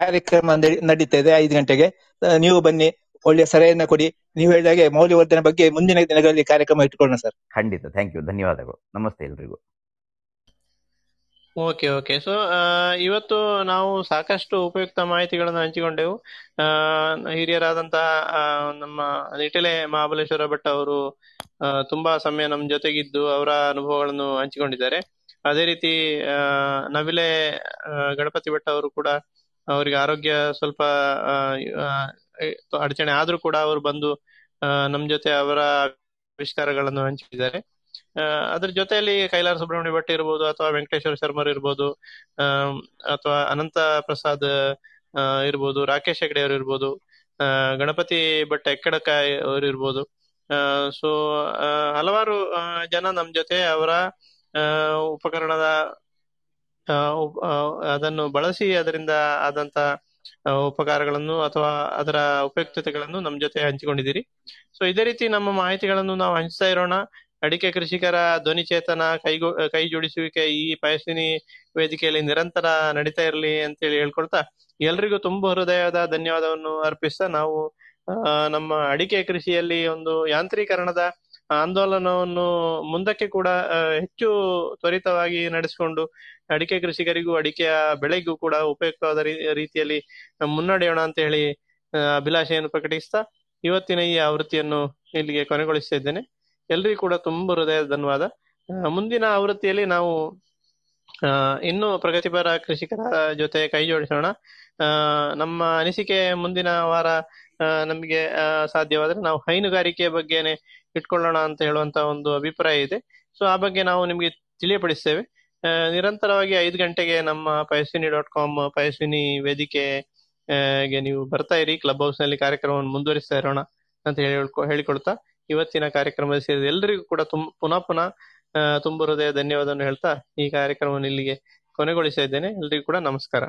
ಕಾರ್ಯಕ್ರಮ ನಡೀತದೆ ನಡೀತಾ ಇದೆ ಐದು ಗಂಟೆಗೆ. ನೀವು ಬನ್ನಿ ಒಳ್ಳೆಯ ಸಲಹೆಯನ್ನ ಕೊಡಿ. ನೀವು ಹೇಳಿದಾಗೆ ಮೌಲ್ಯವರ್ಧನೆ ಬಗ್ಗೆ ಮುಂದಿನ ದಿನಗಳಲ್ಲಿ ಕಾರ್ಯಕ್ರಮ ಇಟ್ಕೊಳ್ಳೋಣ ಸರ್. ಖಂಡಿತ. Thank you. ಧನ್ಯವಾದಗಳು. ನಮಸ್ತೆ ಎಲ್ರಿಗೂ. Okay okay. ಸೊ ಇವತ್ತು ನಾವು ಸಾಕಷ್ಟು ಉಪಯುಕ್ತ ಮಾಹಿತಿಗಳನ್ನು ಹಂಚಿಕೊಂಡೆವು. ಹಿರಿಯರಾದಂತಹ ನಮ್ಮ ನಿಟಿಲೆ ಮಹಾಬಲೇಶ್ವರ ಭಟ್ ಅವರು ತುಂಬಾ ಸಮಯ ನಮ್ಮ ಜೊತೆಗಿದ್ದು ಅವರ ಅನುಭವಗಳನ್ನು ಹಂಚಿಕೊಂಡಿದ್ದಾರೆ. ಅದೇ ರೀತಿ ನವಿಲೆ ಗಣಪತಿ ಭಟ್ ಅವರು ಕೂಡ ಅವರಿಗೆ ಆರೋಗ್ಯ ಸ್ವಲ್ಪ ಅಡಚಣೆ ಆದ್ರೂ ಕೂಡ ಅವರು ಬಂದು ಆ, ನಮ್ಮ ಜೊತೆ ಅವರ ಆವಿಷ್ಕಾರಗಳನ್ನು ಹಂಚಿದ್ದಾರೆ. ಅದ್ರ ಜೊತೆಯಲ್ಲಿ ಕೈಲಾರ ಸುಬ್ರಹ್ಮಣ್ಯ ಭಟ್ ಇರ್ಬೋದು, ಅಥವಾ ವೆಂಕಟೇಶ್ವರ ಶರ್ಮರ್ ಇರ್ಬೋದು ಅಥವಾ ಅನಂತ ಪ್ರಸಾದ್ ಇರ್ಬೋದು, ರಾಕೇಶ್ ಹೆಗ್ಡೆ ಅವರು ಇರ್ಬೋದು ಗಣಪತಿ ಭಟ್ ಎಕ್ಕಡಕ ಅವರು ಇರ್ಬೋದು. ಸೊ ಹಲವಾರು ಜನ ನಮ್ ಜೊತೆ ಅವರ ಉಪಕರಣದ ಅದನ್ನು ಬಳಸಿ ಅದರಿಂದ ಆದಂತ ಉಪಕಾರಗಳನ್ನು ಅಥವಾ ಅದರ ಉಪಯುಕ್ತತೆಗಳನ್ನು ನಮ್ಮ ಜೊತೆ ಹಂಚಿಕೊಂಡಿದ್ದೀರಿ. ಸೊ ಇದೇ ರೀತಿ ನಮ್ಮ ಮಾಹಿತಿಗಳನ್ನು ನಾವು ಹಂಚ್ತಾ ಇರೋಣ. ಅಡಿಕೆ ಕೃಷಿಕರ ಧ್ವನಿಚೇತನ ಕೈಗೂ, ಕೈ ಜೋಡಿಸುವಿಕೆ ಈ ಪಯಸ್ವಿನಿ ವೇದಿಕೆಯಲ್ಲಿ ನಿರಂತರ ನಡೀತಾ ಇರಲಿ ಅಂತೇಳಿ ಹೇಳ್ಕೊಳ್ತಾ ಎಲ್ರಿಗೂ ತುಂಬ ಹೃದಯದ ಧನ್ಯವಾದವನ್ನು ಅರ್ಪಿಸ್ತಾ ನಾವು ನಮ್ಮ ಅಡಿಕೆ ಕೃಷಿಯಲ್ಲಿ ಒಂದು ಯಾಂತ್ರೀಕರಣದ ಆಂದೋಲನವನ್ನು ಮುಂದಕ್ಕೆ ಕೂಡ ಹೆಚ್ಚು ತ್ವರಿತವಾಗಿ ನಡೆಸಿಕೊಂಡು ಅಡಿಕೆ ಕೃಷಿಕರಿಗೂ ಅಡಿಕೆಯ ಬೆಳೆಗೂ ಕೂಡ ಉಪಯುಕ್ತವಾದ ರೀತಿಯಲ್ಲಿ ಮುನ್ನಡೆಯೋಣ ಅಂತ ಹೇಳಿ ಅಭಿಲಾಷೆಯನ್ನು ಪ್ರಕಟಿಸ್ತಾ ಇವತ್ತಿನ ಈ ಆವೃತ್ತಿಯನ್ನು ಇಲ್ಲಿಗೆ ಕೊನೆಗೊಳಿಸ್ತಾ ಇದ್ದೇನೆ. ಎಲ್ರಿಗೂ ಕೂಡ ತುಂಬಾ ಹೃದಯದ ಧನ್ಯವಾದ. ಮುಂದಿನ ಆವೃತ್ತಿಯಲ್ಲಿ ನಾವು ಇನ್ನೂ ಪ್ರಗತಿಪರ ಕೃಷಿಕರ ಜೊತೆ ಕೈ ಜೋಡಿಸೋಣ. ನಮ್ಮ ಅನಿಸಿಕೆ ಮುಂದಿನ ವಾರ ನಮಗೆ ಸಾಧ್ಯವಾದ್ರೆ ನಾವು ಹೈನುಗಾರಿಕೆ ಬಗ್ಗೆನೆ ಇಟ್ಕೊಳ್ಳೋಣ ಅಂತ ಹೇಳುವಂತ ಒಂದು ಅಭಿಪ್ರಾಯ ಇದೆ. ಸೊ ಆ ಬಗ್ಗೆ ನಾವು ನಿಮಗೆ ತಿಳಿಯಪಡಿಸ್ತೇವೆ. ನಿರಂತರವಾಗಿ ಐದು ಗಂಟೆಗೆ ನಮ್ಮ ಪಯಸ್ವಿನಿ ಡಾಟ್ ಕಾಮ್ ಪಯಸ್ವಿನಿ ವೇದಿಕೆ ಆ, ಗೆ ನೀವು ಬರ್ತಾ ಇರಿ. ಕ್ಲಬ್ ಹೌಸ್ನಲ್ಲಿ ಕಾರ್ಯಕ್ರಮವನ್ನು ಮುಂದುವರಿಸ್ತಾ ಇರೋಣ ಅಂತ ಹೇಳಿ ಹೇಳ್ಕೊ- ಹೇಳಿಕೊಳ್ತಾ ಇವತ್ತಿನ ಕಾರ್ಯಕ್ರಮದಲ್ಲಿ ಸೇರಿದ ಎಲ್ಲರಿಗೂ ಕೂಡ ತುಂಬ ಪುನಃ ಪುನಃ ತುಂಬ ಹೃದಯ ಧನ್ಯವಾದವನ್ನು ಹೇಳ್ತಾ ಈ ಕಾರ್ಯಕ್ರಮವನ್ನು ಇಲ್ಲಿಗೆ ಕೊನೆಗೊಳಿಸಿದ್ದೇನೆ ಎಲ್ರಿಗೂ ಕೂಡ ನಮಸ್ಕಾರ.